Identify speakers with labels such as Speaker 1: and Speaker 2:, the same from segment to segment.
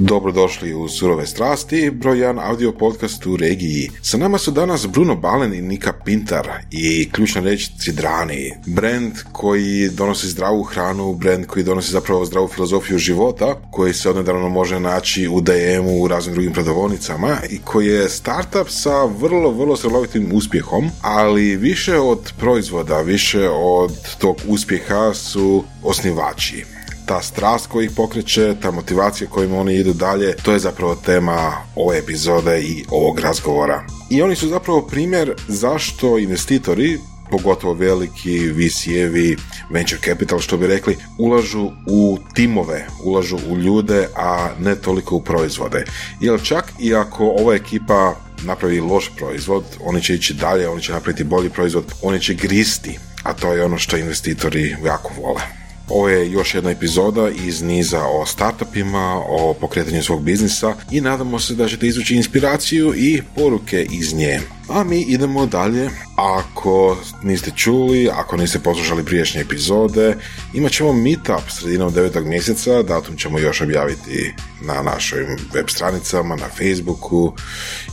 Speaker 1: Dobrodošli u Surove strasti, broj audio podcast u regiji. Sa nama su danas Bruno Balen i Nika Pintar i ključna reč Cidrani. Brand koji donosi zdravu hranu, brand koji donosi zapravo zdravu filozofiju života, koji se odnedavno može naći u DM-u u raznim drugim prodavnicama i koji je startup sa vrlo, vrlo srelovitim uspjehom, ali više od proizvoda, više od tog uspjeha su osnivači ta strast koji ih pokreće, ta motivacija kojim oni idu dalje, to je zapravo tema ove epizode i ovog razgovora. I oni su zapravo primjer zašto investitori pogotovo veliki VC-evi, venture capital što bi rekli, ulažu u timove, ulažu u ljude, a ne toliko u proizvode. Jer čak i ako ova ekipa napravi loš proizvod, oni će ići dalje, oni će napraviti bolji proizvod, oni će gristi, a to je ono što investitori jako vole. Ovo je još jedna epizoda iz niza o startupima, o pokretanju svog biznisa i nadamo se da ćete izvući inspiraciju i poruke iz nje. A mi idemo dalje. Ako niste čuli, ako niste poslušali priješnje epizode, imat ćemo meetup sredinom 9. mjeseca, datum ćemo još objaviti na našoj web stranicama, na Facebooku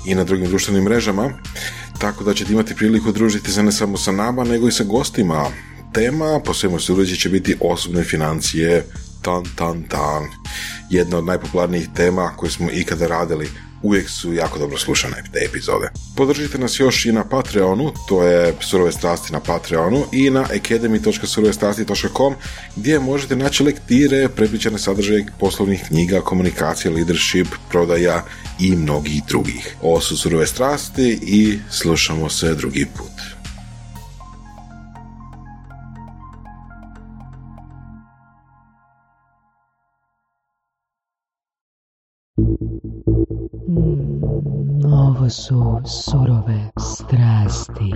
Speaker 1: i na drugim društvenim mrežama. Tako da ćete imati priliku družiti se ne samo sa nama, nego i sa gostima tema po svemu sudeći će biti osobne financije, tan, tan, tan. Jedna od najpopularnijih tema koje smo ikada radili uvijek su jako dobro slušane te epizode. Podržite nas još i na Patreonu, to je Surove strasti na Patreonu i na academy.surovestrasti.com gdje možete naći lektire, prepričane sadržaje poslovnih knjiga, komunikacije, leadership, prodaja i mnogih drugih. Ovo su Surove strasti i slušamo se drugi put.
Speaker 2: Ovo su surove strasti.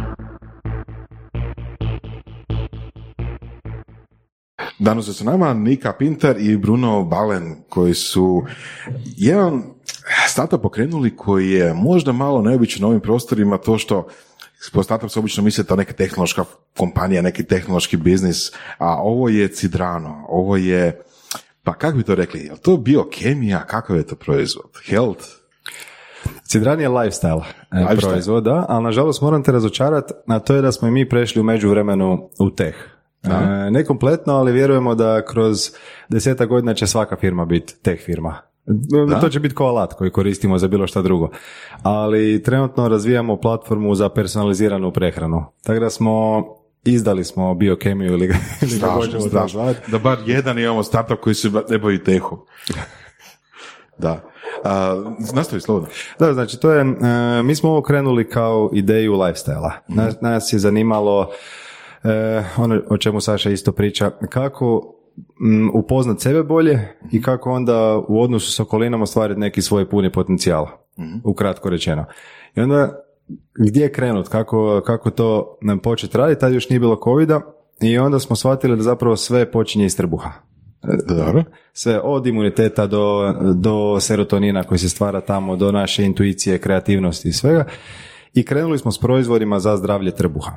Speaker 1: Danas su s nama Nika Pinter i Bruno Balen koji su jedan startup pokrenuli koji je možda malo neobičan na ovim prostorima to što po startup se obično misli to neka tehnološka kompanija, neki tehnološki biznis, a ovo je Cidrano, ovo je, pa kako bi to rekli, je to biokemija, kakav je to proizvod? Health?
Speaker 3: Cidran je lifestyle, e, lifestyle. proizvoda, ali nažalost moram te razočarati na to je da smo i mi prešli u međuvremenu u teh. E, ne kompletno, ali vjerujemo da kroz deseta godina će svaka firma biti teh firma. Da? To će biti ko alat koji koristimo za bilo šta drugo. Ali trenutno razvijamo platformu za personaliziranu prehranu. Tako da smo izdali smo biokemiju ili, ili strašno,
Speaker 1: strašno. Da bar jedan imamo startup koji se ne boji tehu. Da. A, nastavi slobodno.
Speaker 3: Da, znači to je, e, mi smo ovo krenuli kao ideju lifestyle. Nas, nas je zanimalo e, ono o čemu Saša isto priča, kako m, upoznat sebe bolje i kako onda u odnosu s okolinama ostvariti neki svoj puni potencijal, mm ukratko rečeno. I onda gdje krenut, kako, kako to početi raditi, tad još nije bilo covida i onda smo shvatili da zapravo sve počinje iz trbuha.
Speaker 1: Dobro.
Speaker 3: Sve od imuniteta do, do serotonina koji se stvara tamo, do naše intuicije, kreativnosti i svega. I krenuli smo s proizvodima za zdravlje trbuha.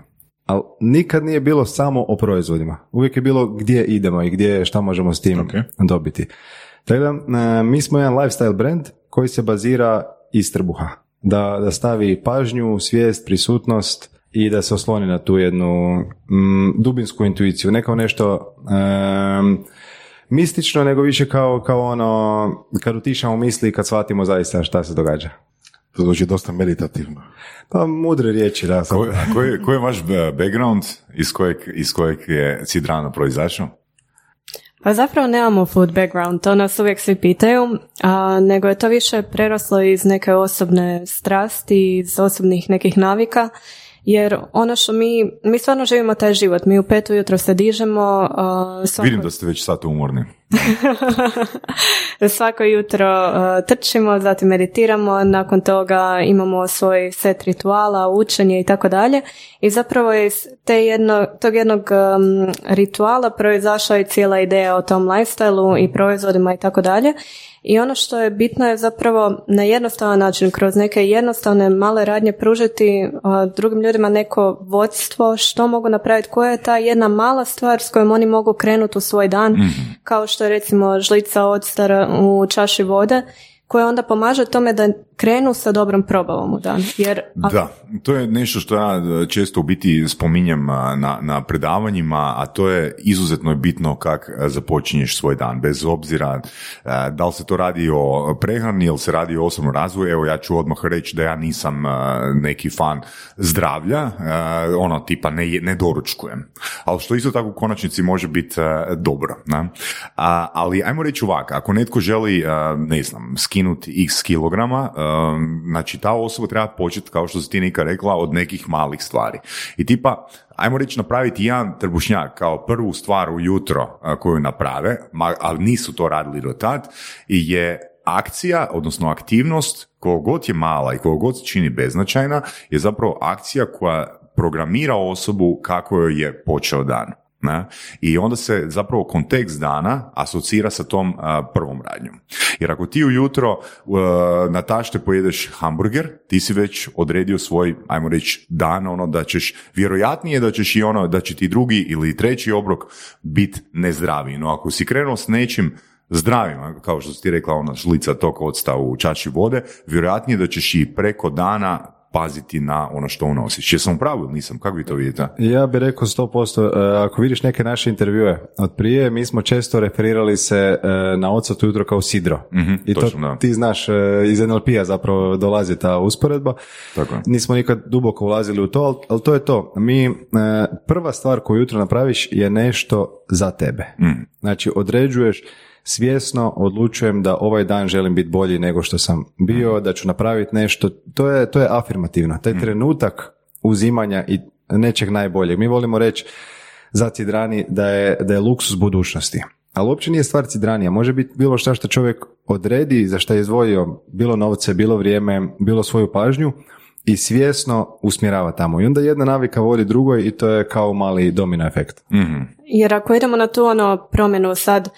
Speaker 3: Ali nikad nije bilo samo o proizvodima. Uvijek je bilo gdje idemo i gdje šta možemo s tim okay. dobiti. Tako da, e, mi smo jedan lifestyle brand koji se bazira iz trbuha. Da, da stavi pažnju, svijest, prisutnost i da se osloni na tu jednu mm, dubinsku intuiciju. Ne kao nešto mistično, nego više kao, kao ono, kad utišamo misli i kad shvatimo zaista šta se događa.
Speaker 1: To zvuči dosta meditativno.
Speaker 3: Pa mudre riječi, da.
Speaker 4: Ko, koji, je, je vaš background iz kojeg, iz kojeg je Cidrano proizašao?
Speaker 5: Pa zapravo nemamo food background, to nas uvijek svi pitaju, a, nego je to više preraslo iz neke osobne strasti, iz osobnih nekih navika jer ono što mi, mi stvarno živimo taj život, mi u pet ujutro se dižemo. Uh,
Speaker 4: svako... Vidim da ste već sad umorni.
Speaker 5: svako jutro uh, trčimo, zatim meditiramo, nakon toga imamo svoj set rituala, učenje i tako dalje. I zapravo je iz te jedno, tog jednog um, rituala proizašla i cijela ideja o tom lifestyleu i proizvodima i tako dalje. I ono što je bitno je zapravo na jednostavan način, kroz neke jednostavne male radnje pružiti drugim ljudima neko vodstvo, što mogu napraviti, koja je ta jedna mala stvar s kojom oni mogu krenuti u svoj dan, mhm. kao što što je recimo žlica odstara u čaši vode, koja onda pomaže tome da krenu sa dobrom probavom u dan. Jer,
Speaker 4: Da, to je nešto što ja e, često u biti spominjem na, na predavanjima, a to je izuzetno je bitno kak e, započinješ svoj dan, bez obzira e, da li se to radi o prehrani ili se radi o osobnom razvoju, evo ja ću odmah reći da ja nisam neki fan zdravlja, ono tipa ne, ne doručkujem, ali što isto tako u konačnici može biti dobro. Ne? Ali ajmo reći ovako, ako netko želi, ne znam, skinuti x kilograma, znači ta osoba treba početi, kao što si ti Nika rekla, od nekih malih stvari. I tipa, ajmo reći napraviti jedan trbušnjak kao prvu stvar ujutro koju naprave, ali nisu to radili do tad, i je akcija, odnosno aktivnost, god je mala i god čini beznačajna, je zapravo akcija koja programira osobu kako joj je počeo dan. Ne? I onda se zapravo kontekst dana asocira sa tom prvom radnjom. Jer ako ti ujutro uh, na tašte pojedeš hamburger, ti si već odredio svoj, ajmo reći, dan, ono da ćeš, vjerojatnije da ćeš i ono, da će ti drugi ili treći obrok biti nezdraviji. No ako si krenuo s nečim zdravima, kao što si ti rekla, ona žlica tog odsta u čaši vode, vjerojatnije da ćeš i preko dana paziti na ono što unosiš. Jesam u pravu ili nisam? Kako vi to vidite?
Speaker 3: Ja bih rekao 100%. E, ako vidiš neke naše intervjue od prije, mi smo često referirali se e, na oca jutro kao sidro.
Speaker 4: mm
Speaker 3: I to ti znaš, e, iz NLP-a zapravo dolazi ta usporedba.
Speaker 4: Tako.
Speaker 3: Nismo nikad duboko ulazili u to, ali, to je to. Mi, prva stvar koju jutro napraviš je nešto za tebe.
Speaker 4: Mm.
Speaker 3: Znači, određuješ svjesno odlučujem da ovaj dan želim biti bolji nego što sam bio, da ću napraviti nešto, to je, to je afirmativno. Taj trenutak uzimanja i nečeg najboljeg. Mi volimo reći za cidrani da je, da je luksus budućnosti. Ali uopće nije stvar cidranija. Može biti bilo šta što čovjek odredi, za što je izdvojio bilo novce, bilo vrijeme, bilo svoju pažnju i svjesno usmjerava tamo. I onda jedna navika vodi drugoj i to je kao mali domino efekt.
Speaker 4: mm
Speaker 5: Jer ako idemo na tu ono promjenu sad,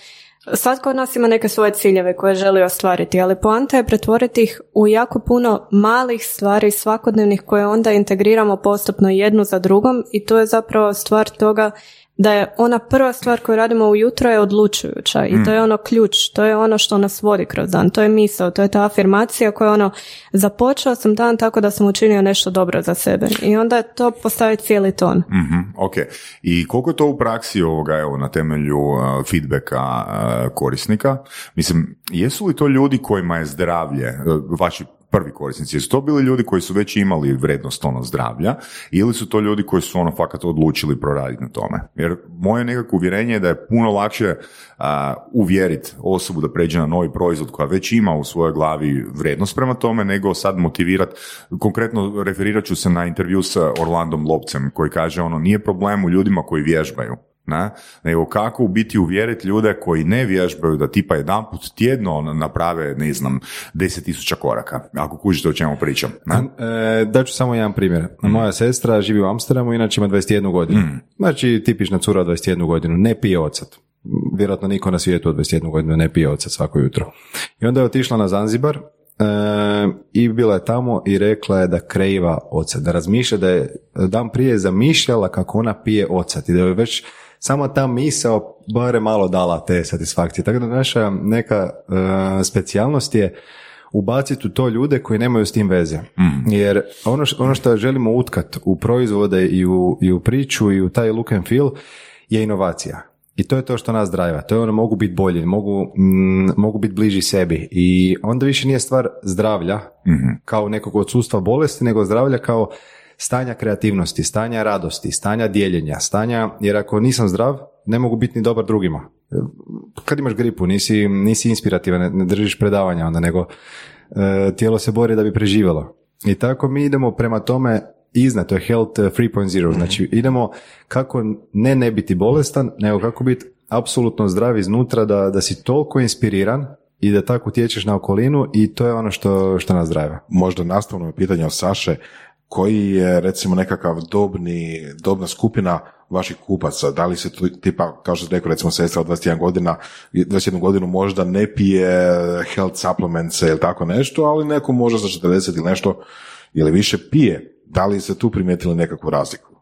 Speaker 5: Svatko od nas ima neke svoje ciljeve koje želi ostvariti, ali poanta je pretvoriti ih u jako puno malih stvari svakodnevnih koje onda integriramo postupno jednu za drugom i to je zapravo stvar toga da je ona prva stvar koju radimo ujutro je odlučujuća i to je mm. ono ključ, to je ono što nas vodi kroz dan, to je misao, to je ta afirmacija koja ono započeo sam dan tako da sam učinio nešto dobro za sebe i onda to postaje cijeli ton.
Speaker 4: mm ok, i koliko je to u praksi ovoga, evo, na temelju uh, feedbacka uh, korisnika? Mislim, jesu li to ljudi kojima je zdravlje, uh, vaši prvi korisnici. Jesu to bili ljudi koji su već imali vrednost ono zdravlja ili su to ljudi koji su ono fakat odlučili proraditi na tome? Jer moje nekako uvjerenje je da je puno lakše uvjeriti osobu da pređe na novi proizvod koja već ima u svojoj glavi vrednost prema tome, nego sad motivirati. Konkretno referirat ću se na intervju sa Orlandom Lopcem koji kaže ono nije problem u ljudima koji vježbaju ne? nego kako u biti uvjeriti ljude koji ne vježbaju da tipa jedan put tjedno naprave, ne znam, deset tisuća koraka, ako kužite o čemu pričam. Ne?
Speaker 3: E, daću samo jedan primjer. Mm. Moja sestra živi u Amsterdamu, inače ima 21 godinu. Mm. Znači, tipična cura od 21 godinu, ne pije ocat. Vjerojatno niko na svijetu od 21 godinu ne pije ocat svako jutro. I onda je otišla na Zanzibar, E, i bila je tamo i rekla je da kreiva ocat, da razmišlja da je dan prije zamišljala kako ona pije ocat i da je već samo ta misao bare malo dala te satisfakcije. Tako da naša neka uh, specijalnost je ubaciti u to ljude koji nemaju s tim veze.
Speaker 4: Mm.
Speaker 3: Jer ono, ono što želimo utkat u proizvode i u, i u priču i u taj look and feel je inovacija. I to je to što nas drajva. To je ono, mogu biti bolji, mogu, mm, mogu biti bliži sebi. I onda više nije stvar zdravlja
Speaker 4: mm
Speaker 3: kao nekog odsustva bolesti, nego zdravlja kao stanja kreativnosti, stanja radosti, stanja dijeljenja, stanja, jer ako nisam zdrav, ne mogu biti ni dobar drugima. Kad imaš gripu, nisi, nisi inspirativan, ne, držiš predavanja onda, nego e, tijelo se bori da bi preživjelo. I tako mi idemo prema tome iznad, to je health 3.0, mhm. znači idemo kako ne ne biti bolestan, nego kako biti apsolutno zdrav iznutra da, da si toliko inspiriran i da tako utječeš na okolinu i to je ono što, što nas zdrava.
Speaker 1: Možda nastavno pitanje od Saše, koji je recimo nekakav dobni, dobna skupina vaših kupaca, da li se tu, tipa, kao što ste rekao, recimo sestra od 21 godina, 21 godinu možda ne pije health supplements ili tako nešto, ali neko možda za 40 ili nešto ili više pije. Da li se tu primijetili nekakvu razliku?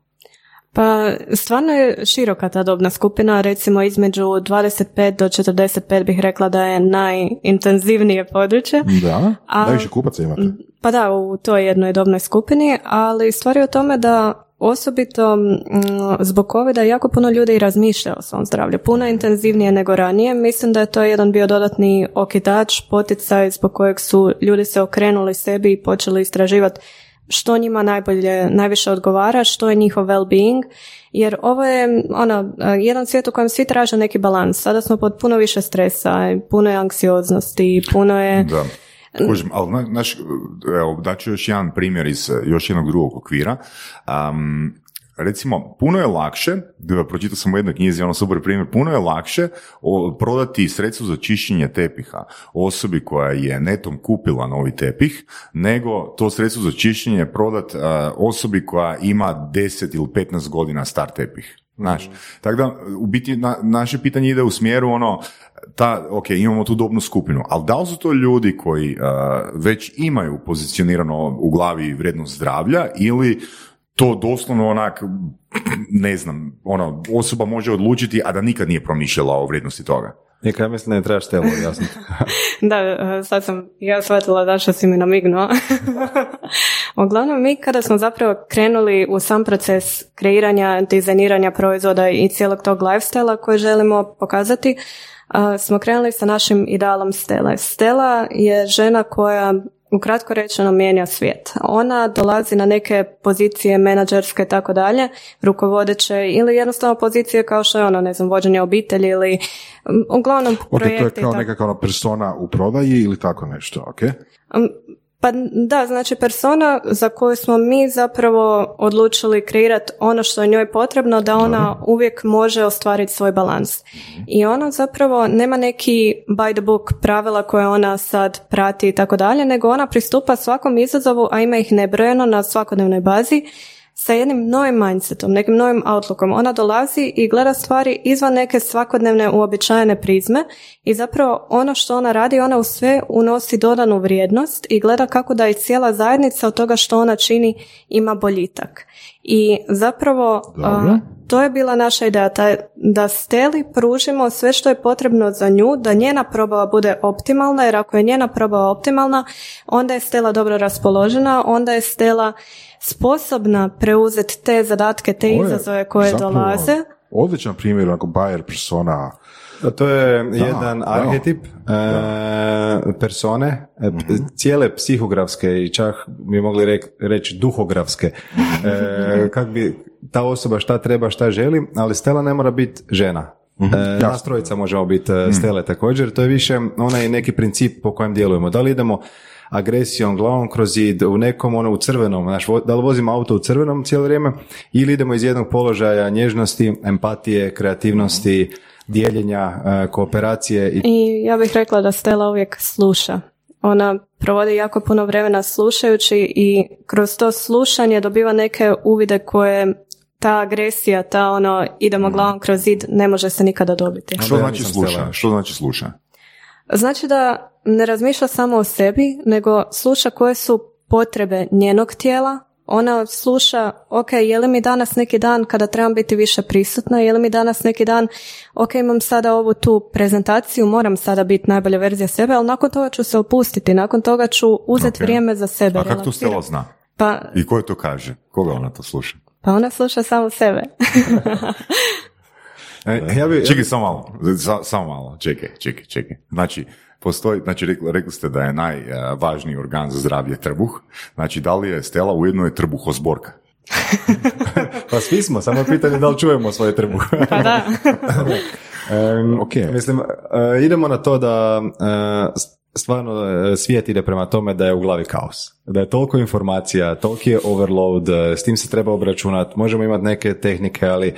Speaker 5: Pa stvarno je široka ta dobna skupina, recimo između 25 do 45 bih rekla da je najintenzivnije područje.
Speaker 1: Da,
Speaker 5: A-
Speaker 1: najviše kupaca imate.
Speaker 5: Pa da, u toj jednoj dobnoj skupini, ali stvar je u tome da osobito mm, zbog covida jako puno ljudi i razmišlja o svom zdravlju, puno intenzivnije nego ranije. Mislim da je to jedan bio dodatni okitač, poticaj zbog kojeg su ljudi se okrenuli sebi i počeli istraživati što njima najbolje, najviše odgovara, što je njihov well-being, jer ovo je ono, jedan svijet u kojem svi traže neki balans. Sada smo pod puno više stresa, puno je anksioznosti, puno je...
Speaker 4: Da. Kužim, ali na- znaš, evo, daću još jedan primjer iz eh, još jednog drugog okvira. Um, recimo, puno je lakše, pročitao sam u jednoj knjizi, ono super primjer, puno je lakše prodati sredstvo za čišćenje tepiha osobi koja je netom kupila novi tepih, nego to sredstvo za čišćenje prodat eh, osobi koja ima 10 ili 15 godina star tepih. Znaš, tako da u biti na, naše pitanje ide u smjeru ono, ta, ok, imamo tu dobnu skupinu, ali da li su to ljudi koji uh, već imaju pozicionirano u glavi vrijednost zdravlja ili to doslovno onak, ne znam, ono, osoba može odlučiti, a da nikad nije promišljala o vrijednosti toga.
Speaker 3: Nika, ja mislim da ne trebaš telo objasniti.
Speaker 5: Da, sad sam ja shvatila da što si mi namignuo. Uglavnom, mi kada smo zapravo krenuli u sam proces kreiranja, dizajniranja proizvoda i cijelog tog lifestyle koji želimo pokazati, smo krenuli sa našim idealom Stela. Stela je žena koja ukratko rečeno mijenja svijet. Ona dolazi na neke pozicije menadžerske i tako dalje, rukovodeće ili jednostavno pozicije kao što je ono, ne znam, vođenje obitelji ili uglavnom
Speaker 1: Ok, to je
Speaker 5: projekte
Speaker 1: kao nekakva persona u prodaji ili tako nešto, ok?
Speaker 5: Pa da, znači persona za koju smo mi zapravo odlučili kreirati ono što je njoj potrebno da ona uvijek može ostvariti svoj balans. I ona zapravo nema neki by the book pravila koje ona sad prati i tako dalje, nego ona pristupa svakom izazovu, a ima ih nebrojeno na svakodnevnoj bazi, sa jednim novim mindsetom, nekim novim outlookom. Ona dolazi i gleda stvari izvan neke svakodnevne uobičajene prizme i zapravo ono što ona radi, ona u sve unosi dodanu vrijednost i gleda kako da i cijela zajednica od toga što ona čini ima boljitak. I zapravo
Speaker 1: Dobro.
Speaker 5: To je bila naša ideja, taj, da Steli pružimo sve što je potrebno za nju, da njena probava bude optimalna, jer ako je njena probava optimalna, onda je Stela dobro raspoložena, onda je Stela sposobna preuzeti te zadatke, te
Speaker 1: Ovo je
Speaker 5: izazove koje
Speaker 1: zapravo
Speaker 5: dolaze.
Speaker 1: Odličan primjer, onako Bayer persona.
Speaker 3: To je jedan
Speaker 1: da.
Speaker 3: arhetip e, persone, e, p- cijele psihografske i čak bi mogli reći duhografske. E, kak bi ta osoba šta treba, šta želi, ali Stela ne mora biti žena. E, nas trojica možemo biti e, Stele također, to je više onaj neki princip po kojem djelujemo. Da li idemo agresijom, glavom kroz zid, u nekom ono u crvenom, znaš, vo- da li vozimo auto u crvenom cijelo vrijeme ili idemo iz jednog položaja nježnosti, empatije, kreativnosti, dijeljenja, e, kooperacije i
Speaker 5: I ja bih rekla da Stela uvijek sluša. Ona provodi jako puno vremena slušajući i kroz to slušanje dobiva neke uvide koje ta agresija, ta ono idemo glavom kroz zid ne može se nikada dobiti.
Speaker 4: Što znači sluša? Što znači sluša?
Speaker 5: Znači da ne razmišlja samo o sebi, nego sluša koje su potrebe njenog tijela. Ona sluša, ok, je li mi danas neki dan kada trebam biti više prisutna, je li mi danas neki dan, ok, imam sada ovu tu prezentaciju, moram sada biti najbolja verzija sebe, ali nakon toga ću se opustiti, nakon toga ću uzeti
Speaker 4: Ok.
Speaker 5: vrijeme za sebe.
Speaker 4: A kako to
Speaker 5: relaksirati.
Speaker 4: Stella zna?
Speaker 5: Pa,
Speaker 4: I ko je to kaže? Koga ona to sluša?
Speaker 5: pa ona sluša samo sebe.
Speaker 3: E, ja bi,
Speaker 4: Čekaj, samo malo, Sa- samo malo, čekaj, čekaj, čekaj. Znači, postoji, znači rekli, rekli ste da je najvažniji organ za zdravlje trbuh, znači da li je Stella ujedno je trbuhozborka?
Speaker 3: pa svi smo, samo je pitanje da li čujemo svoje trbuh.
Speaker 5: Pa da.
Speaker 3: Em,
Speaker 1: Ok.
Speaker 3: Mislim, e, idemo na to da s- stvarno e, svijet ide prema tome da je u glavi kaos. Da je toliko informacija, toliki je overload, s tim se treba obračunati, možemo imati neke tehnike, ali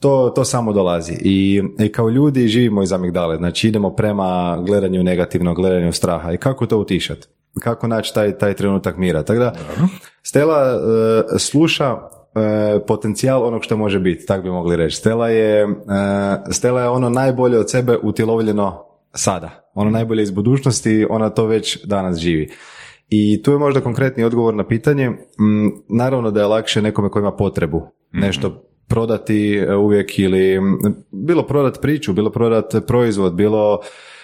Speaker 3: to, to samo dolazi. I, I kao ljudi živimo iz amigdale, znači idemo prema gledanju negativnog, gledanju straha. I kako to utišati? Kako naći taj, taj trenutak mira? Tako da, Stela e, sluša e, potencijal onog što može biti, tak bi mogli reći. Stela je, e, Stela je ono najbolje od sebe utjelovljeno sada. Ono najbolje iz budućnosti, ona to već danas živi. I tu je možda konkretni odgovor na pitanje. Naravno da je lakše nekome ko ima potrebu nešto prodati e, uvijek ili bilo prodat priču, bilo prodat proizvod, bilo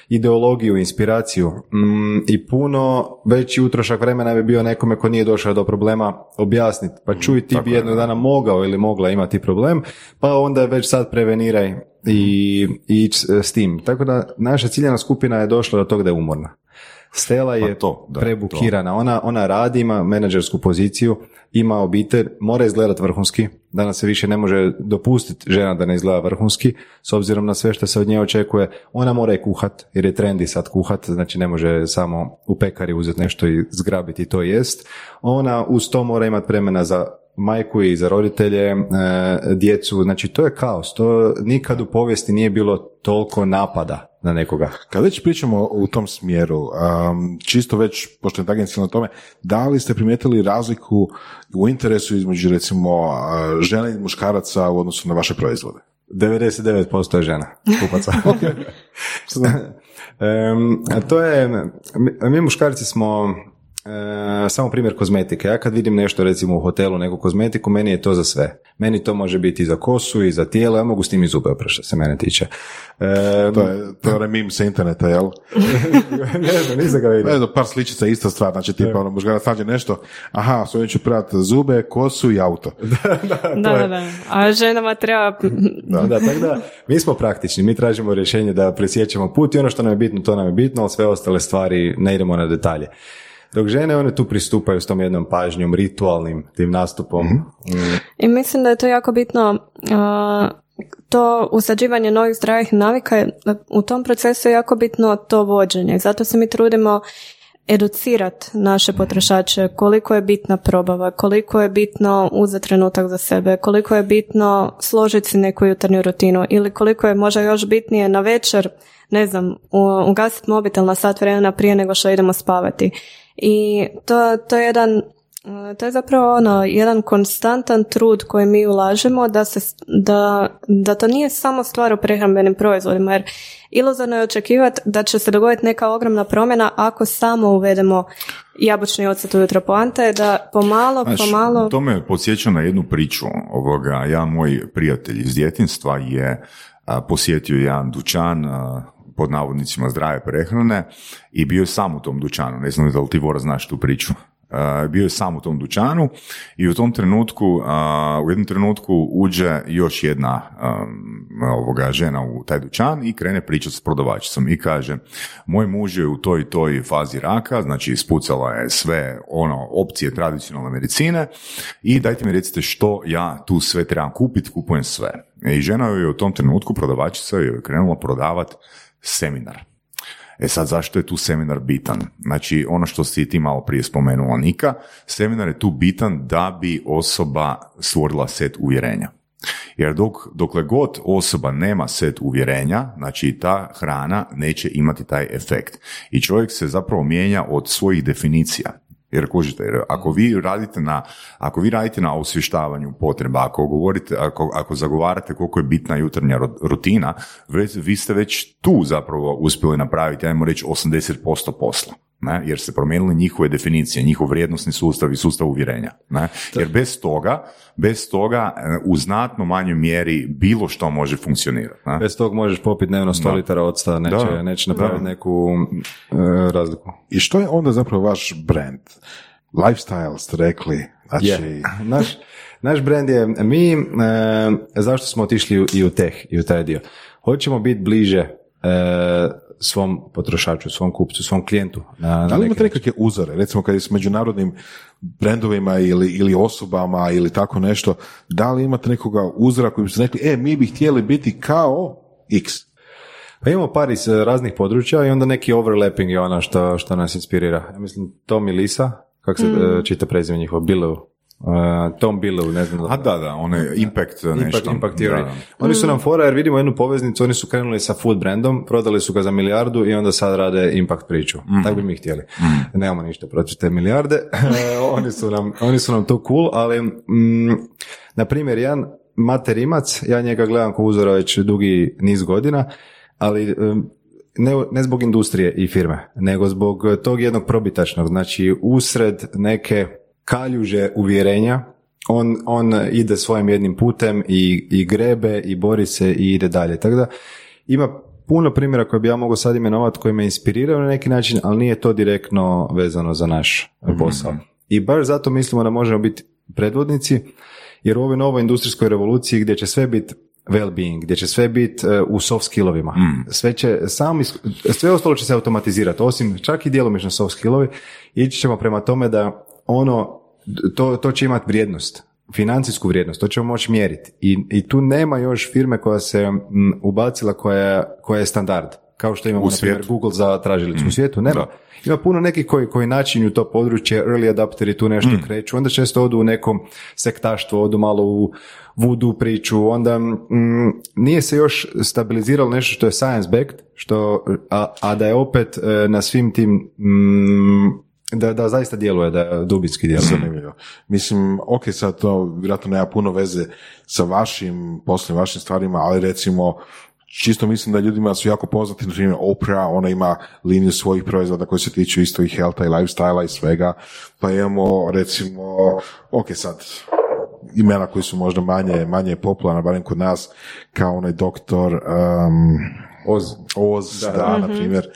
Speaker 3: ideologiju, inspiraciju mm, i puno veći utrošak vremena bi bio nekome ko nije došao do problema objasniti. Pa čuj, ti
Speaker 4: tako
Speaker 3: bi
Speaker 4: je,
Speaker 3: jednog
Speaker 4: da.
Speaker 3: dana mogao ili mogla imati problem, pa onda već sad preveniraj i i ići s tim. Tako da naša ciljana skupina je došla do toga da je umorna. Stela je
Speaker 4: Pa to, da,
Speaker 3: prebukirana, ona, ona radi, ima menadžersku poziciju, ima obitelj, mora izgledati vrhunski, danas se više ne može dopustiti žena da ne izgleda vrhunski, s obzirom na sve što se od nje očekuje, ona mora i kuhat, jer je trendi sad kuhat, znači ne može samo u pekari uzeti nešto i zgrabiti i to jest. Ona uz to mora imati vremena za majku i za roditelje, e, djecu, znači to je kaos, to nikad u povijesti nije bilo toliko napada na nekoga.
Speaker 1: Kad već pričamo u tom smjeru, um, čisto već, pošto je na tome, da li ste primijetili razliku u interesu između recimo uh, žene i muškaraca u odnosu na vaše proizvode?
Speaker 3: 99% je žena kupaca. Em, a to je, mi, mi muškarci smo e, samo primjer kozmetike. Ja kad vidim nešto recimo u hotelu, neku kozmetiku, meni je to za sve. Meni to može biti i za kosu i za tijelo, ja mogu s tim i zube oprati što se mene tiče. Em,
Speaker 1: To je, to je meme sa interneta, jel?
Speaker 3: ne znam, nisam ga vidio.
Speaker 1: Evo, par sličica, ista stvar, znači tipa ono, muškarac nađe nešto, aha, s ovim ću prati zube, kosu i auto.
Speaker 5: Da, da, da. A ženama treba...
Speaker 3: Da, da, tako da, mi smo praktični, mi tražimo rješenje da presjećamo put i ono što nam je bitno, to nam je bitno, ali sve ostale stvari ne idemo na detalje. Dok žene, one tu pristupaju s tom jednom pažnjom, ritualnim tim nastupom. Mm,
Speaker 5: I mislim da je to jako bitno a, to usađivanje novih zdravih navika je, u tom procesu je jako bitno to vođenje. Zato se mi trudimo educirati naše potrošače koliko je bitna probava, koliko je bitno uzeti trenutak za sebe, koliko je bitno složiti si neku jutarnju rutinu ili koliko je možda još bitnije na večer, ne znam, ugasiti mobitel na sat vremena prije nego što idemo spavati. I to, to je jedan Uh, To je zapravo ono, jedan konstantan trud koji mi ulažemo da, se, da, da to nije samo stvar o prehrambenim proizvodima, jer iluzorno je očekivati da će se dogoditi neka ogromna promjena ako samo uvedemo jabučni ocet ujutro. Poanta je da pomalo,
Speaker 4: Znaš,
Speaker 5: pomalo...
Speaker 4: to me podsjeća na jednu priču. Ovoga, ja, moj prijatelj iz djetinstva je a, posjetio jedan dućan a, pod navodnicima zdrave prehrane i bio je sam u tom dućanu. Ne znam da li ti Vora znaš tu priču. A, bio je sam u tom dućanu i u tom trenutku, a, u jednom trenutku uđe još jedna um, ovoga žena u taj dućan i krene pričati s prodavačicom i kaže moj muž je u toj toj fazi raka, znači ispucala je sve ono opcije tradicionalne medicine i dajte mi recite što ja tu sve trebam kupiti, kupujem sve. I žena je u tom trenutku prodavačica je krenula prodavati seminar. E sad, zašto je tu seminar bitan? Znači, ono što si ti malo prije spomenula, Nika, seminar je tu bitan da bi osoba stvorila set uvjerenja. Jer dok, dokle god osoba nema set uvjerenja, znači ta hrana neće imati taj efekt. I čovjek se zapravo mijenja od svojih definicija. Jer kužite, jer ako vi radite na, ako vi radite na osvještavanju potreba, ako govorite, ako, ako zagovarate koliko je bitna jutarnja rutina, vi ste već tu zapravo uspjeli napraviti, ajmo reći, 80% posla. Ne? Jer ste promijenili njihove definicije, njihov vrijednosni sustav i sustav uvjerenja. Ne? Jer bez toga, bez toga e, u znatno manjoj mjeri bilo što može funkcionirati. Ne?
Speaker 3: Bez tog možeš popiti dnevno 100
Speaker 4: Da.
Speaker 3: litara octa, neće,
Speaker 4: Da,
Speaker 3: neće napraviti
Speaker 4: da.
Speaker 3: neku e, razliku.
Speaker 1: I što je onda zapravo vaš brand? Lifestyle ste rekli, znači...
Speaker 3: Je. Naš, naš brand je, mi, e, zašto smo otišli i u teh i u taj dio? Hoćemo biti bliže svom potrošaču, svom kupcu, svom klijentu. Na, na
Speaker 1: Da li imate nekakve uzore, recimo kad je s međunarodnim brendovima ili, ili osobama ili tako nešto, da li imate nekoga uzora koji bi se rekli, e, mi bi htjeli biti kao X?
Speaker 3: Pa imamo par iz e, raznih područja i onda neki overlapping je ono što, što nas inspirira. Ja mislim Tom i Lisa, kako se e, čita prezime njihovo, Billow. E, Tom Billow, ne znam.
Speaker 4: A da, da, je impact nešto.
Speaker 3: Impact, impact theory.
Speaker 4: Da, da.
Speaker 3: Oni su nam fora jer vidimo jednu poveznicu, oni su krenuli sa food brandom, prodali su ga za milijardu i onda sad rade impact priču. Tako bi mi htjeli. Nemamo ništa protiv te milijarde. oni, su nam, oni su nam to cool, ali mm, na primjer, jedan Mate Rimac, ja njega gledam kao uzora već dugi niz godina, ali um, ne, ne zbog industrije i firme, nego zbog tog jednog probitačnog, znači usred neke kaljuže uvjerenja on, on ide svojim jednim putem i, i grebe i bori se i ide dalje. Tako da ima puno primjera koje bi ja mogao sad imenovati koji me inspiriraju na neki način, ali nije to direktno vezano za naš posao. I baš zato mislimo da možemo biti predvodnici, jer u ovoj novoj industrijskoj revoluciji gdje će sve biti well-being, gdje će sve biti e, u soft skillovima. Sve će sam, sve ostalo će se automatizirati, osim čak i djelomično soft skillovi, ići ćemo prema tome da ono, to, to će imati vrijednost, financijsku vrijednost, to ćemo moći mjeriti. I, I tu nema još firme koja se m, ubacila koja, koja je standard, kao što imamo,
Speaker 4: U
Speaker 3: na primjer. Google za tražilicu. U svijetu nema. Ima puno nekih koji, koji načinju to područje, early adapteri tu nešto kreću, onda često odu u nekom sektaštvo, odu malo u voodoo priču, onda mm, nije se još stabiliziralo nešto što je science backed, što, a, a da je opet e, na svim tim mm, da, da zaista djeluje, da je dubinski djeluje.
Speaker 1: Zanimljivo. Mislim, ok, sad to vjerojatno nema puno veze sa vašim poslom, vašim stvarima, ali recimo, čisto mislim da ljudima su jako poznati, na primjer Oprah, ona ima liniju svojih proizvoda koji se tiču isto i healtha i lifestyle i svega, pa imamo recimo, ok sad, imena koji su možda manje, manje popularna, barem kod nas, kao onaj doktor um,
Speaker 3: Oz.
Speaker 1: Oz, da, na primjer.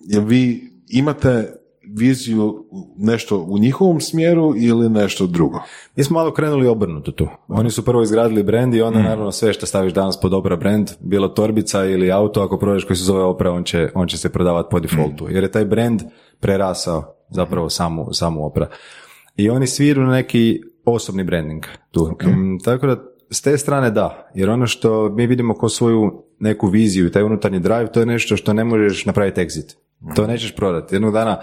Speaker 1: Jel vi imate viziju nešto u njihovom smjeru ili nešto drugo?
Speaker 3: Mi smo malo krenuli obrnuto tu. Oni su prvo izgradili brand i onda naravno sve što staviš danas pod Opera brand, bilo torbica ili auto, ako prodaš koji se zove Opera, on će, on će se prodavati po defaultu. Jer je taj brand prerasao zapravo samu, samu Opera. I oni sviru na neki osobni branding tu. Mm, tako da s te strane da, jer ono što mi vidimo kao svoju neku viziju i taj unutarnji drive, to je nešto što ne možeš napraviti exit. To nećeš prodati. Jednog dana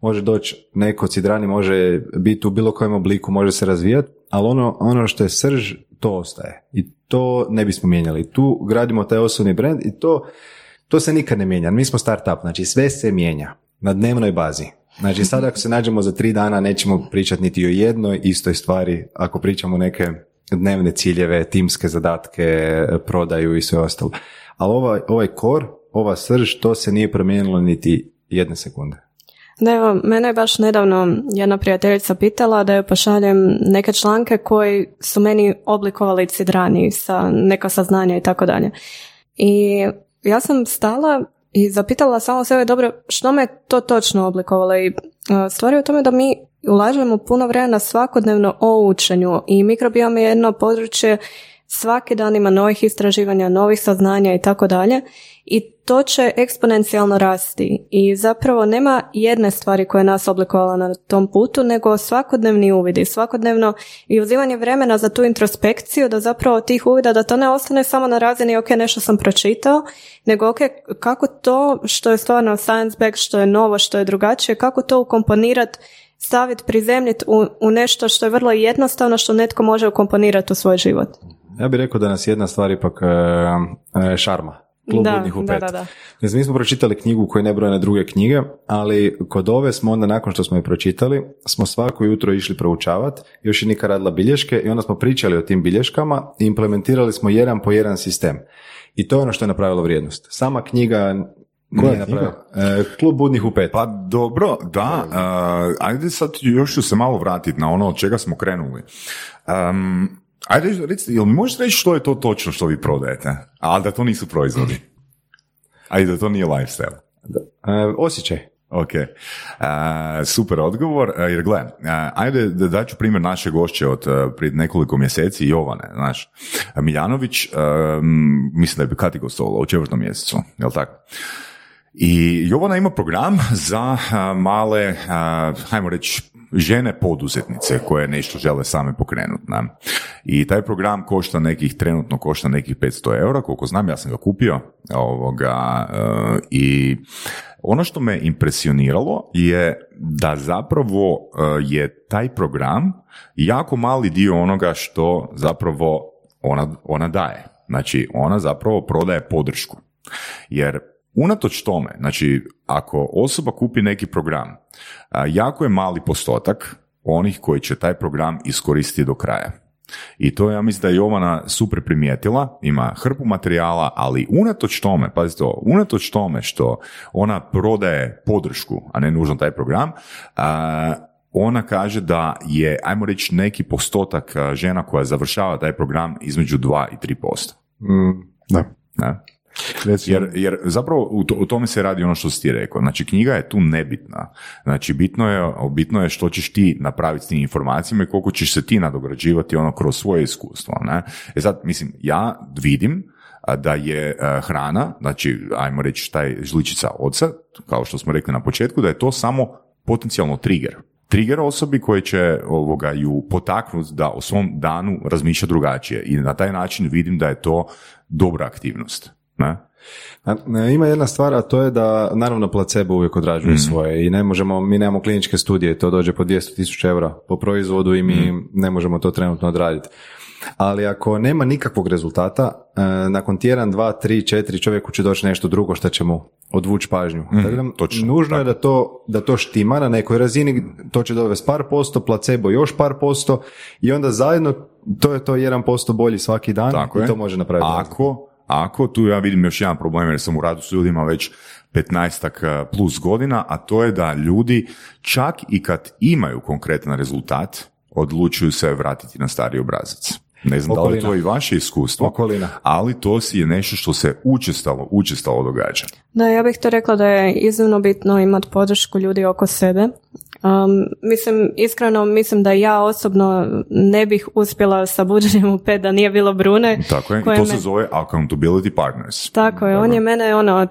Speaker 3: može doći neko cidrani, može biti u bilo kojem obliku, može se razvijati, ali ono, ono što je srž, to ostaje. I to ne bismo mijenjali. Tu gradimo taj osobni brand i to, to se nikad ne mijenja. Mi smo startup, znači sve se mijenja na dnevnoj bazi. Znači sad ako se nađemo za tri dana nećemo pričati niti o jednoj istoj stvari ako pričamo neke dnevne ciljeve, timske zadatke, prodaju i sve ostalo. Ali ovaj, ovaj core, ova srž, to se nije promijenilo niti jedne sekunde.
Speaker 5: Da, evo, mene je baš nedavno jedna prijateljica pitala da joj pošaljem neke članke koji su meni oblikovali cidrani sa neka saznanja i tako dalje. I ja sam stala i zapitala samo sebe, dobro, što me to točno oblikovalo i uh, stvar je u tome da mi ulažemo puno vremena svakodnevno o učenju i mikrobiom je jedno područje svaki dan ima novih istraživanja, novih saznanja i tako dalje i to će eksponencijalno rasti i zapravo nema jedne stvari koja je nas oblikovala na tom putu, nego svakodnevni uvidi, svakodnevno i uzimanje vremena za tu introspekciju, da zapravo tih uvida, da to ne ostane samo na razini ok, nešto sam pročitao, nego ok, kako to što je stvarno science back, što je novo, što je drugačije, kako to ukomponirati staviti, prizemljiti u, u nešto što je vrlo jednostavno, što netko može ukomponirati u svoj život.
Speaker 3: Ja bih rekao da nas jedna stvar ipak e, e, šarma. Klub
Speaker 5: Da,
Speaker 3: ludnih u
Speaker 5: da,
Speaker 3: pet.
Speaker 5: da, da.
Speaker 3: Jer mi smo pročitali knjigu koje nebrojene druge knjige, ali kod ove smo onda nakon što smo je pročitali, smo svako jutro išli proučavati, još je Nika radila bilješke i onda smo pričali o tim bilješkama i implementirali smo jedan po jedan sistem. I to je ono što je napravilo vrijednost. Sama knjiga nije napravila. E, Klub budnih u pet.
Speaker 4: Pa dobro, da, uh, ajde sad još ću se malo vratiti na ono od čega smo krenuli. Um, ajde, recite, jel mi možete reći što je to točno što vi prodajete? Ali da to nisu proizvodi. Ajde, da to nije lifestyle.
Speaker 3: E, osjećaj.
Speaker 4: Ok, E, super odgovor, e, jer gle, e, ajde da daću primjer naše gošće od e, prije nekoliko mjeseci, Jovane, znaš, Miljanović, m, mislim da je Kati gostovala u četvrtom mjesecu, jel tako? I Jovana ima program za a, male, a, hajmo reći, žene poduzetnice koje nešto žele same pokrenuti. I taj program košta nekih, trenutno košta nekih 500 eura, koliko znam, ja sam ga kupio. Ovoga, e, I ono što me impresioniralo je da zapravo e, je taj program jako mali dio onoga što zapravo ona, ona daje. Znači, ona zapravo prodaje podršku. Jer unatoč tome, znači, ako osoba kupi neki program, jako je mali postotak onih koji će taj program iskoristiti do kraja. I to ja mislim da je Jovana super primijetila, ima hrpu materijala, ali unatoč tome, pazite to, unatoč tome što ona prodaje podršku, a ne nužno taj program, a, ona kaže da je, ajmo reći, neki postotak žena koja završava taj program između 2 i 3%.
Speaker 1: Mm, da.
Speaker 4: Ne? Jer, jer zapravo u, to, u tome se radi ono što si ti rekao. Znači knjiga je tu nebitna. Znači bitno je, bitno je što ćeš ti napraviti s tim informacijama i koliko ćeš se ti nadograđivati ono kroz svoje iskustvo. Ne? E sad, mislim, ja vidim da je hrana, znači ajmo reći taj žličica oca, kao što smo rekli na početku, da je to samo potencijalno trigger. Trigger osobi koji će ovoga ju potaknuti da o svom danu razmišlja drugačije i na taj način vidim da je to dobra aktivnost. Ne?
Speaker 3: A, e, Ima jedna stvar, a to je da naravno placebo uvijek odrađuje
Speaker 4: Mhm.
Speaker 3: svoje i ne možemo, mi nemamo kliničke studije, to dođe po 200 tisuća eura po proizvodu i mi
Speaker 4: Mhm.
Speaker 3: ne možemo to trenutno odraditi. Ali ako nema nikakvog rezultata, e, nakon tjedan, dva, tri, četiri čovjeku će doći nešto drugo što će mu odvući pažnju. Tako da,
Speaker 4: Mhm, točno,
Speaker 3: nužno je da to, da to štima na nekoj razini, to će dovesti par posto, placebo još par posto i onda zajedno to je to jedan posto bolji svaki dan
Speaker 4: Tako
Speaker 3: i
Speaker 4: je.
Speaker 3: to može napraviti.
Speaker 4: Ako, ako, tu ja vidim još jedan problem jer sam u radu s ljudima već 15 plus godina, a to je da ljudi čak i kad imaju konkretan rezultat, odlučuju se vratiti na stari obrazac. Ne znam da li je to
Speaker 3: Okolina.
Speaker 4: i vaše iskustvo,
Speaker 3: Okolina.
Speaker 4: ali to si je nešto što se učestalo, učestalo događa.
Speaker 5: Da, ja bih to rekla da je iznimno bitno imati podršku ljudi oko sebe. Um, mislim, iskreno mislim da ja osobno ne bih uspjela sa buđenjem u pet da nije bilo Brune.
Speaker 4: Tako je, to
Speaker 5: me-
Speaker 4: se zove accountability partners.
Speaker 5: Tako je, on je mene ono,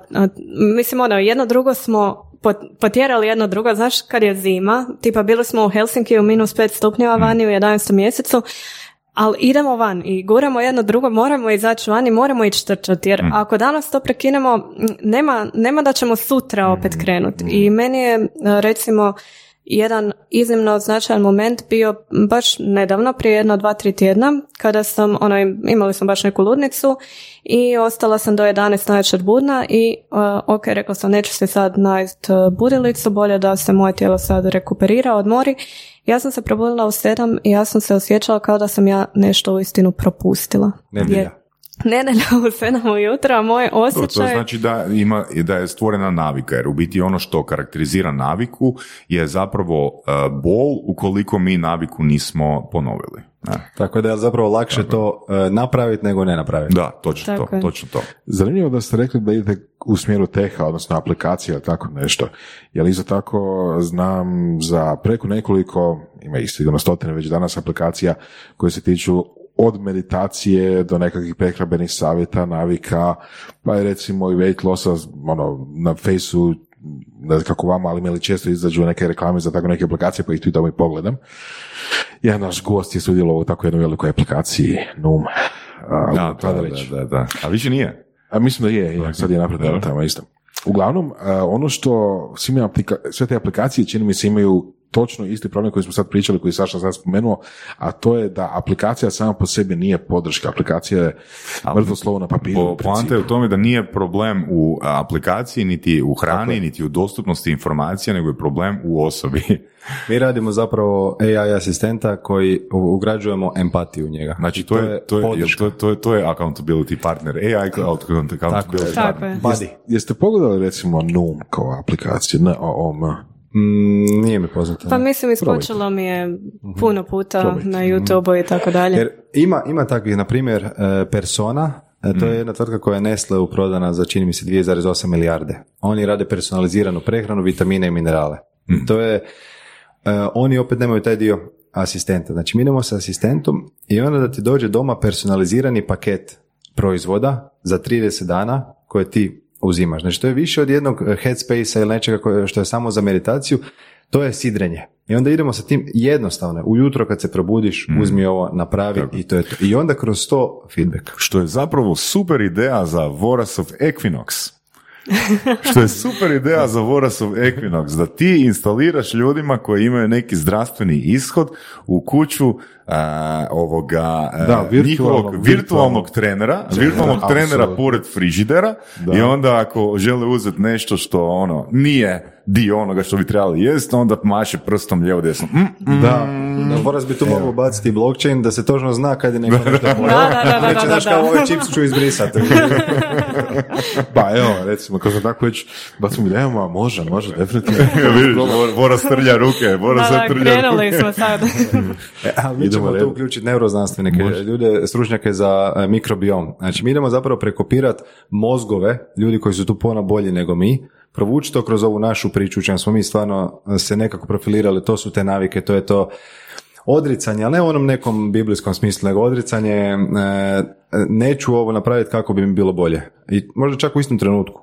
Speaker 5: mislim ono, jedno drugo smo pot- potjerali jedno drugo, znaš kad je zima, tipa bili smo u Helsinki u minus 5 stupnjeva vani u 11. mjesecu, ali idemo van i guramo jedno drugo, moramo izaći van i moramo ići trčati, jer ako danas to prekinemo, nema, nema da ćemo sutra opet krenuti. I meni je recimo jedan iznimno značajan moment bio baš nedavno, prije jedno, dva, tri tjedna, kada sam, ono, imali smo baš neku ludnicu i ostala sam do 11 navečer budna i uh, ok, rekla sam neću se sad najest uh, budilicu, bolje da se moje tijelo sad rekuperira, odmori. Ja sam se probudila u sedam i ja sam se osjećala kao da sam ja nešto uistinu propustila.
Speaker 3: Nedjelja.
Speaker 5: Nedelja u sedam ujutro, a moj
Speaker 4: To, to
Speaker 5: osjećaj...
Speaker 4: znači da, ima, da je stvorena navika, jer u biti ono što karakterizira naviku je zapravo uh, bol ukoliko mi naviku nismo ponovili. Ne?
Speaker 3: Tako da je zapravo lakše to e, napraviti nego ne napraviti.
Speaker 4: Da, točno
Speaker 5: Tako
Speaker 4: to,
Speaker 5: je.
Speaker 4: točno to.
Speaker 1: Zanimljivo da ste rekli da idete u smjeru teha, odnosno aplikacije ili tako nešto. Jer isto tako znam za preko nekoliko, ima ih sigurno stotine već danas aplikacija koje se tiču od meditacije do nekakvih prehrambenih savjeta, navika, pa je recimo i weight lossa, ono, na fejsu, ne znam kako vama, ali meni često izađu neke reklame za tako neke aplikacije, pa ih tu i tamo i pogledam. Jedan naš gost je sudjelovao u tako jednoj velikoj aplikaciji, NUM. A,
Speaker 4: Da, da, da, da, da. A više nije.
Speaker 1: A mislim da je, je sad je napredno tamo isto. Uglavnom, ono što svi mi aplika- sve te aplikacije čini mi se imaju točno isti problem koji smo sad pričali, koji je Saša sad spomenuo, a to je da aplikacija sama po sebi nije podrška. Aplikacija je mrtvo slovo na papiru.
Speaker 4: Po, poanta je u tome da nije problem u aplikaciji, niti u hrani, niti u dostupnosti informacija, nego je problem u osobi.
Speaker 3: Mi radimo zapravo AI asistenta koji ugrađujemo empatiju u njega.
Speaker 4: Znači, to je, to je, to je, to je, to je accountability partner, AI accountability
Speaker 3: Tako je.
Speaker 5: Tako je.
Speaker 3: Buddy.
Speaker 1: Jeste pogledali recimo NUM kao aplikaciju, ne OOM?
Speaker 3: Mm, nije mi poznato.
Speaker 5: Pa mislim, iskočilo mi je puno puta
Speaker 1: Probajte.
Speaker 5: na YouTube i tako dalje.
Speaker 3: Jer ima, ima takvih, na primjer, e, Persona, e, to je jedna tvrtka koja je Nestle prodana za čini mi se 2,8 milijarde. Oni rade personaliziranu prehranu, vitamine i minerale. To je, e, oni opet nemaju taj dio asistenta. Znači mi idemo sa asistentom i onda da ti dođe doma personalizirani paket proizvoda za 30 dana koje ti uzimaš. Znači to je više od jednog headspace ili nečega koje, što je samo za meditaciju, to je sidrenje. I onda idemo sa tim jednostavno. Ujutro kad se probudiš, uzmi ovo, napravi i to je to. I onda kroz to feedback.
Speaker 4: Što je zapravo super ideja za Vorasov Equinox. Što je super ideja za Vorasov Equinox, da ti instaliraš ljudima koji imaju neki zdravstveni ishod u kuću a, ovoga a,
Speaker 1: Da, virtualnog-
Speaker 4: njihovog virtualnog
Speaker 1: virtualnog
Speaker 4: trenera, virtualnog trenera pored frižidera i onda ako žele uzeti nešto što ono nije dio onoga što bi trebali jest, onda maše prstom lijevo desno. Mm, mm.
Speaker 3: Da, da Boras bi tu mogao baciti blockchain da se točno zna kad je neko nešto pojeo.
Speaker 5: Da, da, da, da,
Speaker 3: Neće,
Speaker 5: da,
Speaker 3: znaš
Speaker 5: da.
Speaker 3: kao
Speaker 1: pa evo, recimo, kad sam tako već bacimo idejama, a može, može, definitivno.
Speaker 4: Vidiš, Bora- Bora strlja ruke, Bora
Speaker 5: Da,
Speaker 4: sad
Speaker 5: da,
Speaker 4: trlja
Speaker 5: krenuli
Speaker 4: ruke.
Speaker 5: smo sad.
Speaker 3: E, ali mi
Speaker 1: Idemo
Speaker 3: ćemo tu uključiti neuroznanstvenike, ljude, stručnjake za e, mikrobiom. Znači, mi idemo zapravo prekopirati mozgove, ljudi koji su tu puno bolji nego mi, provući to kroz ovu našu priču, u čem smo mi stvarno se nekako profilirali, to su te navike, to je to odricanje, ali ne u onom nekom biblijskom smislu, nego odricanje, e, neću ovo napraviti kako bi mi bilo bolje. I možda čak u istom trenutku.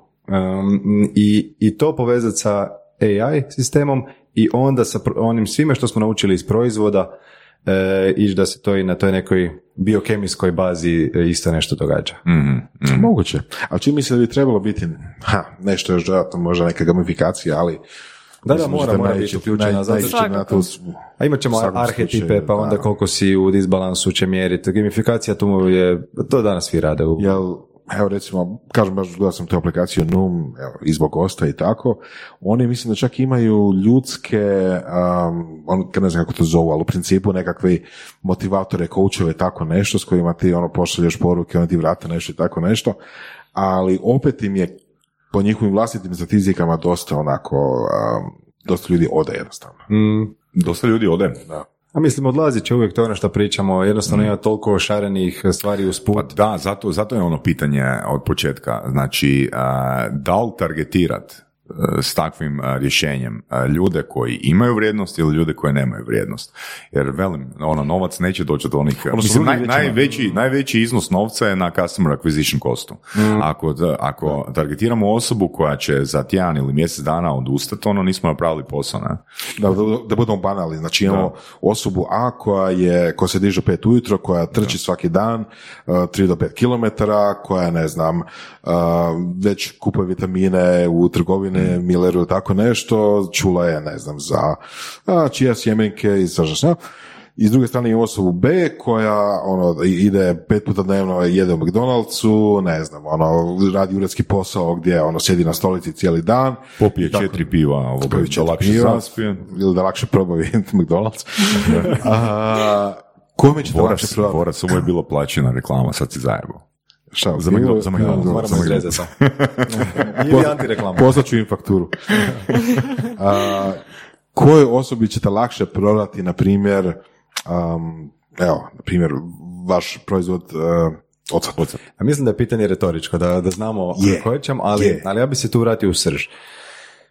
Speaker 3: I, I to povezati sa AI sistemom i onda sa onim svime što smo naučili iz proizvoda e, ići da se to i na toj nekoj biokemijskoj bazi e, isto nešto događa.
Speaker 4: Mhm,
Speaker 1: Moguće. Ali čini mi se da bi trebalo biti, ha, nešto još dodatno, možda neka gamifikacija, ali
Speaker 3: Da, da, mora, mora biti uključena,
Speaker 1: na to s-
Speaker 3: A imat ćemo arhetipe, pa onda
Speaker 1: da.
Speaker 3: koliko si u disbalansu će mjeriti. Gamifikacija tu je, to danas svi rade. U,
Speaker 1: Jel, evo recimo, kažem baš gledao sam tu aplikaciju Num, evo, i zbog Osta i tako, oni mislim da čak imaju ljudske, um, on, ne znam kako to zovu, ali u principu nekakvi motivatore, koučeve, tako nešto, s kojima ti ono pošalješ poruke, oni ti vrate nešto i tako nešto, ali opet im je po njihovim vlastitim statistikama dosta onako, um, dosta ljudi ode jednostavno.
Speaker 3: Mm,
Speaker 4: Dosta ljudi ode.
Speaker 1: Da.
Speaker 3: a mislim, odlazit će uvijek to ono što pričamo, jednostavno ima toliko šarenih stvari uz
Speaker 4: Pa da, zato, zato je ono pitanje od početka. Znači, a, da li targetirat s takvim rješenjem ljude koji imaju vrijednost ili ljude koji nemaju vrijednost. Jer velim, ono, novac neće doći do onih...
Speaker 1: Ono,
Speaker 4: mislim, naj- najveći, najveći iznos novca je na customer acquisition costu. Ako, da- ako targetiramo osobu koja će za tjedan ili mjesec dana odustati, ono nismo napravili posao, ne?
Speaker 1: Da, da, da budemo banalni, znači imamo osobu A koja je, koja se diže u pet ujutro, koja trči svaki dan, uh, 3 do 5 km, koja ne znam, već kupuje vitamine u trgovine, Milleru ili tako nešto, čula je, ne znam, za uh, čija sjemenke i šta. I s druge strane imamo osobu B koja ono, ide pet puta dnevno, jede u McDonald'su, ne znam, ono, radi uredski posao gdje ono, sjedi na stolici cijeli dan.
Speaker 4: Popije
Speaker 1: tako-
Speaker 4: četiri piva,
Speaker 1: Popije
Speaker 4: da
Speaker 1: četiri
Speaker 4: lakše
Speaker 1: piva,
Speaker 4: zaspije.
Speaker 1: ili da lakše probavi McDonald's. A, kome ćete lakše
Speaker 4: Boras,
Speaker 1: probati?
Speaker 4: Boras, ovo je bilo plaćena reklama, sad si zajebao.
Speaker 1: Šta,
Speaker 4: Za McDonald's, za
Speaker 3: to. Ili antireklama.
Speaker 1: Poslat ću im fakturu. A, kojoj osobi ćete lakše prodati, na primjer, um, evo, na primjer, vaš proizvod uh, ocet.
Speaker 3: A mislim da je pitanje retoričko, da, da znamo
Speaker 1: Je,
Speaker 3: koje ćemo, ali,
Speaker 1: je.
Speaker 3: ali ja bi se tu vratio u srž.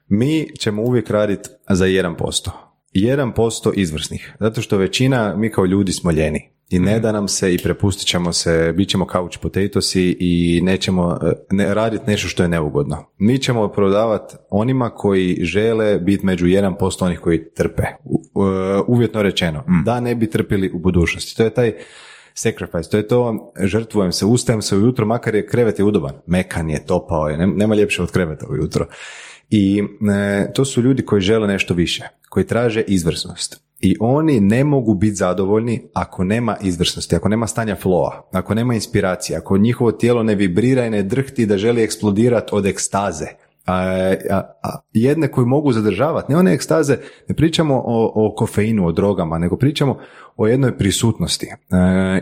Speaker 3: Mi ćemo uvijek raditi za 1%. 1% izvrsnih. Zato što većina, mi kao ljudi smo ljeni. I ne da nam se i prepustit ćemo se, bit ćemo couch potatosi i nećemo eh, ne, raditi nešto što je neugodno. Mi ćemo prodavati onima koji žele biti među 1% onih koji trpe. U- u- uvjetno rečeno. Da ne bi trpili u budućnosti. To je taj sacrifice, to je to, žrtvujem se, ustajem se ujutro, makar je krevet je udoban, mekan je, topao je, nem- nema ljepše od kreveta ujutro. I e, to su ljudi koji žele nešto više, koji traže izvrsnost. I oni ne mogu biti zadovoljni ako nema izvrsnosti, ako nema stanja flowa, ako nema inspiracije, ako njihovo tijelo ne vibrira i ne drhti da želi eksplodirati od ekstaze. A, a, a jedne koji mogu zadržavati, ne one ekstaze, ne pričamo o, o kofeinu, o drogama, nego pričamo o jednoj prisutnosti. E,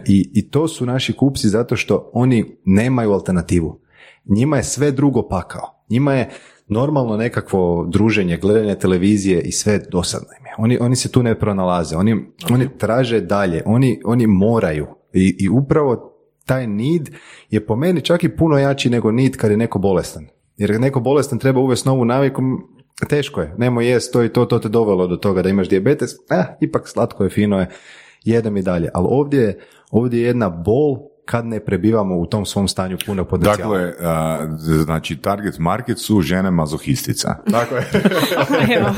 Speaker 3: i, I to su naši kupci zato što oni nemaju alternativu. Njima je sve drugo pakao. Njima je normalno nekakvo druženje, gledanje televizije i sve dosadno im je. Oni, oni se tu ne pronalaze, oni, oni traže dalje, oni, oni moraju. I, I upravo taj need je po meni čak i puno jači nego need kad je neko bolestan. Jer kad neko bolestan treba uvesti novu naviku, teško je. Nemo jest to i to, to te dovelo do toga da imaš dijabetes, eh, ipak slatko je, fino je, jedem i dalje. Ali ovdje, je- ovdje je jedna bol kad ne prebivamo u tom svom stanju puno potencijala.
Speaker 4: Dakle, a, znači target market su žene mazohistica.
Speaker 3: Tako je.
Speaker 5: Evo.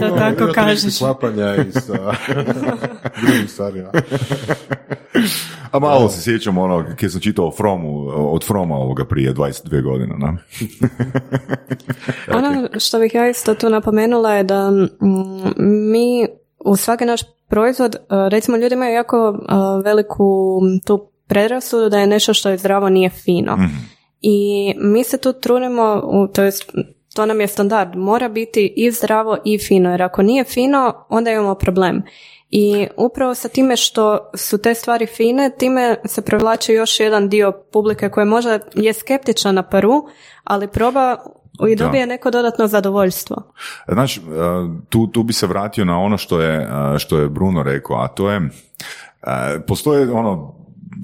Speaker 5: da tako kažeš.
Speaker 1: Sklapanja i sa drugim stvarima.
Speaker 4: A malo se sjećam ono, kad sam čitao o Fromu, od Froma ovoga prije 22 godine, na?
Speaker 5: Ono što bih ja isto tu napomenula je da mm, mi u svaki naš proizvod, uh, recimo ljudi imaju jako uh, veliku tu predrasudu da je nešto što je zdravo nije fino. I mi se tu trudimo, to jest to nam je standard, mora biti i zdravo i fino, jer ako nije fino, onda imamo problem. I upravo sa time što su te stvari fine, time se privlači još jedan dio publike koji možda je skeptičan na prvu, ali proba i dobije neko dodatno zadovoljstvo.
Speaker 4: Znači, tu, tu bi se vratio na ono što je, e, što je Bruno rekao, a to je, e, postoje ono,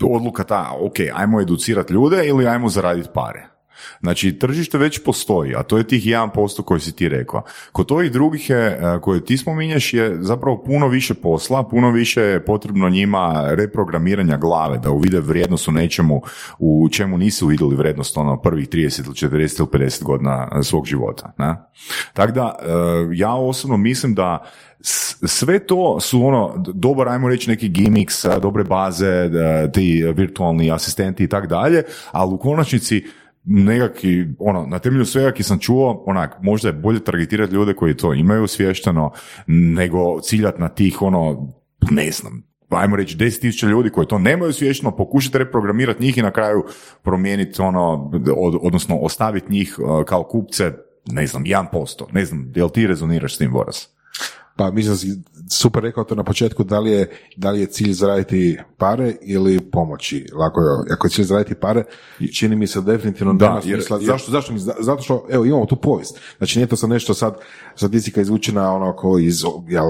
Speaker 4: odluka ta, ok, ajmo educirati ljude ili ajmo zaraditi pare. Znači, tržište već postoji, a to je tih 1% koji si ti rekao. Kod ovih drugih je, e, koje ti spominješ je zapravo puno više posla, puno više je potrebno njima reprogramiranja glave, da uvide vrijednost u nečemu u čemu nisu uvidjeli vrijednost ono prvih 30 ili 40 ili 50 godina svog života. Ne? Tako da, e, ja osobno mislim da sve to su ono, dobar, ajmo reći neki gimmicks, dobre baze, ti virtualni asistenti i tak dalje, ali u konačnici nekakvi, ono, na temelju svega ki sam čuo, onak, možda je bolje targetirati ljude koji to imaju osvješteno, nego ciljati na tih, ono, ne znam, ajmo reći, 10.000 ljudi koji to nemaju svješteno, pokušati reprogramirati njih i na kraju promijeniti ono, odnosno ostaviti njih kao kupce, ne znam, 1%. Ne znam, jel ti rezoniraš s tim, Boras?
Speaker 1: Pa mislim da si super rekao to na početku, da li je, da li je cilj zaraditi pare ili pomoći. Lako je, ako je cilj zaraditi pare, čini mi se definitivno da, nema smisla. Zašto, zašto mi, zato što, evo, imamo tu povijest. Znači nije to sad nešto sad, statistika izvučena ono iz, jel,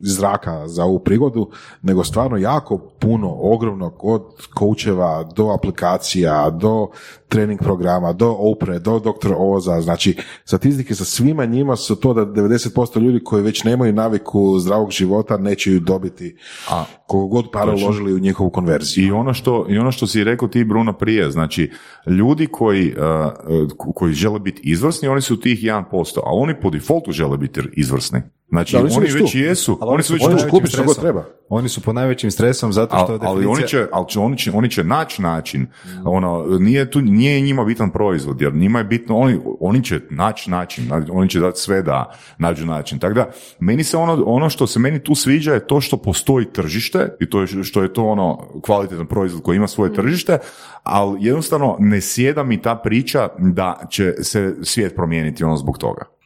Speaker 1: zraka za ovu prigodu, nego stvarno jako puno, ogromno, od koučeva do aplikacija, do trening programa, do Opre, do doktora Oza, znači statistike sa svima njima su to da 90% ljudi koji već nemaju naviku zdravog života neće ju dobiti a koliko god para uložili u njihovu konverziju.
Speaker 4: I ono što, i ono što si rekao ti Bruno prije, znači ljudi koji, uh, koji žele biti izvrsni, oni su tih 1%, a oni po defaultu žele biti izvrsni. Znači, oni, oni već jesu,
Speaker 3: ali oni su već
Speaker 1: oni kupiti što god treba.
Speaker 3: Oni su po najvećim stresom zato što
Speaker 4: ali, ali oni će, ali će, oni će, oni će naći način. Ono, nije tu, nije njima bitan proizvod, jer njima je bitno, oni, oni će naći način, oni će dati sve da nađu način. Tako da, meni se ono, ono što se meni tu sviđa je to što postoji tržište i to je što je to ono kvalitetan proizvod koji ima svoje tržište, ali jednostavno ne sjeda mi ta priča da će se svijet promijeniti ono zbog toga.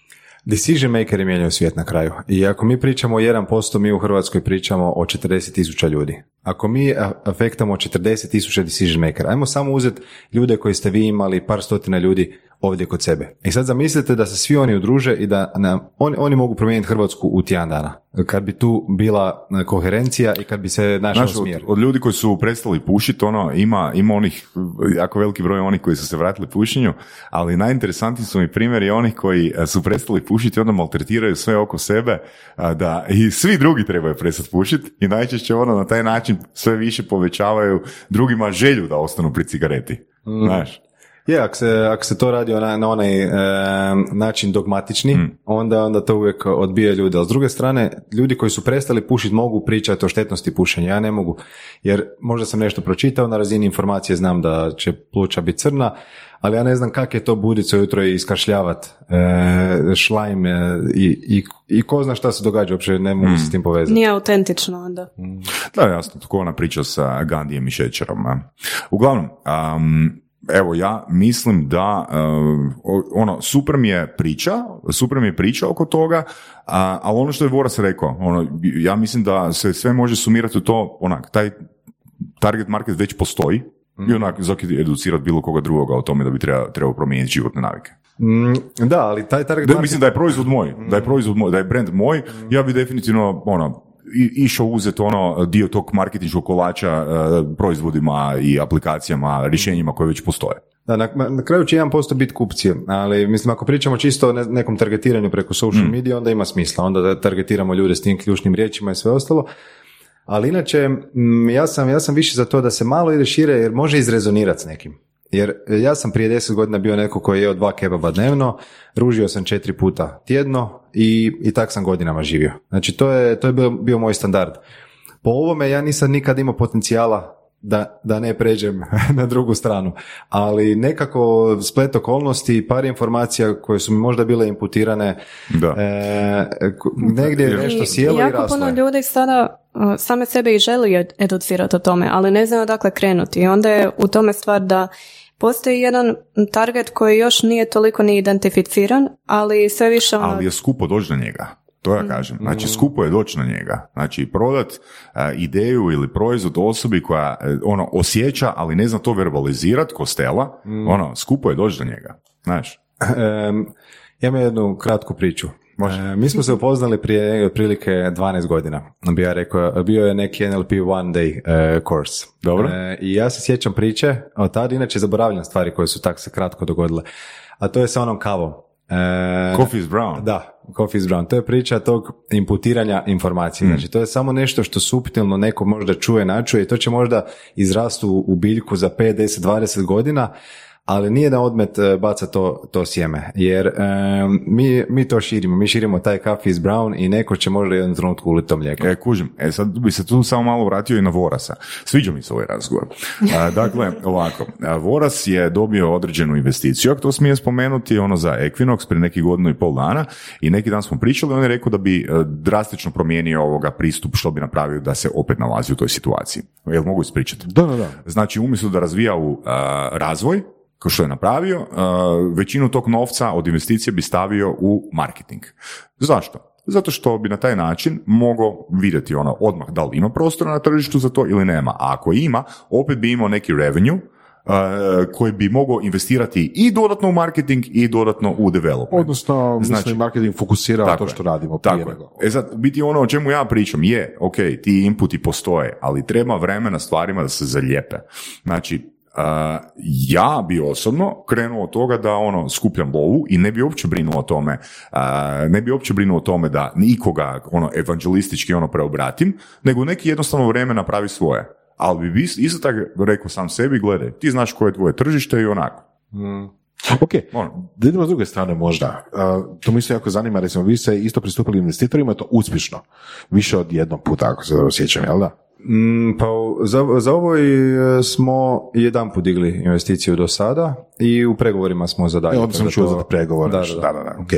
Speaker 3: Decision makeri mijenjaju svijet na kraju. I ako mi pričamo o 1%, mi u Hrvatskoj pričamo o 40 tisuća ljudi. Ako mi afektamo 40 tisuća decision makera, ajmo samo uzeti ljude koji ste vi imali, par stotina ljudi ovdje kod sebe. I sad zamislite da se svi oni udruže i da oni, oni mogu promijeniti Hrvatsku u tjedan dana. Kad bi tu bila koherencija i kad bi se našao smjer.
Speaker 4: Od, od, ljudi koji su prestali pušiti, ono, ima, ima onih, jako veliki broj onih koji su se vratili pušenju, ali najinteresantniji su mi primjeri onih koji e, su prestali pušiti i onda maltretiraju sve oko sebe, da i svi drugi trebaju prestati pušiti i najčešće ono na taj način sve više povećavaju drugima želju da ostanu pri cigareti. Mm. Znaš?
Speaker 3: Je, ako se, ako se to radi na, na onaj e, način dogmatični, mm. onda, onda to uvijek odbija ljude. Ali s druge strane, ljudi koji su prestali pušiti mogu pričati o štetnosti pušenja. Ja ne mogu, jer možda sam nešto pročitao na razini informacije, znam da će pluća biti crna, ali ja ne znam kak je to buditi se ujutro i iskaršljavat e, šlajm e, i, i, i, ko zna šta se događa, uopće ne mogu se s tim povezati.
Speaker 5: Nije autentično onda.
Speaker 4: Mm. Da, jasno, tko ona priča sa Gandijem i Šećerom. Uglavnom, um, evo ja mislim da uh, ono super mi je priča, super mi je priča oko toga, a, ali ono što je Voras rekao, ono, ja mislim da se sve može sumirati u to, onak, taj target market već postoji mm. i onak zaki educirati bilo koga drugoga o tome da bi treba, trebao promijeniti životne navike.
Speaker 3: Mm, da, ali taj target
Speaker 4: market... Mislim da je proizvod moj, da je proizvod moj, da je brand moj, ja bi definitivno, ono, išao uzeti ono dio tog marketinškog kolača e, proizvodima i aplikacijama, rješenjima koje već postoje.
Speaker 3: Da, na, na kraju će 1% biti kupci, ali mislim ako pričamo čisto o nekom targetiranju preko social mm. media, onda ima smisla, onda targetiramo ljude s tim ključnim riječima i sve ostalo. Ali inače, ja sam, ja sam više za to da se malo ide šire jer može izrezonirati s nekim. Jer ja sam prije deset godina bio neko koji je jeo dva kebaba dnevno, ružio sam četiri puta tjedno i, i tak sam godinama živio. Znači to je, to je bio, bio moj standard. Po ovome ja nisam nikad imao potencijala da, da ne pređem na drugu stranu. Ali nekako splet okolnosti i par informacija koje su mi možda bile imputirane, da. E, negdje je nešto sjelo i, i
Speaker 5: Jako puno ljudi sada same sebe i želi educirati o tome, ali ne znaju odakle krenuti. I onda je u tome stvar da Postoji jedan target koji još nije toliko ni identificiran, ali sve više... Ono...
Speaker 4: Ali je skupo doći do njega. To ja kažem. Znači, skupo je doći na njega. Znači, prodat e, ideju ili proizvod osobi koja e, ono osjeća, ali ne zna to verbalizirat, ko Stella, ono, skupo je doći do njega. Znaš?
Speaker 3: Em, ja imam jednu kratku priču. E, mi smo se upoznali prije otprilike 12 godina. Bi ja rekao, bio je neki NLP one day e, course.
Speaker 4: Dobro.
Speaker 3: E, I ja se sjećam priče, od tada inače zaboravljam stvari koje su tak se kratko dogodile. A to je sa onom kavom. E,
Speaker 4: Coffee is brown.
Speaker 3: Da, Coffee is Brown. To je priča tog imputiranja informacije. Znači, to je samo nešto što suptilno neko možda čuje, načuje i to će možda izrastu u, u biljku za 5, 10, 20 godina, ali nije da odmet e, baca to, to sjeme. Jer e, mi, mi to širimo. Mi širimo taj Coffee is Brown i neko će možda u jednom trenutku uliti to mlijeko.
Speaker 4: E, kužim. E, sad bi se tu samo malo vratio i na Vorasa. Sviđa mi se ovaj razgovor. A, dakle, ovako, a, Voras je dobio određenu investiciju, ako to smije spomenuti, ono za Equinox prije nekih godinu i pol dana i neki dan smo pričali, on je rekao da bi e, drastično promijenio ovoga pristup što bi napravio da se opet nalazi u toj situaciji. Jel mogu ispričati?
Speaker 1: Da, da, da.
Speaker 4: Znači, umjesto da razvija u a, razvoj, što je napravio, a, većinu tog novca od investicije bi stavio u marketing. Zašto? Zato što bi na taj način mogao vidjeti ono odmah da li ima prostora na tržištu za to ili nema. A ako ima, opet bi imao neki revenue a, koji bi mogao investirati i dodatno u marketing i dodatno u development.
Speaker 1: Odnosno, znači, marketing fokusira
Speaker 4: Tako
Speaker 1: to
Speaker 4: je.
Speaker 1: što radimo prije
Speaker 4: Tako je.
Speaker 1: nego.
Speaker 4: E sad, u biti ono o čemu ja pričam je, ok, ti inputi postoje, ali treba vremena stvarima da se zalijepe. Znači, ja bi osobno krenuo od toga da ono skupljam lovu i ne bi uopće brinuo o tome, a, ne bi uopće brinuo o tome da nikoga ono evangelistički ono preobratim, nego neki jednostavno vreme napravi svoje. Ali bi is- isto tako rekao sam sebi, gledaj, ti znaš koje je tvoje tržište i onako.
Speaker 1: Ok,
Speaker 4: Ono,
Speaker 1: da idemo s druge strane možda. Uh, to mi se jako zanima, recimo, vi ste isto pristupili investitorima, to uspješno. Više od jednog puta, ako se dobro sjećam, jel da?
Speaker 3: Mm, pa za, za ovo e, smo jedan put digli investiciju do sada i u pregovorima smo za dalje.
Speaker 1: E, sam čuo za pregovor.
Speaker 3: Da,
Speaker 1: znači,
Speaker 3: da,
Speaker 1: da, da, da, ok.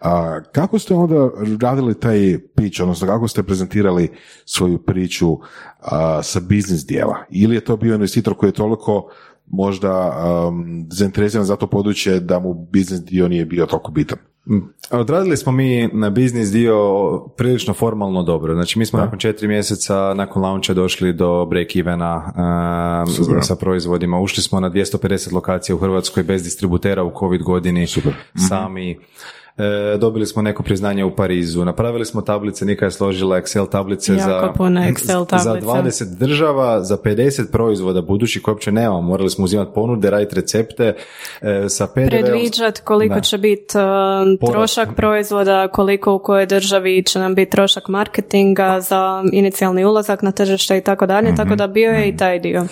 Speaker 1: A, kako ste onda radili taj pitch, odnosno kako ste prezentirali svoju priču a, sa biznis dijela? Ili je to bio investitor koji je toliko možda um, zainteresiran za to područje da mu biznis dio nije bio toliko bitan?
Speaker 3: Mm, Odradili smo mi na biznis dio prilično formalno dobro. Znači mi smo nakon četiri mjeseca nakon launcha došli do break evena
Speaker 4: Super.
Speaker 3: sa proizvodima. Ušli smo na 250 lokacija u Hrvatskoj bez distributera u covid godini. Sami. E, dobili smo neko priznanje u Parizu. Napravili smo tablice, Nika je složila Excel tablice
Speaker 5: Jako
Speaker 3: za,
Speaker 5: puno Excel
Speaker 3: za
Speaker 5: tablica.
Speaker 3: 20 država, za 50 proizvoda budući koje uopće nemamo. Morali smo uzimati ponude, raditi recepte e, sa PDV-om.
Speaker 5: predviđat koliko
Speaker 3: Da.
Speaker 5: će biti uh, trošak proizvoda, koliko u kojoj državi će nam biti trošak marketinga za inicijalni ulazak na tržište i tako dalje, tako da bio je i taj dio.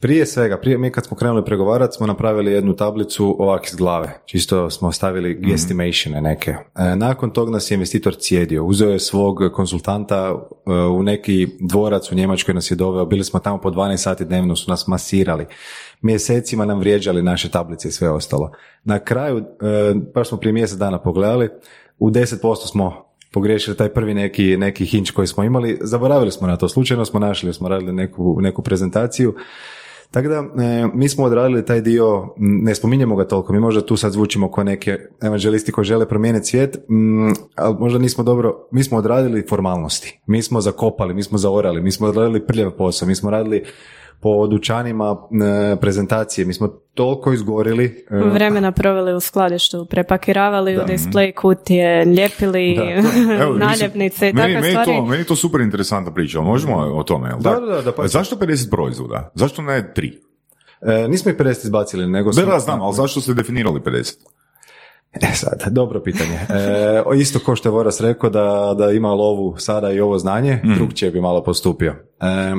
Speaker 3: Prije svega, prije mi kad smo krenuli pregovarati smo napravili jednu tablicu ovak iz glave. Čisto smo stavili
Speaker 1: Mhm.
Speaker 3: guesstimatione neke. E, nakon tog nas je investitor cijedio. Uzeo je svog konsultanta e, u neki dvorac u Njemačkoj nas je doveo. Bili smo tamo po 12 sati dnevno, su nas masirali. Mjesecima nam vrijeđali naše tablice i sve ostalo. Na kraju, e, baš smo prije mjesec dana pogledali, u 10% smo pogriješili taj prvi neki, neki hinč koji smo imali. Zaboravili smo na to, slučajno smo našli, smo radili neku, neku prezentaciju. Tako da, e, mi smo odradili taj dio, ne spominjemo ga toliko, mi možda tu sad zvučimo kao neke evanđelisti koji žele promijeniti svijet, m, ali možda nismo dobro, mi smo odradili formalnosti, mi smo zakopali, mi smo zaorali, mi smo odradili prljav posao, mi smo radili po dućanima e, prezentacije, mi smo toliko izgorili. e,
Speaker 5: Vremena proveli u skladištu, prepakiravali u display kutije, ljepili
Speaker 4: Evo, mislim,
Speaker 5: naljepnice i
Speaker 4: meni,
Speaker 5: takve
Speaker 4: meni,
Speaker 5: stvari.
Speaker 4: to, meni je to super interesantna priča, možemo o tome, jel
Speaker 3: Da, da, da, da, pa-
Speaker 4: Zašto 50 proizvoda? Zašto ne 3?
Speaker 3: e, nismo ih 50 izbacili, nego
Speaker 4: Da, da, znam, ali zašto ste definirali 50?
Speaker 3: E sad, dobro pitanje. E, isto ko što je Voras rekao da, da ima lovu sada i ovo znanje,
Speaker 4: Mm.
Speaker 3: drugčije bi malo postupio. E,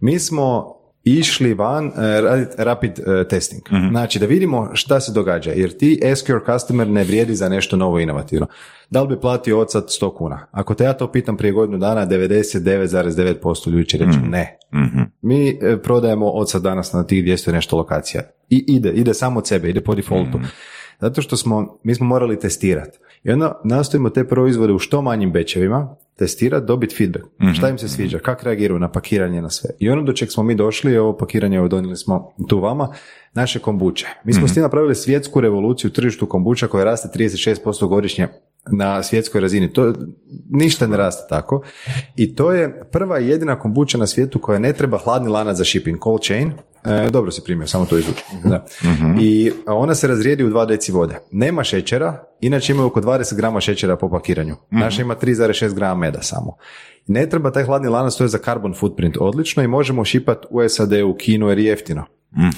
Speaker 3: mi smo išli van e, raditi rapid e, testing.
Speaker 4: Mhm.
Speaker 3: Znači da vidimo šta se događa, jer ti ask your customer ne vrijedi za nešto novo i inovativno. Da li bi platio od sad 100 kuna? Ako te ja to pitam prije godinu dana, 99,9% ljudi će reći ne.
Speaker 4: Mhm.
Speaker 3: Mi e, prodajemo od sad danas na tih 200 i nešto lokacija. I ide, ide samo od sebe, ide po defaultu. Zato što smo, mi smo morali testirati. I onda nastojimo te proizvode u što manjim bečevima testirati, dobiti feedback. Šta im se sviđa, kako reagiraju na pakiranje, na sve. I ono do čeg smo mi došli, ovo pakiranje evo donijeli smo tu vama, naše kombuče. Mi smo s tim napravili svjetsku revoluciju tržištu kombuča koja raste 36% godišnje na svjetskoj razini. To ništa ne raste tako. I to je prva i jedina kombuča na svijetu koja ne treba hladni lanac za shipping, cold chain. E, dobro si primio, samo to izvuči. Da. I ona se razrijedi u 2 deci vode. Nema šećera, inače ima oko 20 grama šećera po pakiranju. Naša ima 3,6 grama meda samo. Ne treba taj hladni lanac, to je za carbon footprint odlično i možemo šipati u SAD, u Kinu jer je jeftino.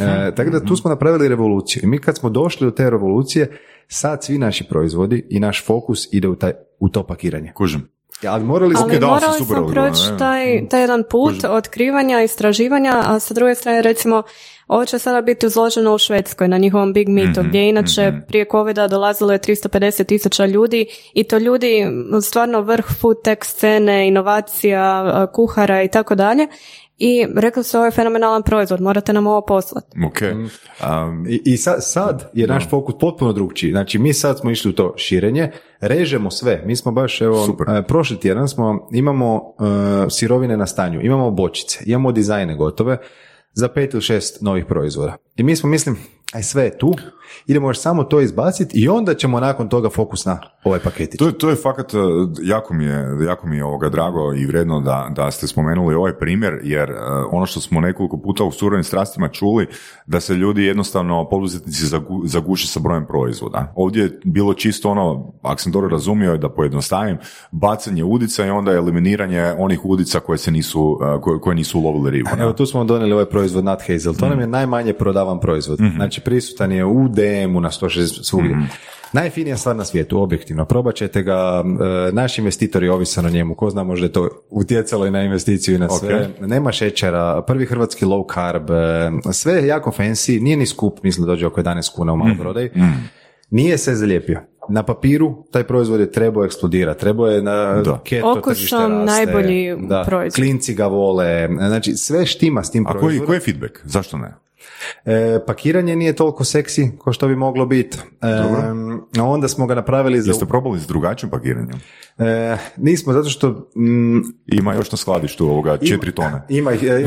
Speaker 3: E, tako da tu smo napravili revoluciju. I mi kad smo došli do te revolucije, sad svi naši proizvodi i naš fokus ide u, taj, u to pakiranje.
Speaker 4: Kužim.
Speaker 3: Ja, Ali morali.
Speaker 5: Ali
Speaker 4: si
Speaker 5: morali
Speaker 4: super odgovor,
Speaker 5: proći taj, taj jedan put otkrivanja, istraživanja, a sa druge strane recimo ovo će sada biti izloženo u Švedskoj na njihovom Big Meetu,
Speaker 4: Mhm,
Speaker 5: gdje je inače prije covida dolazilo je 350 tisuća ljudi i to ljudi stvarno vrh food tech scene, inovacija, kuhara i tako dalje. I rekli su ovo je fenomenalan proizvod, morate nam ovo poslati.
Speaker 4: Ok. Um,
Speaker 3: I, i sad, sad je naš fokus potpuno drugčiji. Znači, mi sad smo išli u to širenje, režemo sve. Mi smo baš, evo,
Speaker 4: Super.
Speaker 3: e, prošli tjedan smo, imamo e, sirovine na stanju, imamo bočice, imamo dizajne gotove za pet ili šest novih proizvoda. I mi smo, mislim, aj sve je tu, idemo još samo to izbaciti i onda ćemo nakon toga fokus na ovaj paketić.
Speaker 4: To je, to je fakat, uh, jako mi je, jako mi je ovoga drago i vredno da, da ste spomenuli ovaj primjer, jer uh, ono što smo nekoliko puta u surovim strastima čuli, da se ljudi jednostavno, poduzetnici zagu, zaguše sa brojem proizvoda. Ovdje je bilo čisto ono, ako sam dobro razumio, da pojednostavim, bacanje udica i onda eliminiranje onih udica koje se nisu, uh, koje, koje nisu ulovili ribu.
Speaker 3: Evo tu smo donijeli ovaj proizvod Nut Hazel. To nam je najmanje prodavan proizvod. Znači prisutan je u DM-u na 160 svugdje. Najfinija stvar na svijetu, objektivno. Probat ćete ga, e, naši investitori ovisan o njemu, ko zna možda je to utjecalo i na investiciju i na sve. Nema šećera, prvi hrvatski low carb, e, sve je jako fancy, nije ni skup, mislim da dođe oko 11 kuna u maloj prodaji. Nije se zalijepio. Na papiru taj proizvod je trebao eksplodirati, trebao je na
Speaker 4: Da.
Speaker 3: keto
Speaker 5: Okusom
Speaker 3: tržište raste.
Speaker 5: najbolji
Speaker 3: da,
Speaker 5: proizvod.
Speaker 3: Klinci ga vole, znači sve štima s tim
Speaker 4: A koji,
Speaker 3: proizvodom.
Speaker 4: koji je feedback? Zašto ne?
Speaker 3: E, pakiranje nije toliko seksi kao što bi moglo biti. E, onda smo ga napravili za...
Speaker 4: Jeste probali s drugačijim pakiranjem?
Speaker 3: E, nismo, zato što... mm,
Speaker 4: Ima još na skladištu ovoga četiri tone.
Speaker 3: Ima ih, e,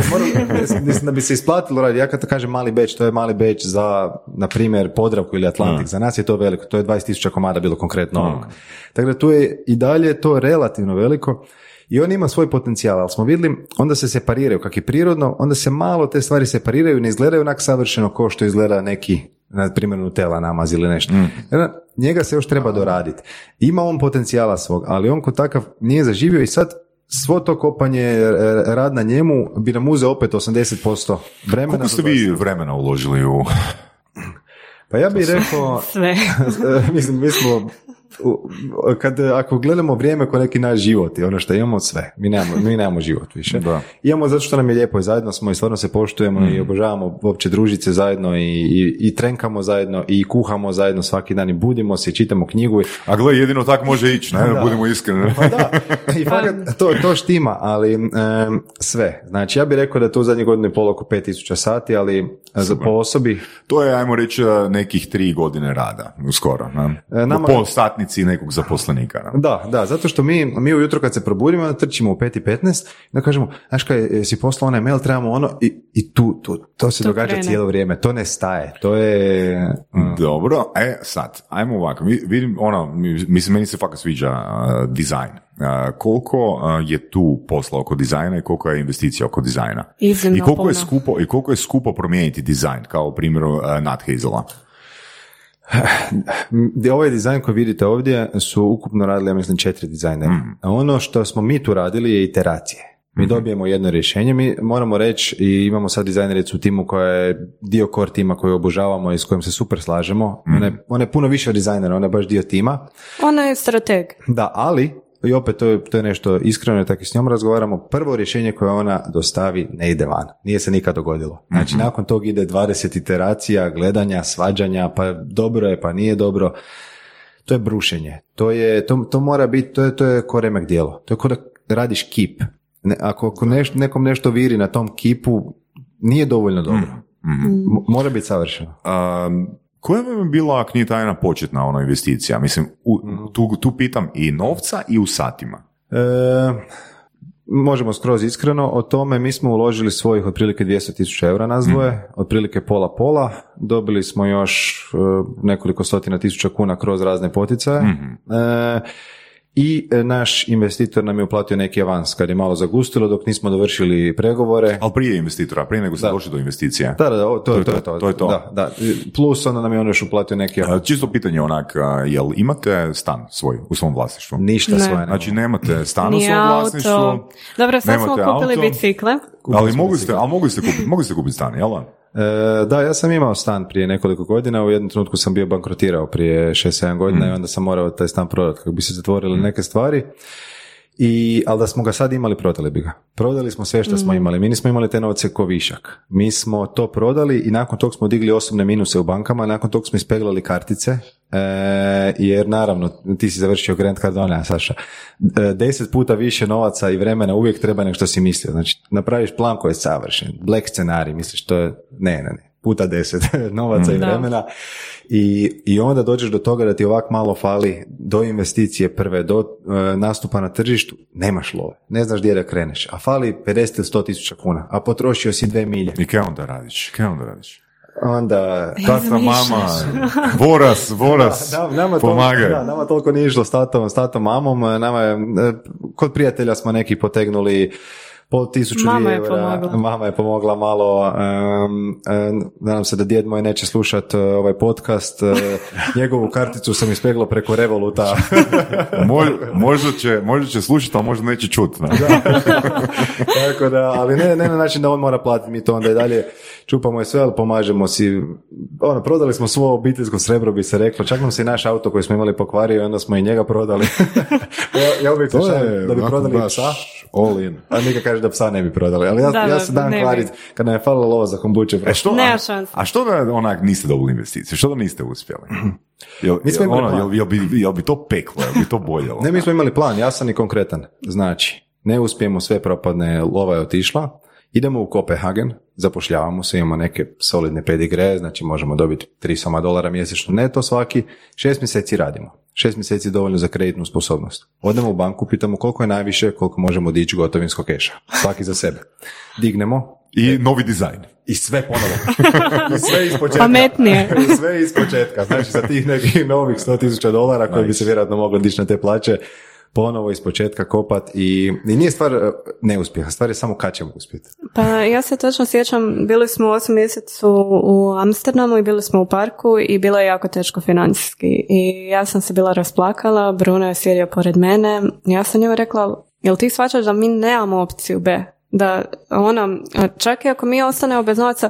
Speaker 3: da bi se isplatilo raditi. Ja kad kažem mali beč, to je mali beč za, na primjer, Podravku ili Atlantik. Za nas je to veliko, to je 20.000 komada bilo konkretno ovog. Tako da tu je i dalje to relativno veliko i on ima svoj potencijal, ali smo vidjeli, onda se separiraju, kak je prirodno, onda se malo te stvari separiraju i ne izgledaju onak savršeno kao što izgleda neki, na primjer Nutella namaz ili nešto. Da, Njega se još treba doraditi. Ima on potencijala svog, ali on kod takav nije zaživio i sad svo to kopanje, e, rad na njemu bi nam uzeo opet 80% vremena.
Speaker 4: Koliko ste vi vremena uložili u...
Speaker 3: Pa ja bih rekao,
Speaker 5: Sve.
Speaker 3: mislim, mi smo, kad, ako gledamo vrijeme ko neki naš život i ono što imamo sve, mi nemamo, mi nemamo život više.
Speaker 4: Da.
Speaker 3: Imamo zato što nam je lijepo i zajedno smo i stvarno se poštujemo i obožavamo uopće družice zajedno i, i, i trenkamo zajedno i kuhamo zajedno svaki dan i budimo se i čitamo knjigu. i-
Speaker 4: A gle, jedino tako može ići, ne,
Speaker 3: Da.
Speaker 4: budemo iskreni.
Speaker 3: Pa da, i fakat, to, to štima, ali em, sve. Znači ja bih rekao da je to u zadnjih godinu i pol oko 5000 sati, ali za, po osobi
Speaker 4: To je, ajmo reći, nekih tri godine rada, skoro. Ne?
Speaker 3: E, nama-
Speaker 4: Po satnici nekog zaposlenika. Ne?
Speaker 3: Da, da, zato što mi, mi ujutro kad se probudimo, onda trčimo u 5.15, da kažemo, znaš kaj, jesi poslao onaj mail, trebamo ono, i, i tu, tu, to se
Speaker 5: To
Speaker 3: događa
Speaker 5: krene.
Speaker 3: cijelo vrijeme, to ne staje, to je... mm,
Speaker 4: Dobro, e sad, ajmo ovako, Vi- vidim, ono, mi- mislim, meni se fakat sviđa uh, dizajn. Uh, koliko uh, je tu posla oko dizajna i koliko je investicija oko dizajna?
Speaker 5: Iznimno
Speaker 4: I koliko je skupo, i koliko je skupo promijeniti dizajn, kao u primjeru uh, Nat Hazela?
Speaker 3: Ovaj dizajn koji vidite ovdje su ukupno radili, ja mislim, četiri dizajnera. A ono što smo mi tu radili je iteracije. Mi dobijemo jedno rješenje, mi moramo reći i imamo sad dizajnericu u timu koja je dio core tima koju obožavamo i s kojim se super slažemo. Ona, je, ona je puno više od dizajnera, ona je baš dio tima.
Speaker 5: Ona je strateg.
Speaker 3: Da, ali, i opet to je, to je nešto iskreno, tako i s njom razgovaramo, prvo rješenje koje ona dostavi ne ide van. Nije se nikad dogodilo. Znači, nakon tog ide 20 iteracija, gledanja, svađanja, pa dobro je, pa nije dobro. To je brušenje. To, je, to, to mora biti, to je, to je ko remek djelo. To je ko da radiš kip. Ne, ako ako neš- nekom nešto viri na tom kipu, nije dovoljno dobro. M- Mora biti savršeno.
Speaker 4: Um, koja vam je bila, ako nije tajna, početna ono investicija? Mislim, u, tu, tu pitam i novca i u satima.
Speaker 3: E, možemo skroz iskreno o tome, mi smo uložili svojih otprilike 200 tisuća eura nas dvoje, otprilike pola pola, dobili smo još e, nekoliko stotina tisuća kuna kroz razne poticaje. E, i e, naš investitor nam je uplatio neki avans kad je malo zagustilo dok nismo dovršili pregovore.
Speaker 4: Ali prije investitora, prije nego ste
Speaker 3: Da.
Speaker 4: došli do investicija.
Speaker 3: Da, da, da, o, to, je to, je to.
Speaker 4: To je to.
Speaker 3: Da, da. Plus onda nam je on još uplatio neki
Speaker 4: A,
Speaker 3: avans.
Speaker 4: Čisto pitanje onak, jel imate stan svoj u svom vlasništvu?
Speaker 3: Ništa
Speaker 5: Ne.
Speaker 3: svoje nemamo.
Speaker 4: Znači nemate stan u svom vlasništvu,
Speaker 5: Dobro, sad smo kupili
Speaker 4: auto.
Speaker 5: bicikle.
Speaker 4: ali mogli ste, ali mogli ste kupiti, mogli ste kupiti stan, jel da?
Speaker 3: E, da, ja sam imao stan prije nekoliko godina, u jednom trenutku sam bio bankrotirao prije 6-7 godina
Speaker 4: Mm.
Speaker 3: i onda sam morao taj stan prodati kako bi se zatvorile neke stvari. I, ali da smo ga sad imali, prodali bi ga. Prodali smo sve što smo imali. Mi nismo imali te novce ko višak. Mi smo to prodali i nakon tog smo digli osobne minuse u bankama, nakon tog smo ispeglali kartice, e, jer naravno, ti si završio Grand Cardone, Saša, E, deset puta više novaca i vremena uvijek treba nego što si mislio. Znači, napraviš plan koji je savršen, black scenarij, misliš to je, ne, ne, ne, puta deset novaca i
Speaker 5: Da.
Speaker 3: vremena i, i onda dođeš do toga da ti ovak malo fali do investicije prve, do e, nastupa na tržištu, nemaš love, ne znaš gdje da kreneš, a fali 50 ili 100 tisuća kuna, a potrošio si dve milje.
Speaker 4: I kaj onda radiš? Kaj onda radiš?
Speaker 3: Onda...
Speaker 4: Tata, mama, voras, voras,
Speaker 3: Da, nama
Speaker 4: pomagaj.
Speaker 3: Toliko, da, nama toliko nije išlo s tatom, s tatom mamom, nama je, e, kod prijatelja smo neki potegnuli po tisuću
Speaker 5: Mama
Speaker 3: dvije
Speaker 5: je pomogla.
Speaker 3: Mama je pomogla malo, em, em, nadam se da djed moj neće slušat e, ovaj podcast, e, njegovu karticu sam ispeglo preko Revoluta.
Speaker 4: Mo- možda, će, možda će slušati, ali možda neće čut. ne?
Speaker 3: Tako da, ali ne, ne na način da on mora platiti, mi to onda i dalje čupamo i sve, ali pomažemo si. Ono, prodali smo svo obiteljsko srebro, bi se reklo, čak nam se i naš auto koji smo imali pokvario i onda smo i njega prodali. ja, ja uvijek se
Speaker 1: To je
Speaker 3: da bi prodali
Speaker 1: baš
Speaker 3: psa,
Speaker 1: all in.
Speaker 3: a kaže da psa ne bi prodali. Ali ja,
Speaker 5: Da,
Speaker 3: ja se dan kvarit, kad nam je falilo lova za kombuče.
Speaker 4: E što, a, a što da onak niste dobili investicije? Što da niste uspjeli? Jel,
Speaker 3: Mi smo imali
Speaker 4: ono, jel, jel, bi, jel bi to peklo, jel bi to boljelo?
Speaker 3: Ne, mi smo imali plan, jasan i konkretan. Znači, ne uspijemo, sve propadne, lova je otišla, idemo u Kopenhagen, zapošljavamo se, imamo neke solidne pedigre, znači možemo dobiti 3 soma dolara mjesečno neto svaki, šest mjeseci radimo. Šest mjeseci je dovoljno za kreditnu sposobnost. Odemo u banku, pitamo koliko je najviše, koliko možemo dići gotovinskog keša. Svaki za sebe. Dignemo,
Speaker 4: I novi dizajn.
Speaker 3: i sve ponovo. I sve iz početka.
Speaker 5: Pametnije.
Speaker 3: I sve iz početka. Znači sa tih nekih novih 100.000 dolara koji bi se vjerojatno moglo dići na te plaće, ponovo iz početka kopat i, i nije stvar e, neuspjeha, stvar je samo kad ćemo uspjeti.
Speaker 5: Pa ja se točno sjećam, bili smo u osam mjesecu u Amsterdamu i bili smo u parku i bilo je jako teško financijski. I ja sam se bila rasplakala, Bruno je sjedio pored mene. Ja sam njemu rekla, jel ti shvaćaš da mi nemamo opciju B? Da ono, čak i ako mi ostanemo bez novaca,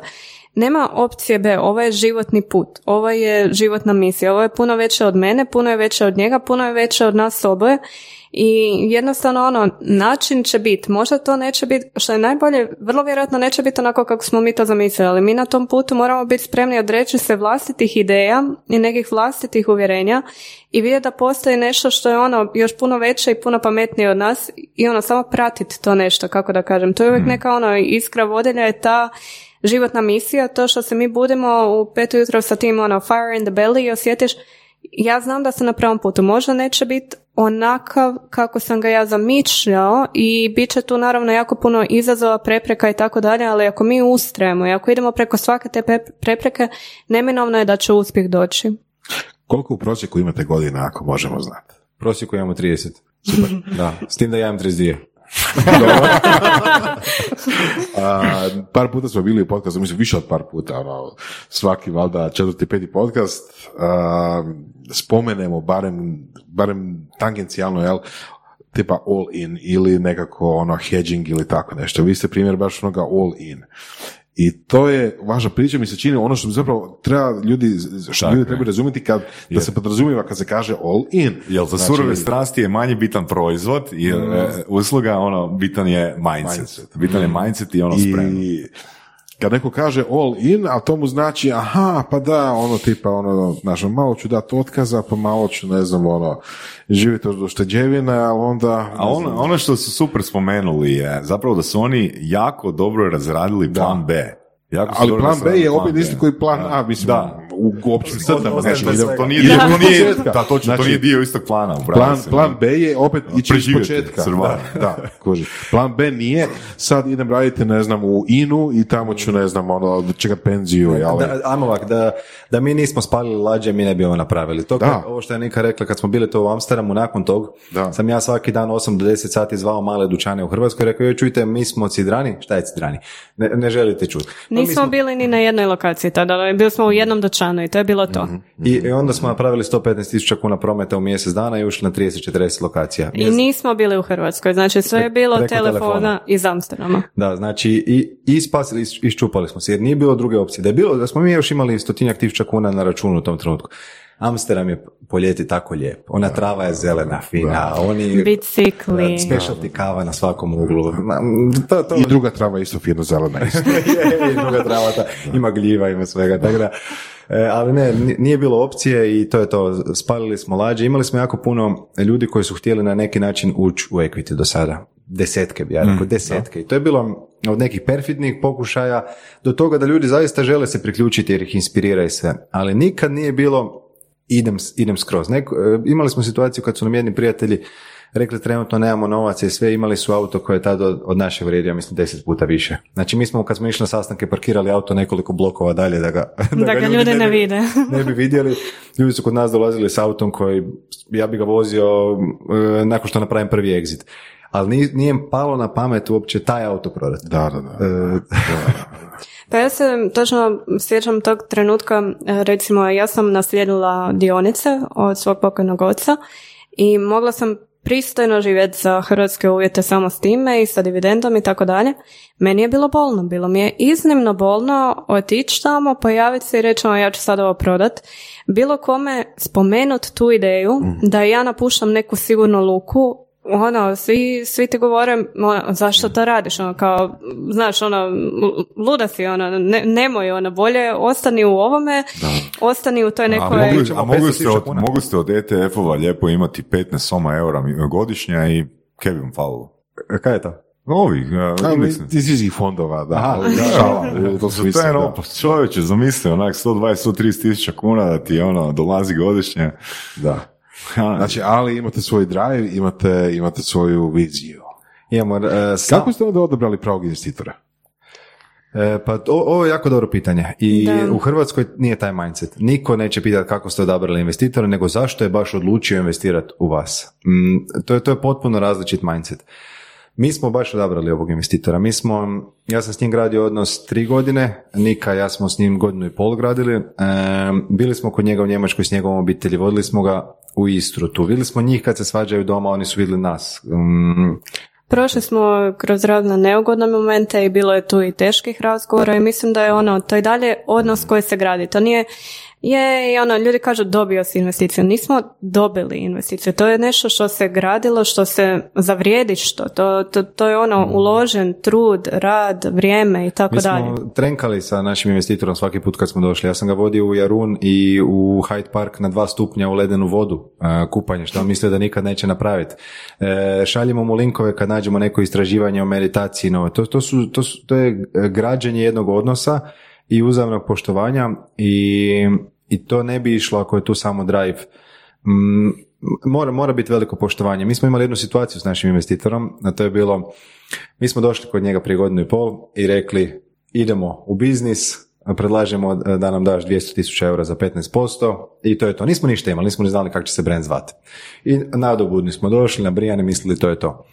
Speaker 5: nema opcije B, ovo je životni put, ovo je životna misija, ovo je puno veće od mene, puno je veće od njega, puno je veće od nas oboje i jednostavno ono, način će biti, možda to neće biti, što je najbolje, vrlo vjerojatno neće biti onako kako smo mi to zamislili, ali mi na tom putu moramo biti spremni odreći se vlastitih ideja i nekih vlastitih uvjerenja i vidjeti da postoji nešto što je ono još puno veće i puno pametnije od nas i ono samo pratiti to nešto, kako da kažem. To je uvijek neka ono iskra vodilja je ta životna misija, to što se mi budemo u pet ujutro sa tim ono fire in the belly i osjetiš ja znam da sam na pravom putu, možda neće biti onakav kako sam ga ja zamišljao i bit će tu naravno jako puno izazova, prepreka i tako dalje, ali ako mi ustrajemo i ako idemo preko svake te prepreke, neminovno je da će uspjeh doći.
Speaker 1: Koliko u prosjeku imate godina, ako možemo znati?
Speaker 3: U prosjeku imamo 30. Super. Da, s tim da ja imam 32.
Speaker 1: A, par puta smo bili u podcastu, mislim više od par puta, ono, svaki valjda četvrti, peti podcast, a, spomenemo barem, barem tangencijalno, jel, tipa all in ili nekako ono hedging ili tako nešto. Vi ste primjer baš onoga all in. I to je važna priča, mi se čini ono što zapravo treba ljudi, što
Speaker 4: Tako
Speaker 1: ljudi trebaju razumjeti kad, da se podrazumijeva kad se kaže all in.
Speaker 4: Jel za
Speaker 1: Znači,
Speaker 4: surove strasti je manje bitan proizvod i e, usluga, ono, bitan je mindset.
Speaker 1: Mindset.
Speaker 4: Bitan je mindset i ono spremno.
Speaker 1: Kad neko kaže all in, a to mu znači, aha, pa da, ono tipa, ono, znaš, malo ću dati otkaza, pa malo ću, ne znam, ono, živjeti od ušteđevine, ali onda...
Speaker 4: A ono, ono što su super spomenuli je zapravo da su oni jako dobro razradili plan B. Jako
Speaker 1: ali plan B je opet isti koji plan
Speaker 4: Da.
Speaker 1: A, mislim,
Speaker 4: Da.
Speaker 1: U općim crtama.
Speaker 3: Ostaje
Speaker 1: Znači.
Speaker 4: To nije,
Speaker 1: idemo
Speaker 4: to nije, da, točno, to
Speaker 1: Znači,
Speaker 4: nije dio istog plana.
Speaker 1: Plan, plan B je opet ići iz početka. Da, da, kužiš. Plan B nije, sad idem raditi, ne znam, u INU i tamo ću, ne znam, ono, čekat penziju, jel?
Speaker 3: Da, ajmo ovak, da, da mi nismo spalili lađe, mi ne bi ovo napravili. To
Speaker 1: Da.
Speaker 3: kad- ovo što je Nika rekla, kad smo bili to u Amsterdamu, nakon tog,
Speaker 1: Da.
Speaker 3: sam ja svaki dan 8 do 10 sati zvao male dućane u Hrvatskoj i rekao, joj čujte, mi smo cidrani, šta je cidrani? Ne, ne želite čuti. No, mi
Speaker 5: Nismo
Speaker 3: smo-
Speaker 5: bili ni na jednoj lokaciji tada, bili smo u jednom dućanu i to je bilo to.
Speaker 3: I, I onda smo napravili 115 tisuća kuna prometa u mjesec dana i ušli na 30-40 lokacija.
Speaker 5: I nismo bili u Hrvatskoj, znači sve je bilo
Speaker 3: Preko
Speaker 5: telefona,
Speaker 3: telefona.
Speaker 5: iz Amsterdama.
Speaker 3: Da, znači i, i spasili, iščupali smo se, jer nije bilo druge opcije. Da je bilo, da smo mi još imali stotinjak tisuća kuna na računu u tom trenutku. Amsterdam je po ljeti tako lijep. Ona trava je zelena, fina, oni...
Speaker 5: Bicikli.
Speaker 3: Specialty kava na svakom uglu. To, to,
Speaker 1: I druga trava isto fino zelena isto.
Speaker 3: je, i druga trava, ta, ima gljiva, ima svega, tako da, e, ali ne, ni- nije bilo opcije i to je to, spalili smo lađe, imali smo jako puno ljudi koji su htjeli na neki način ući u equity do sada, desetke bi ja rekao, desetke, i to je bilo od nekih perfidnih pokušaja do toga da ljudi zaista žele se priključiti jer ih inspirira i sve, ali nikad nije bilo idem, idem skroz. Neko, e, imali smo situaciju kad su nam jedni prijatelji rekli trenutno nemamo novaca i sve, imali su auto koje je tada od, naše vrijedio, mislim, deset puta više. Znači mi smo kad smo išli na sastanke parkirali auto nekoliko blokova dalje da ga,
Speaker 5: Da ga ljudi ne
Speaker 3: bi-
Speaker 5: vide.
Speaker 3: ne bi vidjeli. Ljudi su kod nas dolazili s autom koji, ja bi ga vozio e, nakon što napravim prvi exit. Ali nije, nije palo na pamet uopće taj auto prodati.
Speaker 1: Da, da, da.
Speaker 3: E,
Speaker 5: Pa ja se točno sjećam tog trenutka, e, recimo ja sam naslijedila dionice od svog pokojnog oca i mogla sam pristojno živjeti za hrvatske uvjete samo s time i sa dividendom i tako dalje. Meni je bilo bolno, bilo mi je iznimno bolno otići tamo, pojaviti se i reći "O, ja ću sad ovo prodat. Bilo kome spomenut tu ideju da ja napuštam neku sigurnu luku ono, svi, svi ti govore, ono, zašto to radiš, ono, kao, znaš, ono, luda si, ono, ne, nemoj, ono, bolje ostani u ovome, ostani u toj
Speaker 4: A
Speaker 5: nekoj...
Speaker 4: mogu,
Speaker 3: ćemo
Speaker 4: a mogu
Speaker 3: 500
Speaker 4: ste od, mogu ste od ETF-ova lijepo imati 15 soma eura godišnje i kaj bi vam falilo?
Speaker 3: kaj je to?
Speaker 4: Ovi,
Speaker 1: A,
Speaker 4: indeksni.
Speaker 1: iz iz fondova, da.
Speaker 3: Aha, da,
Speaker 1: šala,
Speaker 3: da,
Speaker 1: u tom
Speaker 4: To je
Speaker 1: da.
Speaker 4: ono, pa čovječe, zamisli, onak 120-130 tisuća kuna da ti ono dolazi godišnje.
Speaker 1: Da. Znači, ali imate svoj drive, imate, imate svoju viziju.
Speaker 3: Imamo, sa-
Speaker 1: Kako ste onda odabrali pravog investitora?
Speaker 3: E, pa to- ovo je jako dobro pitanje i
Speaker 5: Da.
Speaker 3: u Hrvatskoj nije taj mindset. Niko neće pitati kako ste odabrali investitora, nego zašto je baš odlučio investirati u vas. Mm, to, je, to je potpuno različit mindset. Mi smo baš odabrali ovog investitora. Mi smo, ja sam s njim gradio odnos tri godine, Nika ja smo s njim godinu i pol gradili. E, bili smo kod njega u Njemačkoj s njegovom obitelji, vodili smo ga u Istru tu. Vidjeli smo njih kad se svađaju doma, oni su vidjeli nas. Mm,
Speaker 5: Prošli smo kroz razne neugodne momente i bilo je tu i teških razgovora i mislim da je ono, to je dalje odnos koji se gradi. To nije, je, i ono, ljudi kažu dobio si investiciju. Nismo dobili investiciju. To je nešto što se gradilo, što se zavrijedi što. To, to, to je ono, uložen trud, rad, vrijeme i tako
Speaker 3: Mi
Speaker 5: dalje.
Speaker 3: smo trenkali sa našim investitorom svaki put kad smo došli. Ja sam ga vodio u Jarun i u Hyde Park na dva stupnja u ledenu vodu, e, kupanje, što on mislio da nikad neće napraviti. E, šaljemo mu linkove kad nađemo neko istraživanje o meditaciji. No, to, to, su, to, su, to je građenje jednog odnosa i uzavnog poštovanja i, i to ne bi išlo ako je tu samo drive. Mm, mora, mora biti veliko poštovanje. Mi smo imali jednu situaciju s našim investitorom, a to je bilo, mi smo došli kod njega prije godinu i pol i rekli idemo u biznis, predlažemo da nam daš 200 tisuća eura za 15% i to je to. Nismo ništa imali, nismo ni znali kako će se brand zvati. I nadobudni smo došli, na Brijane mislili to je to.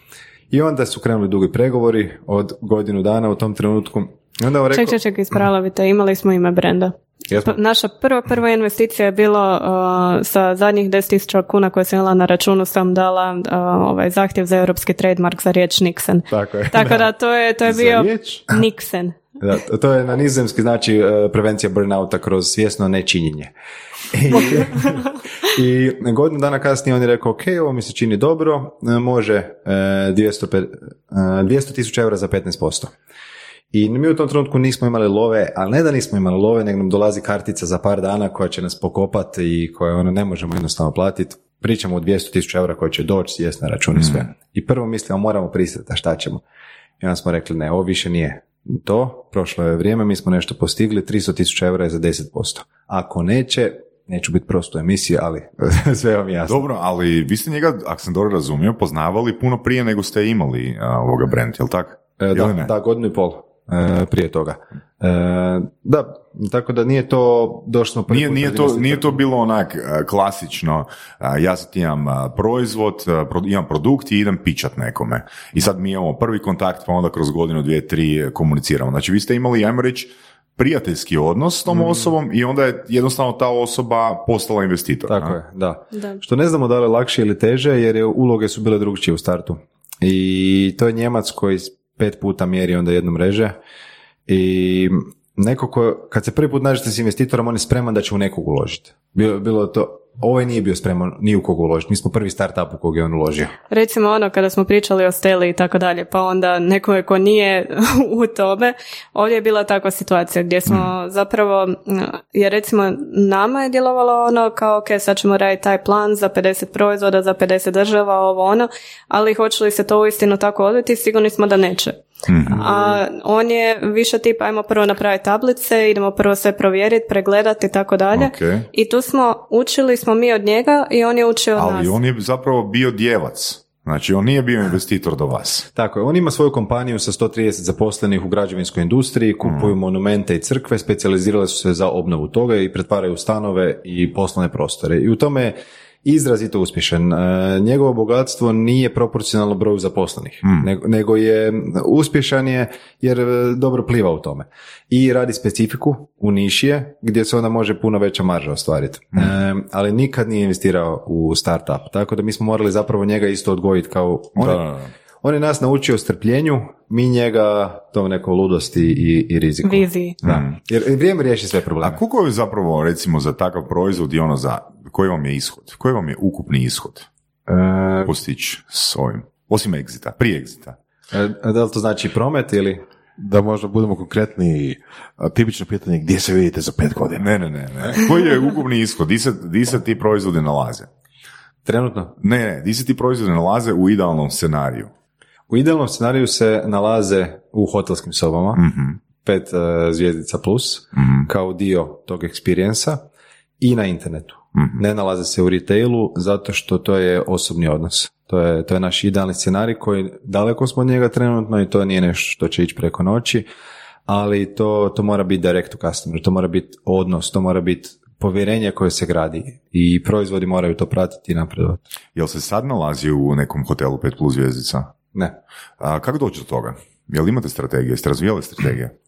Speaker 3: I onda su krenuli dugi pregovori od godinu dana u tom trenutku. Onda on rekao,
Speaker 5: Ček, ček, ček, ispravila te, imali smo ime brenda.
Speaker 3: Jesmo?
Speaker 5: Pa, Naša prva, prva investicija je bilo uh, sa zadnjih 10.000 kuna koje sam imala na računu sam dala uh, ovaj zahtjev za europski trademark za riječ Nixon.
Speaker 3: Tako je.
Speaker 5: Tako da to je, to je
Speaker 1: Za
Speaker 5: bio
Speaker 1: riječ?
Speaker 5: Nixon.
Speaker 3: Da, to je na nizozemski znači e, prevencija burnouta kroz svjesno nečinjenje. I, I godinu dana kasnije on je rekao, ok, ovo mi se čini dobro, e, može e, 200 pe- e, 200 tisuća eura za 15%. I mi u tom trenutku nismo imali love, ali ne da nismo imali love, nego nam dolazi kartica za par dana koja će nas pokopati i koje ono ne možemo jednostavno platiti. Pričamo o 200 tisuća eura koje će doći, sjest na račun i sve. I prvo mislimo, moramo pristati, a šta ćemo? I onda smo rekli, ne, ovo više nije to, prošlo je vrijeme, mi smo nešto postigli, 300 tisuća eura je za 10%. Ako neće, neću biti prosto emisije, ali sve vam jasno.
Speaker 4: Dobro, ali vi ste njega, ako sam dobro razumio, poznavali puno prije nego ste imali ovoga brand, jel tako?
Speaker 3: E, da, da, godinu i pol prije toga. E, da, tako da nije to došlo prvi
Speaker 4: nije,
Speaker 3: put
Speaker 4: nije, to, nije to bilo onak e, klasično, ja sad imam proizvod, imam produkt i idem pičat nekome. I sad mi imamo prvi kontakt, pa onda kroz godinu, dvije, tri e, komuniciramo. Znači vi ste imali, ajmo reći, prijateljski odnos s tom
Speaker 3: Mm.
Speaker 4: osobom i onda je jednostavno ta osoba postala investitor.
Speaker 3: Tako
Speaker 4: a?
Speaker 3: je, da.
Speaker 5: Da.
Speaker 3: Što ne znamo da li je lakše ili teže, jer je uloge su bile drugčije u startu. I to je Njemac koji pet puta mjeri onda jednom mreže i neko ko, kad se prvi put nađete s investitorom, on je spreman da će u nekog uložiti. Bilo, bilo to, ovaj nije bio spreman ni u koga uložiti. Mi smo prvi startup u kog je on uložio.
Speaker 5: Recimo ono kada smo pričali o Steli i tako dalje, pa onda nekome ko nije u tome, ovdje je bila takva situacija gdje smo zapravo, jer recimo nama je djelovalo ono kao ok, sad ćemo raditi taj plan za 50 proizvoda, za 50 država, ovo ono, ali hoće li se to uistinu tako odviti, sigurni smo da neće. A on je više tip, ajmo prvo napraviti tablice, idemo prvo sve provjeriti, pregledati i tako dalje. I tu smo, učili smo mi od njega i on je učio od nas.
Speaker 4: Ali on je zapravo bio djevac. Znači, on nije bio investitor do vas.
Speaker 3: Tako je, on ima svoju kompaniju sa 130 zaposlenih u građevinskoj industriji, kupuju monumente i crkve, specijalizirale su se za obnovu toga i pretvaraju stanove i poslovne prostore. I u tome je izrazito uspješan. E, Njegovo bogatstvo nije proporcionalno broju zaposlenih, nego, nego je uspješan je jer e, dobro pliva u tome. I radi specifiku u nišije gdje se onda može puno veća marža ostvariti. E, ali nikad nije investirao u startup, tako da mi smo morali zapravo njega isto odgojiti kao on,
Speaker 4: Da,
Speaker 3: je-
Speaker 4: da, da.
Speaker 3: On je nas naučio strpljenju, mi njega tom nekoj ludosti i, i riziku.
Speaker 5: Viziji.
Speaker 3: Da. Jer vrijeme riješi sve probleme.
Speaker 4: A koliko je zapravo, recimo, za takav proizvod i ono za, koji vam je ishod? Koji vam je ukupni ishod
Speaker 3: E,
Speaker 4: postići s ovim? Osim exita, prije exita.
Speaker 3: e, da li to znači promet ili...
Speaker 1: Da možda budemo konkretni, tipično pitanje gdje se vidite za pet godina?
Speaker 4: Ne, ne, ne, ne. Koji je ukupni ishod? Di se, di se ti proizvodi nalaze?
Speaker 3: Trenutno?
Speaker 4: Ne, ne, di se ti proizvodi nalaze u idealnom scenariju?
Speaker 3: U idealnom scenariju se nalaze u hotelskim sobama,
Speaker 4: Mhm.
Speaker 3: pet e, zvjezdica plus, kao dio tog eksperijensa i na internetu.
Speaker 4: Mhm.
Speaker 3: Ne nalaze se u retailu zato što to je osobni odnos. To je, to je naš idealni scenarij koji daleko smo od njega trenutno i to nije nešto što će ići preko noći, ali to, to mora biti direct to customer, to mora biti odnos, to mora biti povjerenje koje se gradi i proizvodi moraju to pratiti i napredovati.
Speaker 4: Jel se sad nalazi u nekom hotelu 5 plus zvjezdica?
Speaker 3: Ne.
Speaker 4: A kako doći do toga? Jel imate strategije? Jeste razvijali strategije?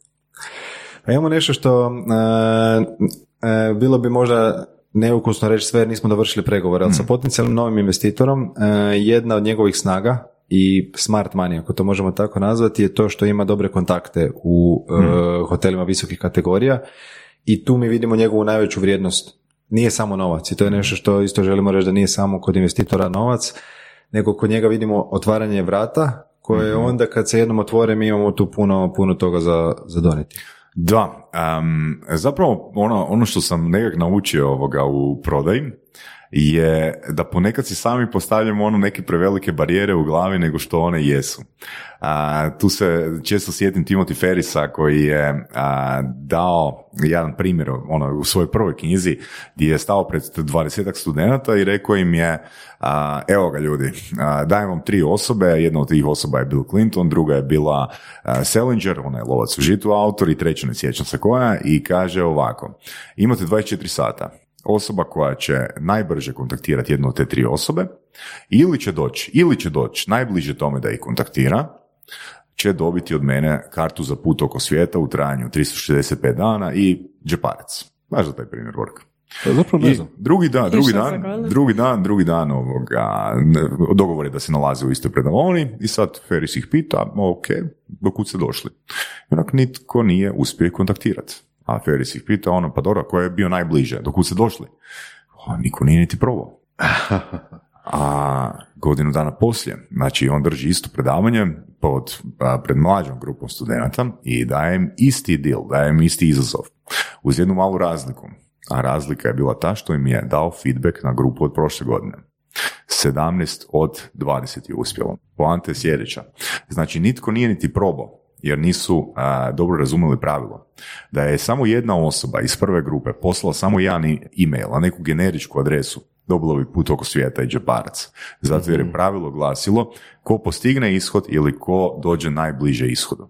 Speaker 3: Pa imamo nešto što e, e, bilo bi možda neukusno reći sve jer nismo dovršili pregovore, ali sa potencijalnim novim investitorom e, jedna od njegovih snaga i smart money, ako to možemo tako nazvati, je to što ima dobre kontakte u e, hotelima visokih kategorija i tu mi vidimo njegovu najveću vrijednost. Nije samo novac i to je nešto što isto želimo reći da nije samo kod investitora novac, nego kod njega vidimo otvaranje vrata koje onda kad se jednom otvore mi imamo tu puno, puno toga za, za donijeti.
Speaker 4: Da, em, zapravo ono, ono što sam nekak naučio ovoga u prodaji je da ponekad si sami postavljamo ono neke prevelike barijere u glavi nego što one jesu. A, tu se često sjetim Timothy Ferrisa koji je a, dao jedan primjer ono, u svojoj prvoj knjizi gdje je stao pred dvadesetak studenata i rekao im je a, evo ga ljudi, dajem vam tri osobe, jedna od tih osoba je Bill Clinton, druga je bila a, Salinger, ona je lovac u žitu autor i treća ne sjećam se koja i kaže ovako, imate 24 sata, osoba koja će najbrže kontaktirati jednu od te tri osobe ili će doći, ili će doći najbliže tome da ih kontaktira, će dobiti od mene kartu za put oko svijeta u trajanju 365 dana i džeparac. Znaš za taj primjer work.
Speaker 1: Pa zapravo ne znam.
Speaker 4: drugi dan, drugi dan, drugi dan, drugi dan ovoga, dogovor je da se nalaze u istoj predavoni i sad Ferris ih pita, ok, dokud ste došli? I onak nitko nije uspio ih kontaktirati. A Ferris ih pita, ono, pa dobro, ko je bio najbliže, dokud ste došli? O, niko nije niti probao. A godinu dana poslije, znači on drži isto predavanje pod, a, pred mlađom grupom studenata i daje im isti deal, daje im isti izazov, uz jednu malu razliku. A razlika je bila ta što im je dao feedback na grupu od prošle godine. 17 od 20 je uspjelo. Poanta je sljedeća. Znači, nitko nije niti probao. jer nisu a, dobro razumjeli pravilo. Da je samo jedna osoba iz prve grupe poslala samo jedan email, a neku generičku adresu, dobilo bi put oko svijeta i džeparac. Zato jer je pravilo glasilo ko postigne ishod ili ko dođe najbliže ishodu.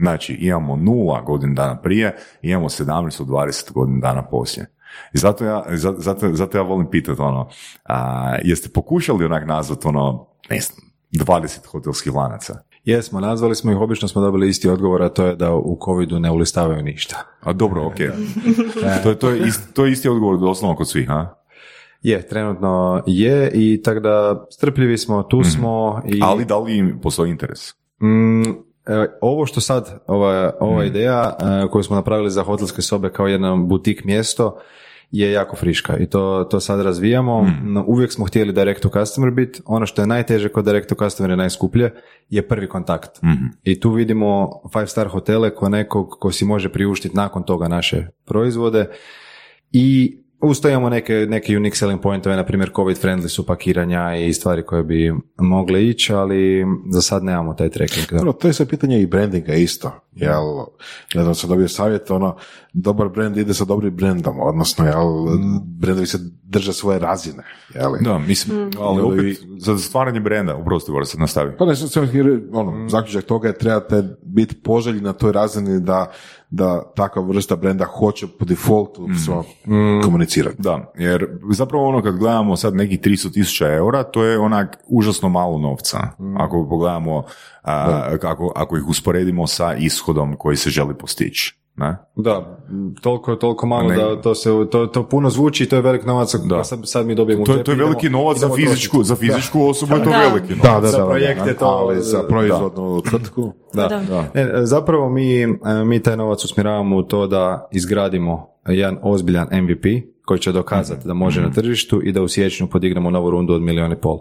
Speaker 4: Znači, imamo nula godin dana prije, imamo 17 od 20 godina dana poslije. I zato ja, za- zato, zato ja volim pitati ono, a, jeste pokušali onak nazvat ono, ne znam, 20 hotelskih lanaca?
Speaker 3: Jesmo, nazvali smo ih, obično smo dobili isti odgovor, a to je da u covidu ne ulistavaju ništa.
Speaker 4: A dobro, ok. to, je- to, je isti, to je isti odgovor doslovno kod svih, a?
Speaker 3: Je, trenutno je i tako da strpljivi smo, tu smo i...
Speaker 4: Ali da li im postoji interes?
Speaker 3: Mm, ovo što sad, ova, ova ideja e, koju smo napravili za hotelske sobe kao jedno butik mjesto je jako friška i to, to sad razvijamo. No, uvijek smo htjeli direct to customer bit. Ono što je najteže kod direct to customer je najskuplje je prvi kontakt. I tu vidimo five star hotele ko nekog ko si može priuštiti nakon toga naše proizvode i uz to imamo neke, neke unique selling pointove, na primjer covid friendly su pakiranja i stvari koje bi mogle ići, ali za sad nemamo taj tracking. Da.
Speaker 1: Dobro, to je sve pitanje i brandinga isto. Jel, ne znam, sam dobio savjet, ono, dobar brand ide sa dobrim brandom, odnosno, jel, brandovi se drže svoje razine, jel?
Speaker 4: Da, mislim, ali
Speaker 1: Ili-
Speaker 4: opet, za stvaranje brenda, uprosti, mora se nastavi.
Speaker 1: Pa ne, sam ono, zaključak toga je trebate biti poželjni na toj razini da, da takva vrsta brenda hoće po defaultu sva komunicirati.
Speaker 4: Da, jer zapravo ono kad gledamo sad nekih 300 tisuća eura, to je onak užasno malo novca. Ako pogledamo, a, kako, ako ih usporedimo sa ishodom koji se želi postići. Ne?
Speaker 3: Da, toliko, toliko malo
Speaker 4: Ne.
Speaker 3: da to se, to, to puno zvuči i to je velik novac,
Speaker 4: Da.
Speaker 3: sad, sad mi dobijemo
Speaker 4: To, to je
Speaker 3: idemo-
Speaker 4: veliki novac za fizičku, za fizičku osobu je to
Speaker 5: Da.
Speaker 4: veliki novac.
Speaker 1: Da, da,
Speaker 3: Za
Speaker 1: da,
Speaker 3: projekt
Speaker 1: da,
Speaker 3: je to-
Speaker 1: ali za proizvodnu tvrtku.
Speaker 3: Da.
Speaker 5: Da.
Speaker 4: Da.
Speaker 3: Ne, zapravo mi, e, mi taj novac usmjeravamo u to da izgradimo jedan ozbiljan MVP koji će dokazati da može na tržištu i da u siječnju podignemo novu rundu od milijun i pol.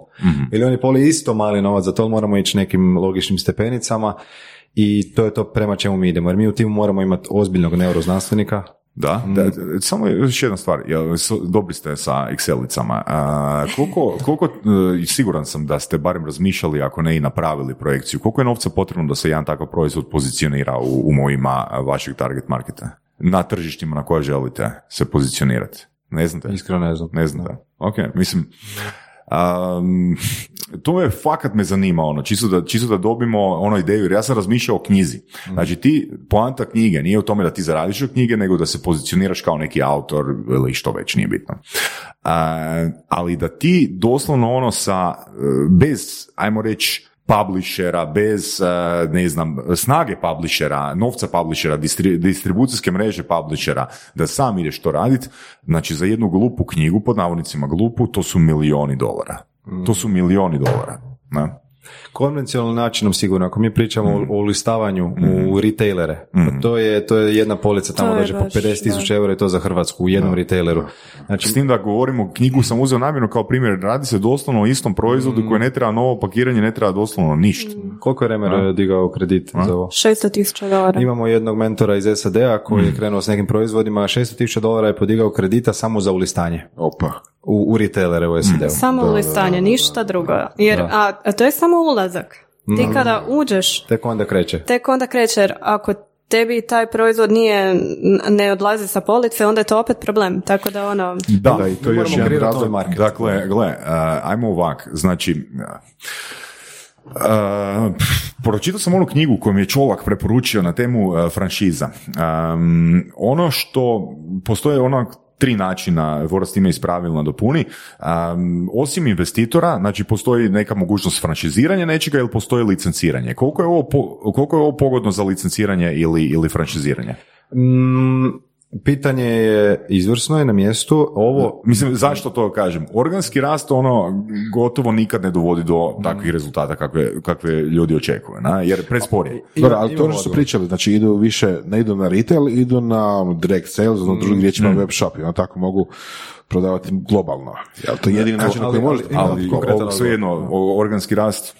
Speaker 3: Milijun i pol je isto mali novac, za to moramo ići nekim logičnim stepenicama i to je to prema čemu mi idemo. Jer mi u timu moramo imati ozbiljnog neuroznanstvenika,
Speaker 4: Da, da, da, samo još jedna stvar, dobri ste sa Excelicama. Koliko, koliko, e, siguran sam da ste barem razmišljali, ako ne i napravili projekciju, koliko je novca potrebno da se jedan takav proizvod pozicionira u, u mojima vašeg target marketa? Na tržištima na koje želite se pozicionirati? Ne znate?
Speaker 3: iskreno ne znam.
Speaker 4: Ne znate. Ok, mislim, um, to je fakat me zanima, ono, čisto da, čisto da dobimo ono ideju, jer ja sam razmišljao o knjizi. Znači ti, poanta knjige nije u tome da ti zaradiš od knjige, nego da se pozicioniraš kao neki autor ili što već, nije bitno. A, ali da ti doslovno ono sa, e, bez, ajmo reći, publishera, bez, e, ne znam, snage publishera, novca publishera, distri- distribucijske mreže publishera, da sam ideš to radit, znači za jednu glupu knjigu, pod navodnicima glupu, to su milioni dolara. To su milioni dolara. Ne?
Speaker 3: Konvencionalnim načinom sigurno, ako mi pričamo
Speaker 4: Mm.
Speaker 3: o, o listavanju u retailere, pa to je, to je jedna polica tamo
Speaker 5: To
Speaker 3: dođe po
Speaker 5: baš,
Speaker 3: 50 tisuća eura i to za Hrvatsku u jednom retaileru. Znači,
Speaker 4: S tim da govorimo, knjigu sam uzeo namjerno kao primjer, radi se doslovno o istom proizvodu koji ne treba novo pakiranje, ne treba doslovno ništa.
Speaker 3: koliko je Remer digao kredit za ovo?
Speaker 5: 600 tisuća dolara.
Speaker 3: Imamo jednog mentora iz SAD-a koji je krenuo s nekim proizvodima, 600 tisuća dolara je podigao kredita samo za ulistanje
Speaker 1: Opa.
Speaker 3: u, u retailere u SAD-u.
Speaker 5: Samo listanje, ništa drugo. Jer, a, a to je samo ulazak. Ti kada uđeš,
Speaker 3: Tek onda kreće.
Speaker 5: tek onda kreće, jer ako tebi taj proizvod nije, ne odlazi sa police, onda je to opet problem. Tako da ono,
Speaker 4: Da,
Speaker 1: Da, i to je još jedan razlog.
Speaker 3: ovaj market.
Speaker 4: Dakle, gle, uh, ajmo ovak, znači, uh, pročitao sam onu knjigu koju mi je Čolak preporučio na temu uh, franšiza. Um, ono što, postoje ono tri načina, Vora s time ispravil nadopuni, um, osim investitora, znači postoji neka mogućnost franšiziranja nečega ili postoji licenciranje. Koliko je ovo, po- koliko je ovo pogodno za licenciranje ili, ili franšiziranje?
Speaker 3: Mm, pitanje je izvrsno je na mjestu. Ovo,
Speaker 4: Mislim, zašto to kažem? Organski rast ono gotovo nikad ne dovodi do takvih rezultata kakve, kakve ljudi očekuju, na? jer prespor je.
Speaker 1: Dobro, ali to ono što su pričali, znači idu više, ne idu na retail, idu na ono, direct sales, na drugim riječima web shop i onda tako mogu prodavati globalno. Jel, to je jedini način na koji
Speaker 3: ali-
Speaker 1: možete.
Speaker 3: ali-
Speaker 4: Ali
Speaker 3: konkretan
Speaker 4: o- svejedno, o- organski rast,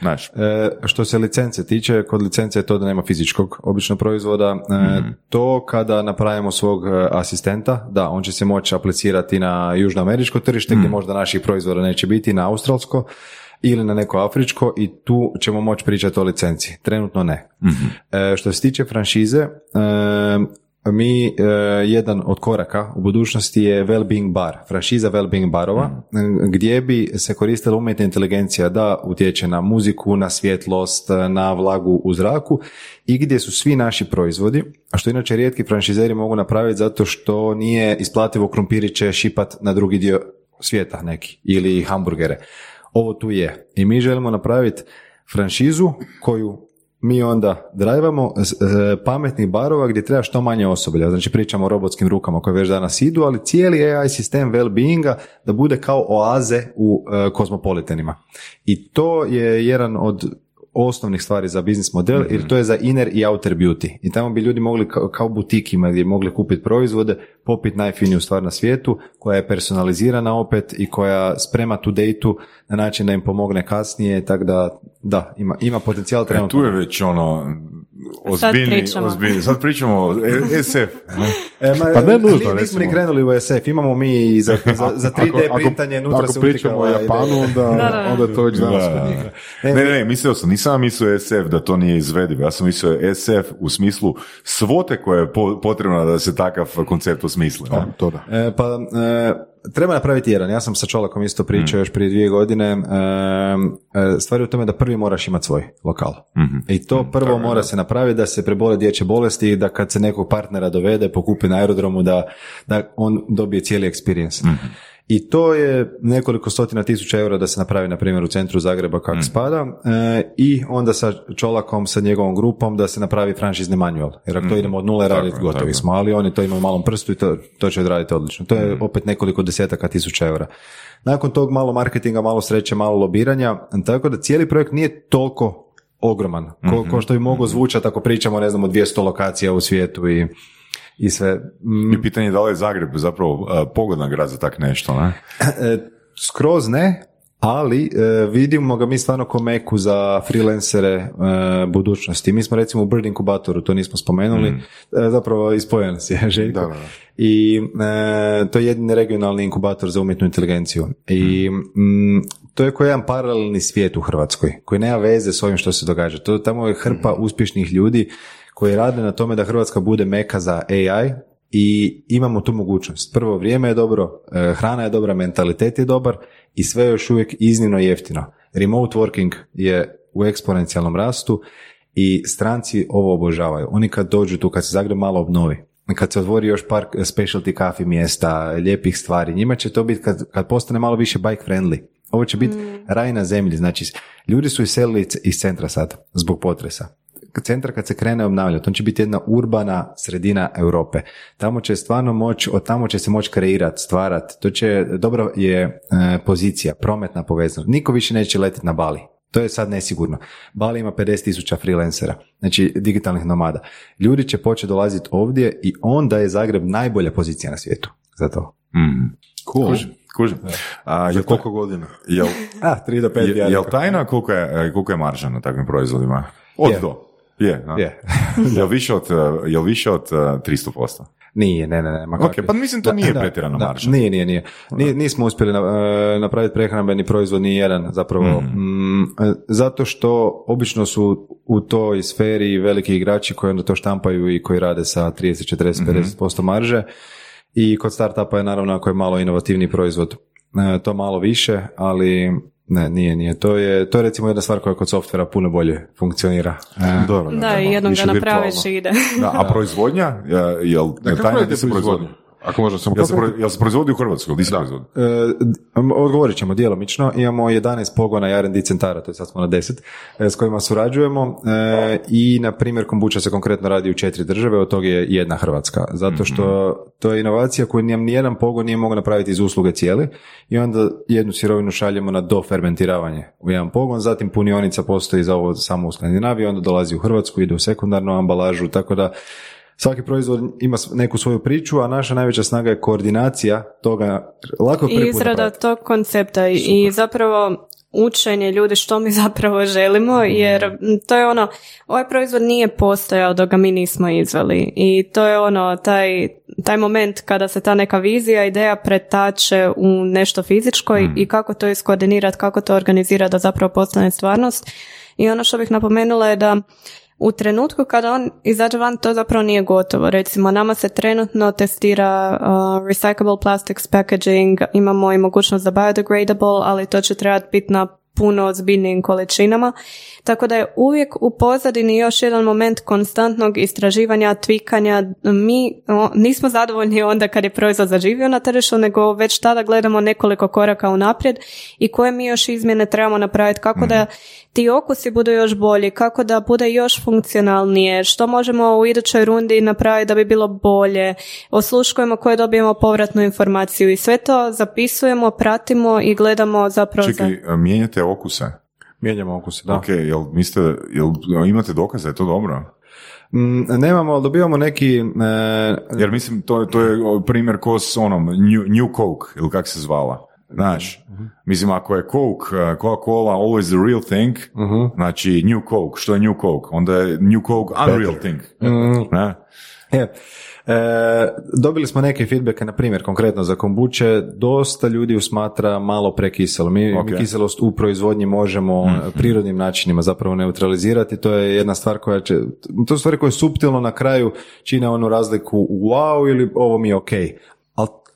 Speaker 4: znaš,
Speaker 3: E, što se licence tiče, kod licence je to da nema fizičkog obično proizvoda. E, To kada napravimo svog e, asistenta, da, on će se moći aplicirati na južnoameričko tržište gdje možda naših proizvoda neće biti, na australsko ili na neko afričko i tu ćemo moći pričati o licenciji. Trenutno ne. E, što se tiče franšize, e, mi, e, jedan od koraka u budućnosti je Wellbeing Bar, franšiza Wellbeing Barova, e, gdje bi se koristila umjetna inteligencija da utječe na muziku, na svjetlost, na vlagu u zraku i gdje su svi naši proizvodi, a što inače rijetki franšizeri mogu napraviti zato što nije isplativo krumpiriće šipat na drugi dio svijeta neki ili hamburgere. Ovo tu je. I mi želimo napraviti franšizu koju mi onda drajvamo e, pametnih barova gdje treba što manje osoblja. Znači pričamo o robotskim rukama koje već danas idu, ali cijeli AI sistem well-beinga da bude kao oaze u e, kozmopolitanima. I to je jedan od osnovnih stvari za biznis model, jer to je za inner i outer beauty. I tamo bi ljudi mogli kao, kao butikima gdje mogli kupiti proizvode, popiti najfiniju stvar na svijetu, koja je personalizirana opet i koja sprema tu datu na način da im pomogne kasnije, tako da, da, ima, ima potencijal
Speaker 4: E,
Speaker 3: trenutno.
Speaker 4: tu je već ono ozbiljni,
Speaker 5: pričamo.
Speaker 4: ozbiljni. Sad pričamo o E- SF.
Speaker 3: E, ma,
Speaker 1: Pa ne nužno,
Speaker 3: mi, nismo ni krenuli u SF, imamo mi i za, za, za 3D
Speaker 1: Ako-
Speaker 3: printanje, unutra
Speaker 1: ako
Speaker 3: se
Speaker 1: pričamo o Japanu, onda,
Speaker 5: Da, da.
Speaker 1: onda to već danas.
Speaker 3: E,
Speaker 4: Ne, ne, ne, mislio sam, nisam mislio SF da to nije izvedivo, ja sam mislio SF u smislu svote koja je po- potrebna da se takav koncept osmisli. ne?
Speaker 1: To da.
Speaker 3: E, pa, e, treba napraviti jedan. Ja sam sa Čolakom isto pričao još prije dvije godine. Stvar je u tome da prvi moraš imati svoj lokal. I to prvo mora se napraviti da se prebole dječje bolesti i da kad se nekog partnera dovede, pokupi na aerodromu, da, da on dobije cijeli experience. I to je nekoliko stotina tisuća eura da se napravi, na primjer, u centru Zagreba kako spada e, i onda sa Čolakom, sa njegovom grupom da se napravi franšizni manual. Jer ako to idemo od nule raditi, gotovi
Speaker 4: tako
Speaker 3: smo, ali oni to imaju malom prstu i to, to će odraditi odlično. To je opet nekoliko desetaka tisuća eura. Nakon tog malo marketinga, malo sreće, malo lobiranja, tako da cijeli projekt nije toliko ogroman, ko, ko što bi moglo zvučati ako pričamo, ne znam, o 200 lokacija u svijetu i, i sve. Mm,
Speaker 4: I pitanje je da li je Zagreb zapravo a, pogodan grad za tak nešto, ne?
Speaker 3: E, skroz ne, ali e, vidimo ga mi stvarno ko meku za freelancere e, budućnosti. Mi smo recimo u Bird Inkubatoru, to nismo spomenuli, e, zapravo ispojen si je Željko.
Speaker 1: Da, da.
Speaker 3: I e, to je jedini regionalni inkubator za umjetnu inteligenciju. I mm, to je koji jedan paralelni svijet u Hrvatskoj, koji nema veze s ovim što se događa. To tamo je hrpa uspješnih ljudi koji rade na tome da Hrvatska bude meka za AI i imamo tu mogućnost. Prvo, vrijeme je dobro, e, hrana je dobra, mentalitet je dobar i sve je još uvijek iznimno jeftino. Remote working je u eksponencijalnom rastu i stranci ovo obožavaju. Oni kad dođu tu, kad se Zagreb malo obnovi, kad se otvori još par specialty kafi mjesta, lijepih stvari, njima će to biti kad, kad postane malo više bike friendly. Ovo će biti raj na zemlji, znači ljudi su iselili iz centra sad zbog potresa centar kad se krene obnavljati, on će biti jedna urbana sredina Europe. Tamo će stvarno moći, od tamo će se moći kreirati, stvarati. To će, dobro je e, pozicija, prometna povezanost. Niko više neće letiti na Bali. To je sad nesigurno. Bali ima 50 tisuća freelancera, znači digitalnih nomada. Ljudi će početi dolaziti ovdje i onda je Zagreb najbolja pozicija na svijetu za to.
Speaker 4: Mm.
Speaker 1: Cool.
Speaker 4: Kužim, kužim. A,
Speaker 1: Za
Speaker 4: jel,
Speaker 1: koliko godina?
Speaker 4: jel,
Speaker 3: A, 3 do 5
Speaker 4: je, jel tajna koliko je, koliko je marža na takvim proizvodima? Od
Speaker 3: Je.
Speaker 4: do. Je, a?
Speaker 3: Je.
Speaker 4: jel više od, jel više od uh, 300%?
Speaker 3: Nije, ne, ne, ne. Ma
Speaker 4: Ok,
Speaker 3: kakvi.
Speaker 4: pa mislim to nije pretjerana
Speaker 3: da,
Speaker 4: marža.
Speaker 3: Nije, nije, nije. Nije- Nismo uspjeli na- e, napraviti prehrambeni proizvod ni jedan zapravo.
Speaker 4: Mhm.
Speaker 3: Mm, e, zato što obično su u toj sferi veliki igrači koji onda to štampaju i koji rade sa 30, 40,
Speaker 4: Mhm.
Speaker 3: 50% marže. I kod startupa je naravno ako je malo inovativni proizvod e, to malo više, ali ne, nije, nije. To je, to je recimo jedna stvar koja kod softvera puno bolje funkcionira. E,
Speaker 1: Dobro,
Speaker 5: Da, i jednom
Speaker 1: više
Speaker 5: ga napraviš i ide.
Speaker 4: Da, a proizvodnja, je- jel
Speaker 1: Da,
Speaker 4: tajna gdje se proizvodi?
Speaker 1: Ako možemo samo
Speaker 4: Jel se, pro- jel se proizvodi u Hrvatskoj, se proizvodi?
Speaker 3: E, odgovorit ćemo djelomično. Imamo 11 pogona i R&D centara, to je sad smo na 10, e, s kojima surađujemo e, i, na primjer, kombuča se konkretno radi u četiri države, od toga je jedna Hrvatska. Zato što to je inovacija koju nam nijedan pogon nije mogao napraviti iz usluge cijeli i onda jednu sirovinu šaljemo na dofermentiravanje u jedan pogon, zatim punionica postoji za ovo samo u Skandinaviji, onda dolazi u Hrvatsku, ide u sekundarnu ambalažu, tako da Svaki proizvod ima neku svoju priču, a naša najveća snaga je koordinacija toga. Lako
Speaker 5: I izrada tog koncepta i zapravo učenje ljudi što mi zapravo želimo, jer m, to je ono, ovaj proizvod nije postojao dok ga mi nismo izveli. I to je ono, taj, taj moment kada se ta neka vizija, ideja pretače u nešto fizičko i- i kako to iskoordinirati, kako to organizirati da zapravo postane stvarnost. I ono što bih napomenula je da u trenutku kada on izađe van, to zapravo nije gotovo. Recimo, nama se trenutno testira uh, recyclable plastics packaging, imamo i mogućnost za biodegradable, ali to će trebati biti na puno ozbiljnijim količinama. Tako da je uvijek u pozadini još jedan moment konstantnog istraživanja, tvikanja. Mi nismo zadovoljni onda kad je proizvod zaživio na tržištu, nego već tada gledamo nekoliko koraka unaprijed i koje mi još izmjene trebamo napraviti, kako da ti okusi budu još bolji, kako da bude još funkcionalnije, što možemo u idućoj rundi napraviti da bi bilo bolje, osluškujemo koje dobijemo povratnu informaciju i sve to zapisujemo, pratimo i gledamo zapravo za...
Speaker 4: Čekaj, a mijenjate okuse?
Speaker 3: Mijenjamo okuse, da.
Speaker 4: Ok, jel, mislite, jel imate dokaze, je to dobro?
Speaker 3: Mm, nemamo, ali dobivamo neki... e,
Speaker 4: Jer mislim, to, to je primjer ko s onom New, New Coke, ili kak se zvala. Znaš, mislim, ako je Coke, uh, Coca-Cola always the real thing, znači New Coke, što je New Coke? Onda je New Coke unreal thing. Ne?
Speaker 3: Je. E, dobili smo neke feedbacke, na primjer, konkretno za kombuče, dosta ljudi ju smatra malo prekiselo. Mi,
Speaker 4: Ok.
Speaker 3: mi kiselost u proizvodnji možemo prirodnim načinima zapravo neutralizirati, to je jedna stvar koja će, to su stvari koje suptilno na kraju čine onu razliku wow ili ovo mi je ok.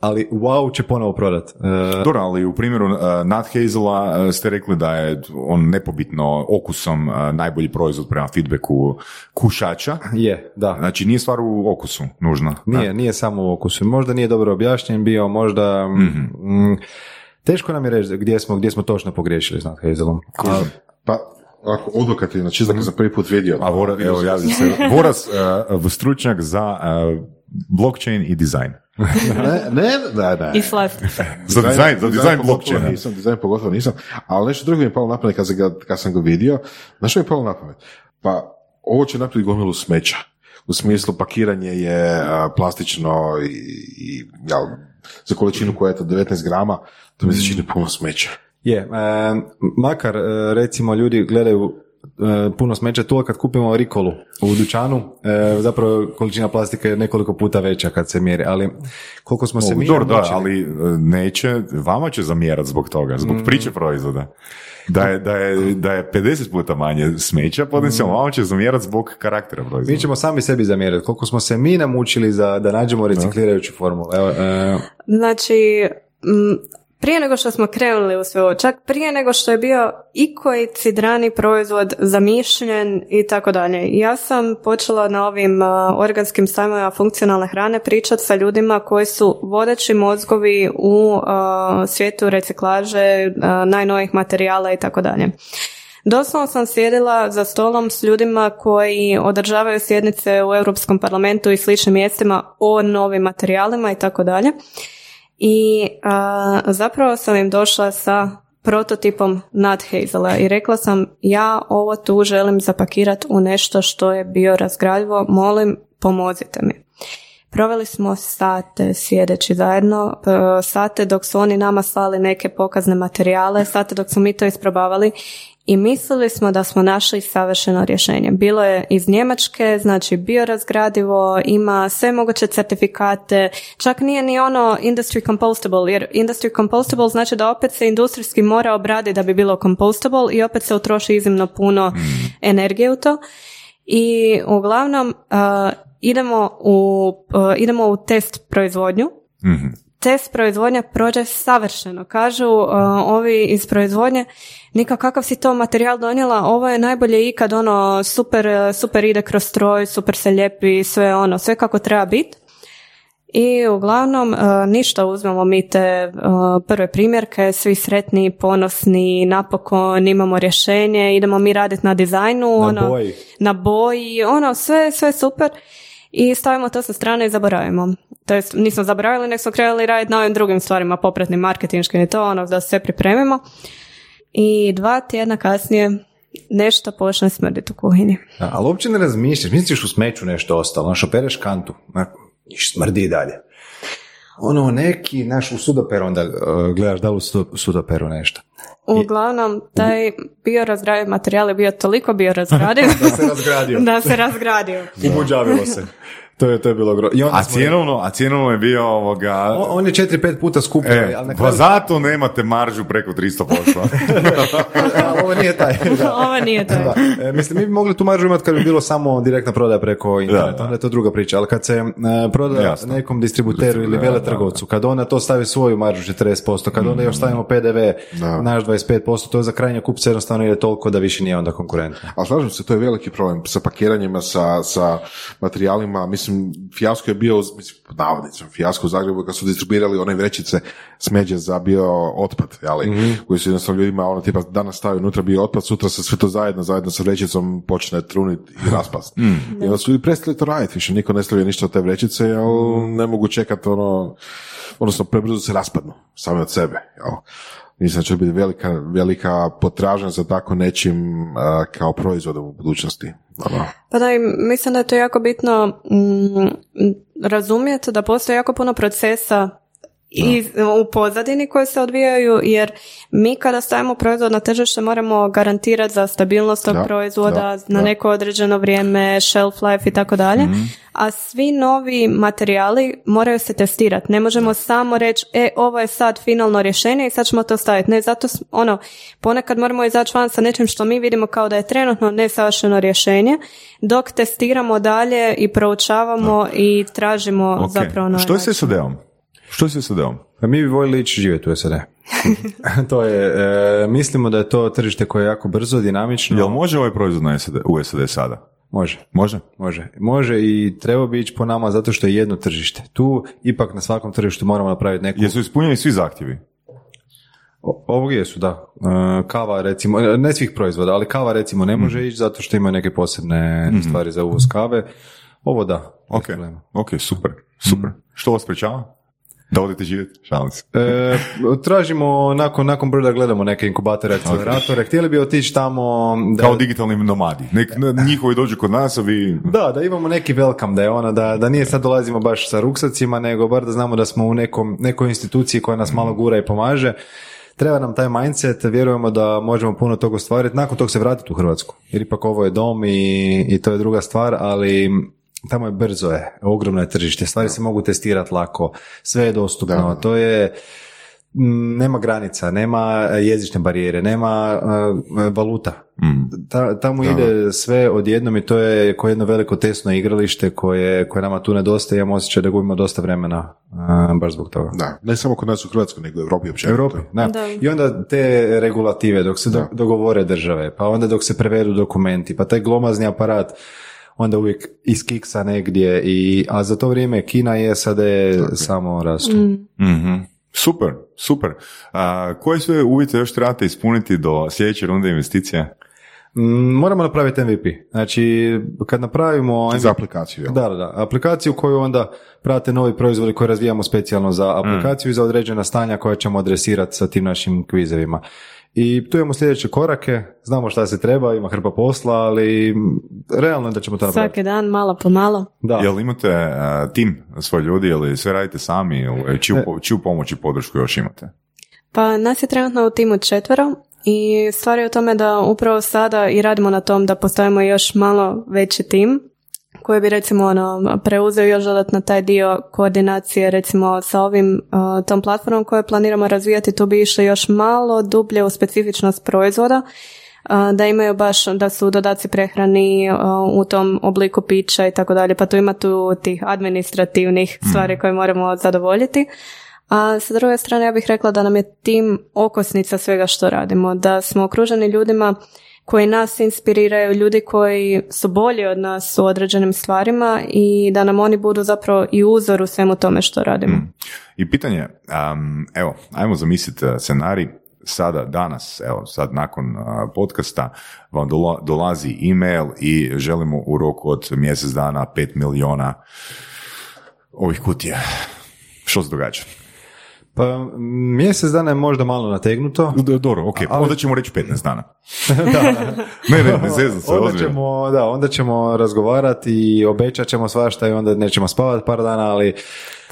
Speaker 3: Al, ali wow će ponovo prodat. E,
Speaker 4: Dobro, ali u primjeru uh, Nat Hazela uh, ste rekli da je on nepobitno okusom uh, najbolji proizvod prema feedbacku kušača.
Speaker 3: je, da.
Speaker 4: Znači nije stvar u okusu nužno.
Speaker 3: Nije, nije samo u okusu. Možda nije dobro objašnjen bio, možda... mm, teško nam je reći gdje smo, gdje smo točno pogriješili s Nat Hazelom. A-
Speaker 1: Pa, ako odokativno, čisto da sam prvi put vidio.
Speaker 4: A Vora, evo, javi se. Voras, uh, stručnjak za uh, blockchain i dizajn.
Speaker 1: Ne, ne, ne, ne.
Speaker 5: I slastica.
Speaker 4: Za dizajn, za dizajn blockchaina.
Speaker 1: Nisam, dizajn pogotovo nisam, ali nešto drugo mi je palo na pamet kad, sam ga, kad sam ga vidio. Znaš što mi je palo na pamet? Pa, ovo će napraviti gomilu smeća. U smislu pakiranje je a, plastično i, i jel, za količinu koja je to 19 grama, to mi se čini puno smeća.
Speaker 3: Je, e, makar recimo ljudi gledaju puno smeća tu, a kad kupimo rikolu u dućanu, e, zapravo količina plastike je nekoliko puta veća kad se mjeri, ali koliko smo se mi
Speaker 4: da, ali uh, neće, vama će zamjerat zbog toga, zbog priče proizvoda. Da je, da, je, da je 50 puta manje smeća, potencijalno vama će zamjerat zbog karaktera proizvoda.
Speaker 3: Mi ćemo sami sebi zamjeriti koliko smo se mi namučili za, da nađemo reciklirajuću formulu. Evo, e,
Speaker 5: Znači, prije nego što smo krenuli u sve ovo, čak prije nego što je bio ikoji cidrani proizvod zamišljen i tako dalje. Ja sam počela na ovim organskim sajmovima funkcionalne hrane pričati sa ljudima koji su vodeći mozgovi u svijetu reciklaže a, najnovijih materijala i tako dalje. Doslovno sam sjedila za stolom s ljudima koji održavaju sjednice u Europskom parlamentu i sličnim mjestima o novim materijalima i tako dalje. I a, zapravo sam im došla sa prototipom Nut Hazela i rekla sam ja ovo tu želim zapakirati u nešto što je bio razgradivo, molim pomozite mi. Proveli smo sate sjedeći zajedno, p- sate dok su oni nama slali neke pokazne materijale, sate dok smo mi to isprobavali i mislili smo da smo našli savršeno rješenje. Bilo je iz Njemačke, znači biorazgradivo, ima sve moguće certifikate, čak nije ni ono industry compostable, jer industry compostable znači da opet se industrijski mora obraditi da bi bilo compostable i opet se utroši iznimno puno energije u to. I uglavnom uh, idemo, u, uh, idemo u test proizvodnju. Test proizvodnja prođe savršeno. Kažu uh, ovi iz proizvodnje, Nika kakav si to materijal donijela, ovo je najbolje ikad, ono, super, super ide kroz stroj, super se lijepi, sve ono, sve kako treba biti. I uglavnom uh, ništa uzmemo mi te uh, prve primjerke, svi sretni, ponosni, napokon imamo rješenje, idemo mi raditi na dizajnu,
Speaker 3: Na
Speaker 5: ono,
Speaker 3: boji.
Speaker 5: na boji, ono sve, sve super i stavimo to sa strane i zaboravimo. To jest nismo zaboravili, nego smo krenuli raditi na ovim drugim stvarima, popratnim marketinškim i to, ono da se pripremimo. I dva tjedna kasnije nešto počne smrditi u kuhinji.
Speaker 3: Da, ali uopće ne razmišljaš, misliš u smeću nešto ostalo, znaš, opereš kantu, smrdi i dalje. Ono neki, naš, u sudoperu onda uh, gledaš da li u sudo- sudoperu nešto.
Speaker 5: Uglavnom, taj biorazgradiv materijal je bio toliko biorazgradiv
Speaker 3: Da se razgradio.
Speaker 5: da se razgradio.
Speaker 3: Ubuđavilo se. To je, to je bilo gro... I onda
Speaker 4: A
Speaker 3: smo-
Speaker 4: cjenovno, a cjenovno je bio ovoga...
Speaker 3: On, on je 4-5 puta skuplji,
Speaker 4: E,
Speaker 3: ali na
Speaker 4: pa
Speaker 3: kraju...
Speaker 4: zato nemate maržu preko 300%.
Speaker 3: Ali ovo nije taj. Da.
Speaker 5: Ovo nije to.
Speaker 3: Da. E, mislim, mi bi mogli tu maržu imati kad bi bilo samo direktna prodaja preko interneta,
Speaker 4: Da, da.
Speaker 3: onda je to druga priča, ali kad se e, proda
Speaker 4: Jasno.
Speaker 3: nekom distributeru ili veletrgovcu, kad ona to stavi svoju maržu 40%, kad onda još stavimo PDV,
Speaker 1: Da.
Speaker 3: naš 25%, to za krajnje kupce jednostavno ide toliko da više nije onda konkurentno.
Speaker 1: Ali slažem se, to je veliki problem sa pakiranjima, sa, sa materijalima. Mislim, fijasko je bio, mislim, pod navodnicima, fijasko u Zagrebu kad su distribuirali one vrećice smeđe za bio otpad, jeli, koji su jednostavno ljudima, ono, tipa, danas stavio unutra bio otpad, sutra se sve to zajedno, zajedno sa vrećicom počne truniti i raspast. I onda su ljudi prestali to raditi, više niko ne stavlja ništa od te vrećice, jer ne mogu čekati ono, odnosno prebrzo se raspadnu, same od sebe, jel. Mislim da će biti velika, velika potražnja za tako nečim kao proizvodom u budućnosti. Ono.
Speaker 5: Pa da, mislim da je to jako bitno mm, razumjeti da postoji jako puno procesa i u pozadini koji se odvijaju, jer mi kada stavimo proizvod na tržište moramo garantirati za stabilnost tog
Speaker 1: Da,
Speaker 5: proizvoda
Speaker 1: da,
Speaker 5: na
Speaker 1: da.
Speaker 5: neko određeno vrijeme, shelf life i tako dalje, a svi novi materijali moraju se testirati. Ne možemo samo reći, e, ovo je sad finalno rješenje i sad ćemo to staviti. Ne, zato, ono, ponekad moramo izaći van sa nečim što mi vidimo kao da je trenutno nesavršeno rješenje, dok testiramo dalje i proučavamo i tražimo
Speaker 4: Ok.
Speaker 5: zapravo ono
Speaker 4: Što je s SAD-om? Što je s SAD-om?
Speaker 3: Pa mi bi voljeli ići živjeti u SAD. to je, e, mislimo da je to tržište koje je jako brzo, dinamično.
Speaker 4: Jel može ovaj proizvod na SAD, u SAD sada?
Speaker 3: Može.
Speaker 4: Može?
Speaker 3: Može. Može i treba bi ići po nama zato što je jedno tržište. Tu ipak na svakom tržištu moramo napraviti neku...
Speaker 4: Jesu ispunjeni svi zahtjevi?
Speaker 3: Ovog jesu, da. E, Kava recimo, e, ne svih proizvoda, ali kava recimo ne može ići zato što ima neke posebne stvari za uvoz kave. Ovo da.
Speaker 4: Ok, ok, super, super. Što vas sprečava? Da odete živjeti? Šalim se.
Speaker 3: E, tražimo, nakon, nakon broda gledamo neke inkubatore, akceleratore. Htjeli bi otići tamo... Da,
Speaker 4: Kao digitalni nomadi. Nek njihovi dođu kod nas, a vi...
Speaker 3: Da, da imamo neki welcome, da je ono, da, da nije sad dolazimo baš sa ruksacima, nego bar da znamo da smo u nekom, nekoj instituciji koja nas malo gura i pomaže. Treba nam taj mindset, vjerujemo da možemo puno toga ostvariti, nakon tog se vratiti u Hrvatsku. Jer ipak ovo je dom i, i to je druga stvar, ali tamo je brzo je, ogromno je tržište, stvari se mogu testirati lako, sve je dostupno, to je, nema granica, nema jezične barijere, nema uh, valuta. Ta, tamo ide sve odjednom i to je kao jedno veliko tesno igralište koje, koje nama tu nedostaje. Imam osjećaj da gubimo dosta vremena uh, baš zbog toga.
Speaker 1: Da, ne samo kod nas u Hrvatskoj, nego u Europi uopće.
Speaker 3: Europi, da.
Speaker 5: Da.
Speaker 3: I onda te regulative dok se do- dogovore države, pa onda dok se prevedu dokumenti, pa taj glomazni aparat onda uvijek iskiksa negdje, i, a za to vrijeme Kina i SAD samo rastu.
Speaker 4: Mhm. Super, super. A, koje sve uvjete još trebate ispuniti do sljedeće runde investicija?
Speaker 3: Mm, Moramo napraviti MVP. Znači, kad napravimo...
Speaker 1: Za aplikaciju, jel?
Speaker 3: Da, da, da. Aplikaciju koju onda prate novi proizvodi koje razvijamo specijalno za aplikaciju i za određena stanja koja ćemo adresirati sa tim našim kvizevima. I tu imamo sljedeće korake, znamo šta se treba, ima hrpa posla, ali realno je da ćemo to napraviti.
Speaker 5: Svaki dan, malo po malo.
Speaker 3: Da.
Speaker 4: Jel imate a, tim svoj ljudi ili sve radite sami ili čiju, po- čiju pomoć i podršku još imate?
Speaker 5: Pa nas je trenutno u timu četvero i stvar je u tome da upravo sada i radimo na tom da postavimo još malo veći tim koji bi recimo ono, preuzeo još dodatno taj dio koordinacije recimo sa ovim uh, tom platformom koju planiramo razvijati. Tu bi išli još malo dublje u specifičnost proizvoda uh, da imaju baš da su dodaci prehrani uh, u tom obliku pića i tako dalje. Pa tu ima tu tih administrativnih stvari koje moramo zadovoljiti. A sa druge strane ja bih rekla da nam je tim okosnica svega što radimo, da smo okruženi ljudima koji nas inspiriraju, ljudi koji su bolji od nas u određenim stvarima i da nam oni budu zapravo i uzor u svemu tome što radimo.
Speaker 4: I pitanje, um, evo, ajmo zamisliti uh, scenarij, sada, danas, evo, sad nakon uh, podcasta vam dola- dolazi e-mail i želimo u roku od mjesec dana 5 miliona ovih kutija. Što se događa?
Speaker 3: Pa mjesec dana je možda malo nategnuto.
Speaker 4: Dobro, ok,
Speaker 3: Ali-
Speaker 4: onda ćemo reći 15 dana.
Speaker 3: da.
Speaker 4: Ne, ne, ne zezam se,
Speaker 3: onda ćemo, da, onda ćemo razgovarati i obećat ćemo svašta i onda nećemo spavati par dana, ali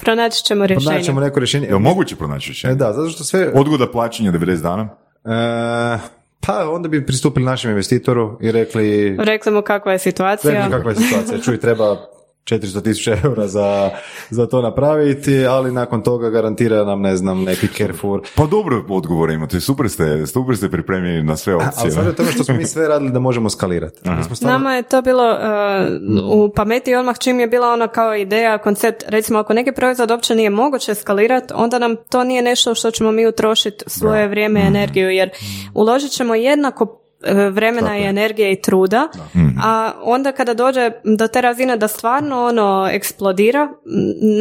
Speaker 5: Pronaći ćemo rješenje.
Speaker 3: naći ćemo neko rješenje.
Speaker 4: Jel moguće pronaći rješenje?
Speaker 3: E, Da, zato što sve,
Speaker 4: Odgoda plaćanja 90 dana?
Speaker 3: E, pa onda bi pristupili našem investitoru i rekli,
Speaker 5: Rekli mu kakva je situacija.
Speaker 3: rekli kakva je situacija, čuj treba 400 tisuća eura za, za to napraviti, ali nakon toga garantira nam, ne znam, neki Carrefour.
Speaker 4: Pa dobro odgovore imate, super ste, super ste pripremljeni na sve opcije.
Speaker 3: Ali sad je to što smo mi sve radili da možemo skalirati. Mi smo stvarno-
Speaker 5: Nama je to bilo uh, u pameti odmah čim je bila ona kao ideja, koncept, recimo ako neki proizvod uopće nije moguće skalirati, onda nam to nije nešto što ćemo mi utrošiti svoje vrijeme i energiju, jer uložit ćemo jednako vremena i energije i truda, a onda kada dođe do te razine da stvarno ono eksplodira,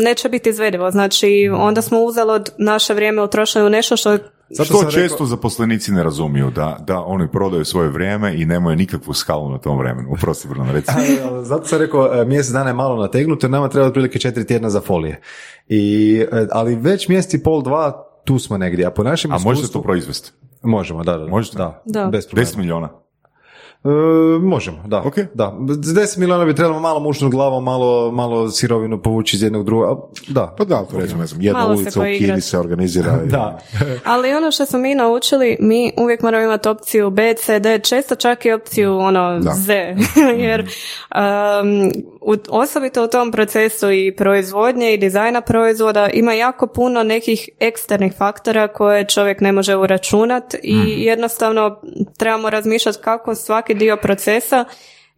Speaker 5: neće biti izvedivo. Znači, onda smo uzeli od naše vrijeme utrošili u nešto što
Speaker 3: Zato
Speaker 4: to
Speaker 3: sam
Speaker 4: često
Speaker 3: rekao-
Speaker 4: zaposlenici ne razumiju, da, da oni prodaju svoje vrijeme i nemaju nikakvu skalu na tom vremenu. Uprosti, Bruno, reci.
Speaker 3: Ali Zato sam rekao, e, mjesec dana je malo nategnuto jer nama treba otprilike četiri tjedna za folije. I, e, ali već mjesec i pol, dva, tu smo negdje. A po našem
Speaker 4: A možete
Speaker 3: iskustvu-
Speaker 4: to proizvesti?
Speaker 3: Možemo, da, da.
Speaker 4: Možete?
Speaker 3: Da,
Speaker 5: Da.
Speaker 3: bez problema.
Speaker 4: 10 milijuna.
Speaker 3: E, možemo, da.
Speaker 4: Ok.
Speaker 3: da. S 10 milijuna bi trebalo malo mušnu glavom, malo, malo sirovinu povući iz jednog drugog. Da.
Speaker 1: Pa da, to recimo, ne znam, jedna
Speaker 5: Malo
Speaker 1: ulica u. Kini se organizira. i-
Speaker 3: Da.
Speaker 5: Ali ono što smo mi naučili, mi uvijek moramo imati opciju B, C, D, često čak i opciju ono
Speaker 1: Da.
Speaker 5: Z, jer um, u, osobito u tom procesu i proizvodnje i dizajna proizvoda ima jako puno nekih eksternih faktora koje čovjek ne može uračunat i jednostavno trebamo razmišljati kako svaki dio procesa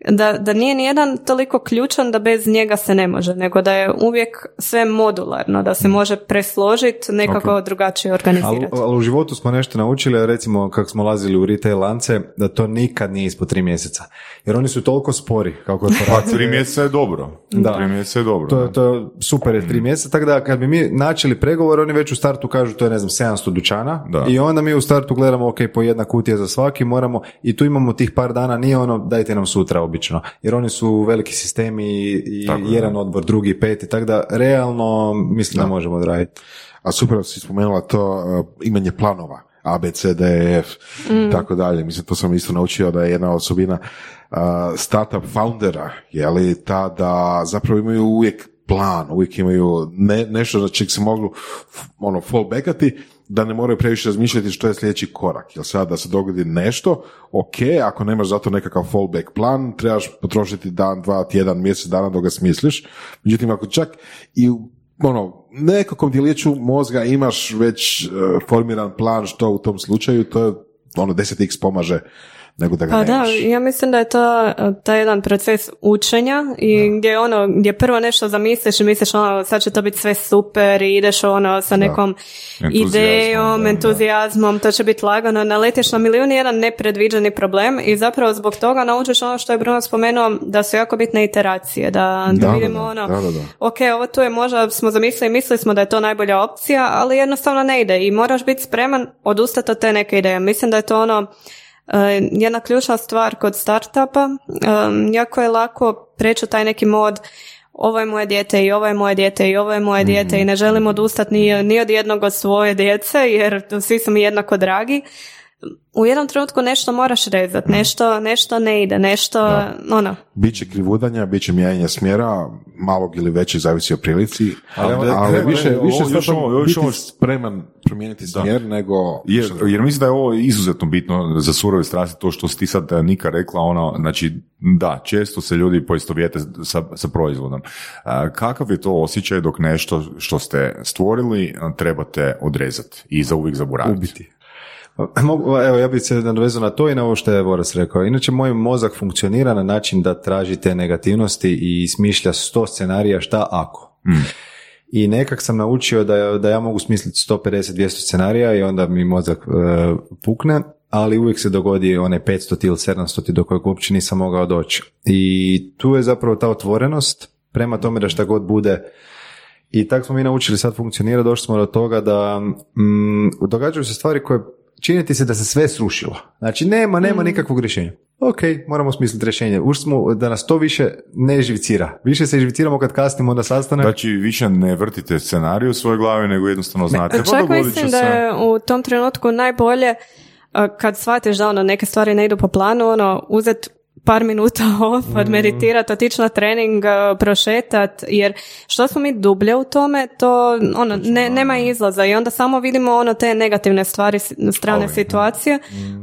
Speaker 5: da, da nije nijedan toliko ključan da bez njega se ne može, nego da je uvijek sve modularno, da se može presložiti, nekako drugačije
Speaker 3: Ali,
Speaker 5: organizirati.
Speaker 3: ali u životu smo nešto naučili, recimo kako smo lazili u retail lance, da to nikad nije ispod tri mjeseca. Jer oni su toliko spori kao
Speaker 4: Pa
Speaker 3: korporacije.
Speaker 4: tri mjeseca je dobro.
Speaker 3: Da.
Speaker 4: Tri mjeseca je dobro.
Speaker 3: To, to je super je tri mjeseca, tako da kad bi mi načeli pregovor, oni već u startu kažu to je ne znam 700 dućana
Speaker 4: Da.
Speaker 3: i onda mi u startu gledamo ok, po jedna kutija za svaki, moramo i tu imamo tih par dana, nije ono dajte nam sutra obično, jer oni su veliki sistemi i,
Speaker 4: Tako je,
Speaker 3: jedan
Speaker 4: da.
Speaker 3: odbor, drugi, peti, tako da realno mislim da, možemo odraditi.
Speaker 1: A super si spomenula to uh, imanje planova. A, B, C, D, E, F, i tako dalje. Mislim, to sam isto naučio da je jedna osoba startup foundera, je li ta da zapravo imaju uvijek plan, uvijek imaju ne, nešto za čeg se mogu ono, fallbackati, da ne moraju previše razmišljati što je sljedeći korak. Jer sad da se dogodi nešto, ok, ako nemaš zato nekakav fallback plan, trebaš potrošiti dan, dva, tjedan, mjesec dana dok ga smisliš. Međutim, ako čak i u ono, nekakvom djeliću mozga imaš već e, formiran plan što u tom slučaju, to je ono 10x pomaže nego da ga
Speaker 5: Pa da, ja mislim da je to taj jedan proces učenja i gdje ono, gdje prvo nešto zamisliš i misliš ono, sad će to biti sve super i ideš ono sa nekom
Speaker 4: Entuzijazmom,
Speaker 5: idejom,
Speaker 4: da, da.
Speaker 5: entuzijazmom, to će biti lagano, naletiš na milijun i jedan nepredviđeni problem i zapravo zbog toga naučiš ono što je Bruno spomenuo, da su jako bitne iteracije, da, da,
Speaker 1: Da, da,
Speaker 5: vidimo
Speaker 1: da,
Speaker 5: ono,
Speaker 1: da, da, da.
Speaker 5: ok, ovo tu je možda smo zamislili, mislili smo da je to najbolja opcija, ali jednostavno ne ide i moraš biti spreman odustati od te neke ideje. Mislim da je to ono e, jedna ključna stvar kod startupa. E, jako je lako preći taj neki mod ovo je moje dijete i ovo je moje dijete i ovo je moje dijete i ne želim odustati ni, ni od jednog od svoje djece jer svi su mi jednako dragi. U jednom trenutku nešto moraš rezati, nešto, nešto ne ide, nešto, ono,
Speaker 1: Biće krivudanja, bit će mijenjanja smjera, malog ili većeg, zavisi o prilici, ali,
Speaker 4: Ali-
Speaker 1: ali više,
Speaker 4: ovo-
Speaker 1: više
Speaker 4: još ovo- još
Speaker 1: biti
Speaker 4: ovo-
Speaker 1: spreman promijeniti smjer nego...
Speaker 4: Jer, jer mislim da je ovo izuzetno bitno za surove strasti, to što si ti sad eh, Nika rekla, ono, znači, da, često se ljudi poistovjete sa, sa proizvodom. A, kakav je to osjećaj dok nešto što ste stvorili a, trebate odrezati i za uvijek zaboraviti?
Speaker 3: Ubiti. Evo, ja bih se nadovezao na to i na ovo što je Voras rekao. Inače, moj mozak funkcionira na način da traži te negativnosti i smišlja sto scenarija šta ako. I nekak sam naučio da, da ja mogu smisliti 150-200 scenarija i onda mi mozak e, pukne, ali uvijek se dogodi one 500 ili 700 do kojeg uopće nisam mogao doći. I tu je zapravo ta otvorenost prema tome da šta god bude i tako smo mi naučili sad funkcionira, došli smo do toga da mm, događaju se stvari koje čini ti se da se sve srušilo. Znači nema, nema nikakvog rješenja. Ok, moramo smisliti rješenje. Ušli smo da nas to više ne živcira. Više se živciramo kad kasnimo na sastanak.
Speaker 4: Znači, više ne vrtite scenarij u svojoj glavi, nego jednostavno znate. pa
Speaker 5: Čak mislim
Speaker 4: se.
Speaker 5: da je u tom trenutku najbolje kad shvatiš da ono neke stvari ne idu po planu, ono uzet par minuta off, odmeditirati, otići na trening, uh, prošetat, jer što smo mi dublje u tome, to ono, ne, nema izlaza i onda samo vidimo ono te negativne stvari, strane
Speaker 4: Ali,
Speaker 5: situacije,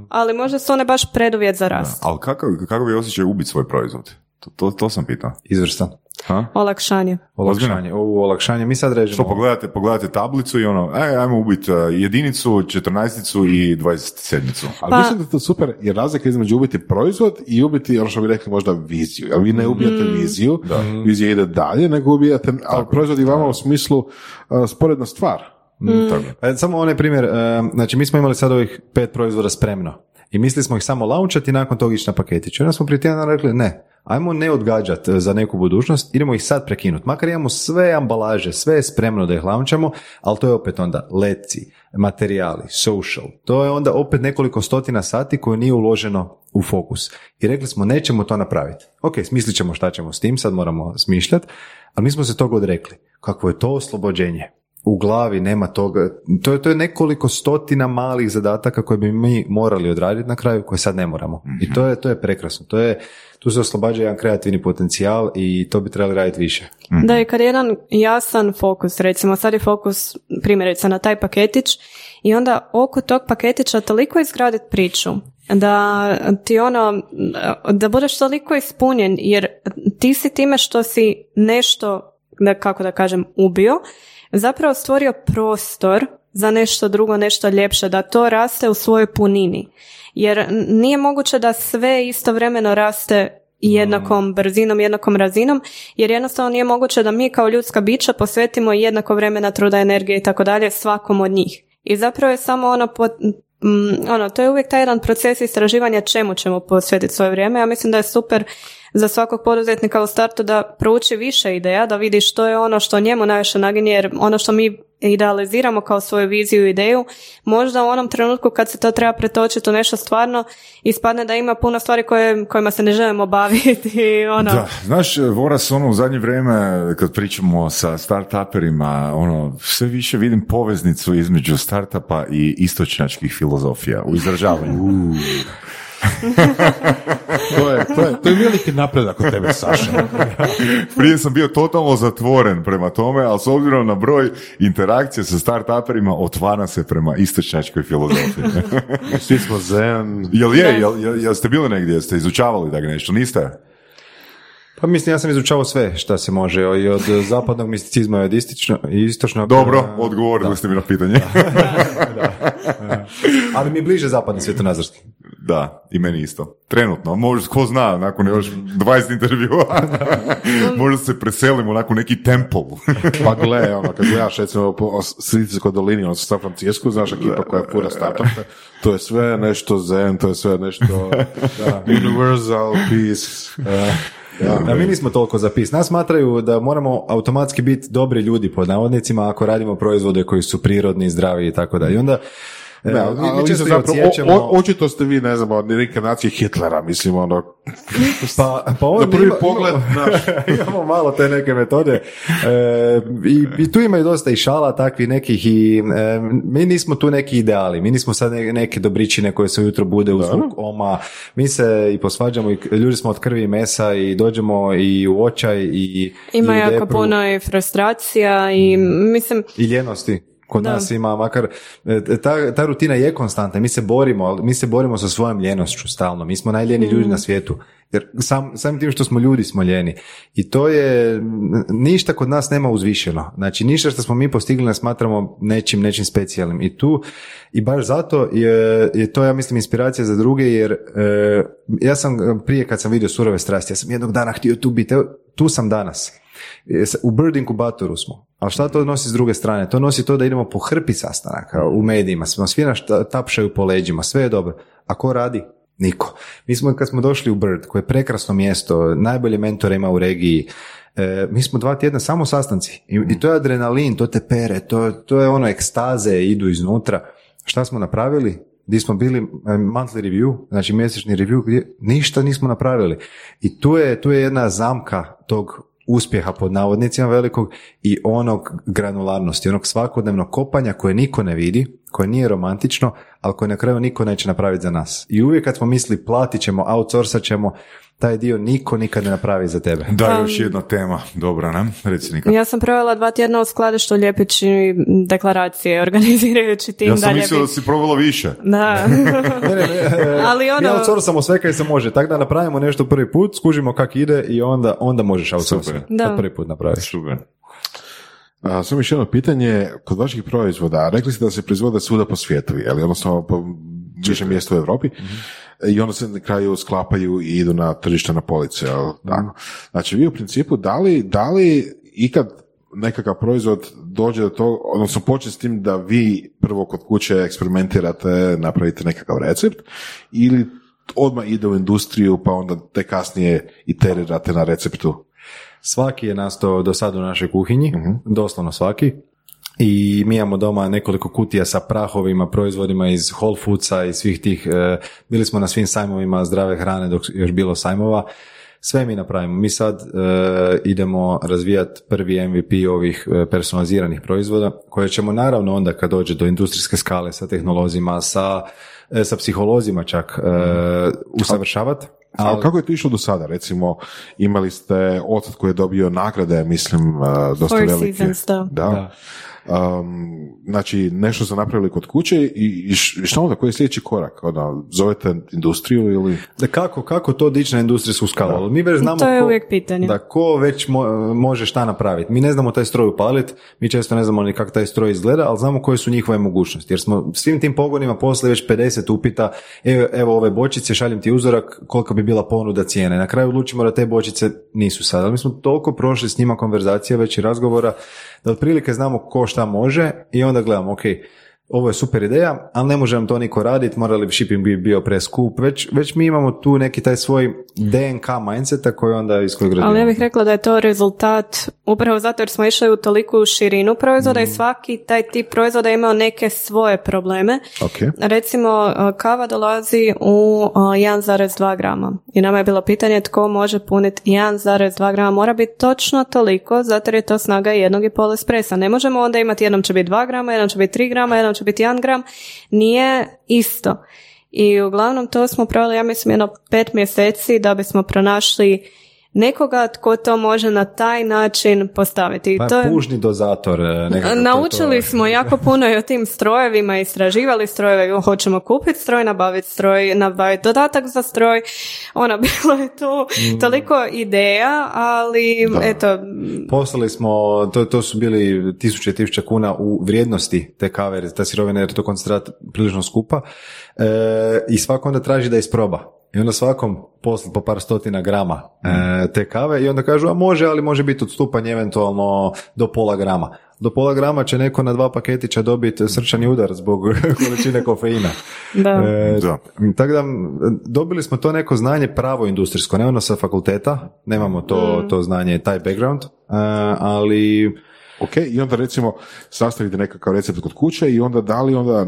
Speaker 5: ali možda su one baš preduvjet za rast.
Speaker 4: Ali kako, kako bi osjećaj ubiti svoj proizvod? To, to, to sam pitao.
Speaker 3: Izvrstan.
Speaker 4: Ha?
Speaker 5: Olakšanje.
Speaker 3: Olakšanje. Ovo olakšanje. Mi sad režemo.
Speaker 4: Što pogledate, pogledate tablicu i ono, aj, ajmo ubiti uh, jedinicu, četrnaesticu i dvadeset sedmicu.
Speaker 1: Ali
Speaker 5: Pa-
Speaker 1: mislim da je to super, jer razlika između ubiti proizvod i ubiti, ono što bi rekli, možda viziju. Jer vi ne ubijate
Speaker 5: Mm.
Speaker 1: viziju, vizija ide dalje, nego ubijate, ali proizvod je vama u smislu uh, sporedna stvar.
Speaker 5: Mm.
Speaker 4: Tako.
Speaker 3: E, Samo onaj primjer, e, znači mi smo imali sad ovih pet proizvoda spremno i mislili smo ih samo launchati i nakon toga ići na paketić. Onda smo prije tjedan rekli ne, ajmo ne odgađati e, za neku budućnost, idemo ih sad prekinuti. Makar imamo sve ambalaže, sve je spremno da ih launchamo, ali to je opet onda letci, materijali, social. To je onda opet nekoliko stotina sati koje nije uloženo u fokus. I rekli smo nećemo to napraviti. Ok, smislit ćemo šta ćemo s tim, sad moramo smišljati, ali mi smo se toga odrekli. Kakvo je to oslobođenje? U glavi nema toga. To je, to je nekoliko stotina malih zadataka koje bi mi morali odraditi na kraju, koje sad ne moramo. I to je, to je prekrasno. To je, tu se oslobađa jedan kreativni potencijal i to bi trebali raditi više.
Speaker 5: Da je kad je jedan jasan fokus, recimo sad je fokus primjerice na taj paketić i onda oko tog paketića toliko izgraditi priču da ti ono, da budeš toliko ispunjen jer ti si time što si nešto, da, kako da kažem, ubio, zapravo stvorio prostor za nešto drugo, nešto ljepše, da to raste u svojoj punini. Jer nije moguće da sve istovremeno raste jednakom brzinom, jednakom razinom, jer jednostavno nije moguće da mi kao ljudska bića posvetimo jednako vremena, truda, energije i tako dalje svakom od njih. I zapravo je samo ono, mm, ono, to je uvijek taj jedan proces istraživanja čemu ćemo posvetiti svoje vrijeme. Ja mislim da je super za svakog poduzetnika u startu da prouči više ideja, da vidi što je ono što njemu najviše naginje, jer ono što mi idealiziramo kao svoju viziju i ideju, možda u onom trenutku kad se to treba pretočiti u nešto stvarno, ispadne da ima puno stvari koje, kojima se ne želimo baviti ono...
Speaker 4: Da, znaš, Voras, ono, u zadnje vrijeme, kad pričamo sa startuperima, ono, sve više vidim poveznicu između startupa i istočnjačkih filozofija u izražavanju.
Speaker 1: To je, to je, to je veliki napredak od tebe, Saša.
Speaker 4: Prije sam bio totalno zatvoren prema tome, ali s obzirom na broj interakcija sa startuperima, otvara se prema istočnjačkoj filozofiji.
Speaker 1: Svi smo zen.
Speaker 4: jel je, jel, jel, jel ste bili negdje, jeste izučavali da ga nešto, niste?
Speaker 3: Pa mislim, ja sam izučavao sve šta se može, i od zapadnog misticizma i od istično, istočnog...
Speaker 4: Dobro,
Speaker 3: e,
Speaker 4: odgovorili ste mi na pitanje.
Speaker 3: Ali mi je bliže zapadni svjetonazorski.
Speaker 4: Da, i meni isto. Trenutno, možda, ko zna, nakon još 20 intervjua, možda se preselimo nakon neki templ.
Speaker 1: Pa gle, ono, kad gledaš recimo po Silicijskoj dolini, ono San Francisco, znaš ekipa koja je pura startup, to je sve nešto zen, to je sve nešto universal peace.
Speaker 3: A mi nismo toliko za pis. Nas smatraju da moramo automatski biti dobri ljudi pod navodnicima ako radimo proizvode koji su prirodni, zdravi i tako da. I onda
Speaker 1: Ne,
Speaker 3: mi- mi
Speaker 1: ali
Speaker 3: često i
Speaker 1: zapravo,
Speaker 3: odsjećamo-
Speaker 1: o- o- očito ste vi, ne znam, od reinkarnacije Hitlera, mislim, ono,
Speaker 3: Pa, pa
Speaker 1: na prvi
Speaker 3: ima-
Speaker 1: pogled, znaš,
Speaker 3: imamo malo te neke metode. E, i, i tu ima i dosta i šala takvih nekih i e, mi nismo tu neki ideali, mi nismo sad ne- neke dobričine koje se ujutro bude uz zvuk oma, mi se i posvađamo i ljudi smo od krvi i mesa i dođemo i u očaj i
Speaker 5: Ima
Speaker 3: i u
Speaker 5: jako
Speaker 3: depru
Speaker 5: puno i frustracija i mislim,
Speaker 3: i ljenosti kod
Speaker 5: Da.
Speaker 3: nas ima makar e, ta, ta rutina je konstantna mi se borimo ali mi se borimo sa svojom ljenošću stalno mi smo najljeniji ljudi na svijetu jer sam, samim tim što smo ljudi smo ljeni. I to je ništa kod nas nema uzvišeno. Znači ništa što smo mi postigli ne smatramo nečim nečim specijalnim. I tu i baš zato je, je to ja mislim inspiracija za druge jer e, ja sam e, prije kad sam vidio surove strasti ja sam jednog dana htio tu biti tu sam danas. U Bird inkubatoru smo. Ali šta to nosi s druge strane? To nosi to da idemo po hrpi sastanaka u medijima, smo svi ta- tapšaju po leđima, sve je dobro. A ko radi? Niko. Mi smo kad smo došli u Bird, koje je prekrasno mjesto, najbolje mentore ima u regiji, e, mi smo dva tjedna samo sastanci. I, I to je adrenalin, to te pere, to, to je ono ekstaze, idu iznutra. Šta smo napravili? Gdje smo bili e, monthly review, znači mjesečni review, gdje ništa nismo napravili. I tu je, tu je jedna zamka tog uspjeha pod navodnicima velikog i onog granularnosti, onog svakodnevnog kopanja koje niko ne vidi, koje nije romantično, ali koje na kraju niko neće napraviti za nas. I uvijek kad smo mislili platit ćemo, outsourcat ćemo, taj dio niko nikad ne napravi za tebe.
Speaker 4: Da,
Speaker 5: Pa-
Speaker 4: još jedna tema, dobra, ne? Reci Nika.
Speaker 5: Ja sam provela dva tjedna u skladištu ljepeći deklaracije, organizirajući tim
Speaker 4: Ja
Speaker 5: da
Speaker 4: sam
Speaker 5: ljepi-
Speaker 4: mislio da si provela više.
Speaker 5: Da.
Speaker 3: Ne, ne, ne,
Speaker 5: Ali ono-
Speaker 3: Mi outsourcamo sve kaj se može, tako da napravimo nešto prvi put, skužimo kak ide i onda, onda možeš outsourcati.
Speaker 4: Super.
Speaker 5: Da.
Speaker 3: Prvi put napraviš.
Speaker 4: Super.
Speaker 1: A, samo još jedno pitanje, kod vaših proizvoda, rekli ste da se proizvode svuda po svijetu, je li? odnosno po više mjesta u Europi, i onda se na kraju sklapaju i idu na tržište na police, jel? Tako. Znači, vi u principu, da li, da li ikad nekakav proizvod dođe do toga, odnosno počne s tim da vi prvo kod kuće eksperimentirate, napravite nekakav recept, ili odmah ide u industriju, pa onda te kasnije iterirate na receptu?
Speaker 3: Svaki je nastao do sada u našoj kuhinji, doslovno svaki. I mi imamo doma nekoliko kutija sa prahovima, proizvodima iz Whole Foodsa i svih tih, e, bili smo na svim sajmovima zdrave hrane dok je još bilo sajmova. Sve mi napravimo. Mi sad e, idemo razvijati prvi MVP ovih e, personaliziranih proizvoda, koje ćemo naravno onda kad dođe do industrijske skale sa tehnolozima, sa, e, sa psiholozima čak e, usavršavati.
Speaker 1: A kako je to išlo do sada? Recimo, imali ste otac koji je dobio nagrade, mislim, uh, dosta
Speaker 5: Four
Speaker 1: velike.
Speaker 5: Seasons, da.
Speaker 1: da. Um, znači, nešto ste napravili kod kuće i, i š- šta onda, koji je sljedeći korak? Ono, zovete industriju ili...
Speaker 3: Da kako, kako to dići na industrijsku skalu? Ali Mi već znamo
Speaker 5: To je
Speaker 3: ko,
Speaker 5: uvijek pitanje.
Speaker 3: Da, ko već mo- može šta napraviti. Mi ne znamo taj stroj upaliti, mi često ne znamo ni kako taj stroj izgleda, ali znamo koje su njihove mogućnosti. Jer smo svim tim pogonima poslali već 50 upita, evo, evo ove bočice, šaljem ti uzorak, koliko bi bila ponuda cijene. Na kraju odlučimo da te bočice nisu sad. Ali mi smo toliko prošli s njima konverzacija već i razgovora, da otprilike znamo ko šta može i onda gledamo, ok, ovo je super ideja, ali ne može nam to niko raditi, morali bi shipping bi bio preskup, već, već mi imamo tu neki taj svoj DNK mindseta koji onda iz kojeg
Speaker 5: Ali ja bih rekla da je to rezultat upravo zato jer smo išli u toliku širinu proizvoda i svaki taj tip proizvoda je imao neke svoje probleme.
Speaker 1: Ok.
Speaker 5: Recimo, uh, kava dolazi u uh, 1,2 grama i nama je bilo pitanje tko može puniti 1,2 grama. Mora biti točno toliko, zato jer je to snaga jednog i pol espresa. Ne možemo onda imati jednom će biti 2 grama, jednom će biti 3 grama, jednom će biti 1 gram. Nije isto. I uglavnom to smo proveli, ja mislim, jedno pet mjeseci da bismo pronašli nekoga tko to može na taj način postaviti.
Speaker 3: Pa
Speaker 5: to je...
Speaker 3: pužni dozator. e, to-
Speaker 5: Naučili
Speaker 3: to-
Speaker 5: smo jako puno i o tim strojevima, istraživali strojeve, hoćemo kupiti stroj, nabaviti stroj, nabaviti dodatak za stroj. Ona, bilo je tu
Speaker 3: Mm.
Speaker 5: toliko ideja, ali eto,
Speaker 3: Poslali smo, to, to su bili tisuće i tisuće kuna u vrijednosti te kave, jer ta sirovina jer je to koncentrat prilično skupa e, i svako onda traži da isproba. I onda svakom posli po par stotina grama e, te kave i onda kažu, a može, ali može biti odstupanje eventualno do pola grama. Do pola grama će neko na dva paketića dobiti srčani udar zbog količine kofeina.
Speaker 5: da.
Speaker 3: E,
Speaker 4: Da.
Speaker 3: Tako da dobili smo to neko znanje pravo industrijsko, ne ono sa fakulteta, nemamo to,
Speaker 5: Mm.
Speaker 3: to znanje, taj background, e, ali
Speaker 1: Ok, i onda recimo sastavite nekakav recept kod kuće i onda da li onda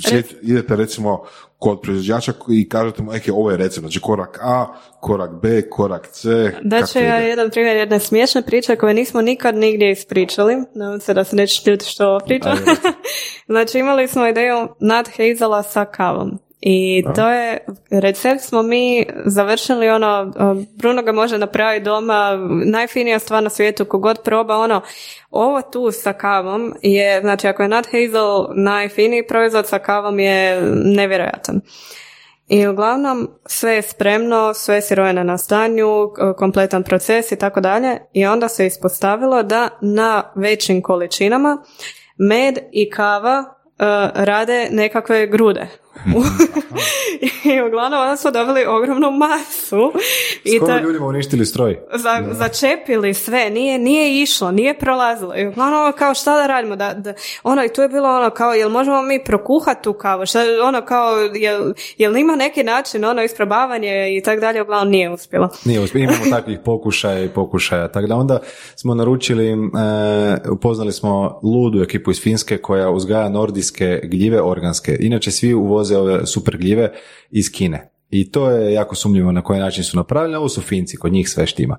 Speaker 1: sjeć- idete recimo kod proizvođača i kažete mu, eke, ovo je recept, znači korak A, korak B, korak C.
Speaker 5: Da ću
Speaker 1: ide?
Speaker 5: ja jedan primjer jedne smiješne priče koje nismo nikad nigdje ispričali. Nadam se da se neće ljuti što ovo pričam. znači imali smo ideju nad sa kavom. I to je, recept smo mi završili ono, Bruno ga može napraviti doma, najfinija stvar na svijetu, kogod proba ono, ovo tu sa kavom je, znači ako je Nut Hazel najfiniji proizvod, sa kavom je nevjerojatan. I uglavnom sve je spremno, sve je sirovina na stanju, kompletan proces i tako dalje. I onda se ispostavilo da na većim količinama med i kava e, rade nekakve grude. I uglavnom onda smo dobili ogromnu masu. I
Speaker 3: skoro
Speaker 5: to-
Speaker 3: ljudima uništili stroj.
Speaker 5: za, začepili sve, nije, nije išlo, nije prolazilo. I uglavnom ono kao šta da radimo, da, da, ono i tu je bilo ono kao jel možemo mi prokuhati tu kavu, šta, ono kao jel, jel ima neki način ono isprobavanje i tako dalje, uglavnom nije uspjelo.
Speaker 3: Nije uspio, imamo takvih pokušaja i pokušaja. Tako da onda smo naručili, e, upoznali smo ludu ekipu iz Finske koja uzgaja nordijske gljive organske. Inače svi uvoze ove super gljive iz Kine. I to je jako sumnjivo na koji način su napravljene. Ovo su Finci, kod njih sve štima.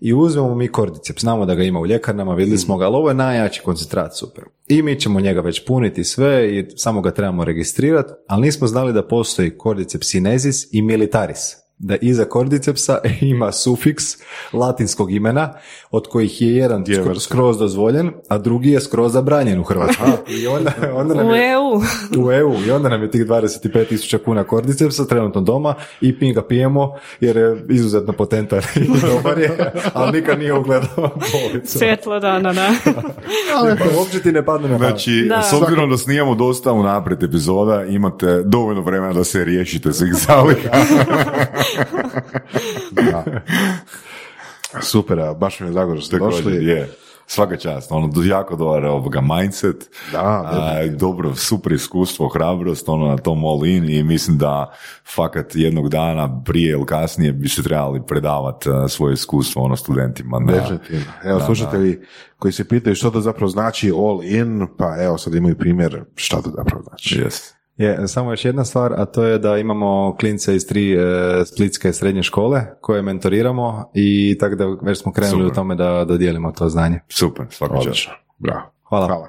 Speaker 3: I uzmemo mi kordicep, znamo da ga ima u ljekarnama, vidjeli smo ga, ali ovo je najjači koncentrat, super. I mi ćemo njega već puniti sve i samo ga trebamo registrirati, ali nismo znali da postoji kordicep sinezis i militaris. Da iza kordicepsa ima sufiks latinskog imena, od kojih je jedan
Speaker 1: vrste.
Speaker 3: skroz dozvoljen, a drugi je skroz zabranjen u Hrvatskoj. I onda, onda nam
Speaker 5: U
Speaker 3: je,
Speaker 5: EU.
Speaker 3: u EU i onda nam je tih 25.000 kuna kordicepsa trenutno doma i mi ga pijemo jer je izuzetno potentan i dobar je, ali nikad nije ugledao bolicu.
Speaker 5: Svjetlo dana, da.
Speaker 3: Ali uopće ti ne padne na.
Speaker 4: Znači,
Speaker 5: Da.
Speaker 4: s obzirom da snimamo dosta unaprijed epizoda, imate dovoljno vremena da se riješite svih zaliha.
Speaker 1: Super, a baš mi je drago što ste došli.
Speaker 4: je. Svaka čast, ono, jako dobar ovoga mindset,
Speaker 1: Da,
Speaker 4: a, dobro, super iskustvo, hrabrost, ono, na tom all in i mislim da fakat jednog dana, prije ili kasnije, bi se trebali predavati a, svoje iskustvo, ono, studentima. Da,
Speaker 1: Definitivno. Evo,
Speaker 4: Da,
Speaker 1: slušatelji koji se pitaju što to zapravo znači all in, pa evo sad imaju primjer šta to zapravo znači.
Speaker 4: Yes.
Speaker 3: Je, samo još jedna stvar, a to je da imamo klince iz tri e, splitske srednje škole koje mentoriramo i tako da već smo krenuli
Speaker 4: Super.
Speaker 3: u tome da, da dijelimo to znanje.
Speaker 4: Super, svaka.
Speaker 1: Bravo.
Speaker 3: Hvala.
Speaker 1: Hvala.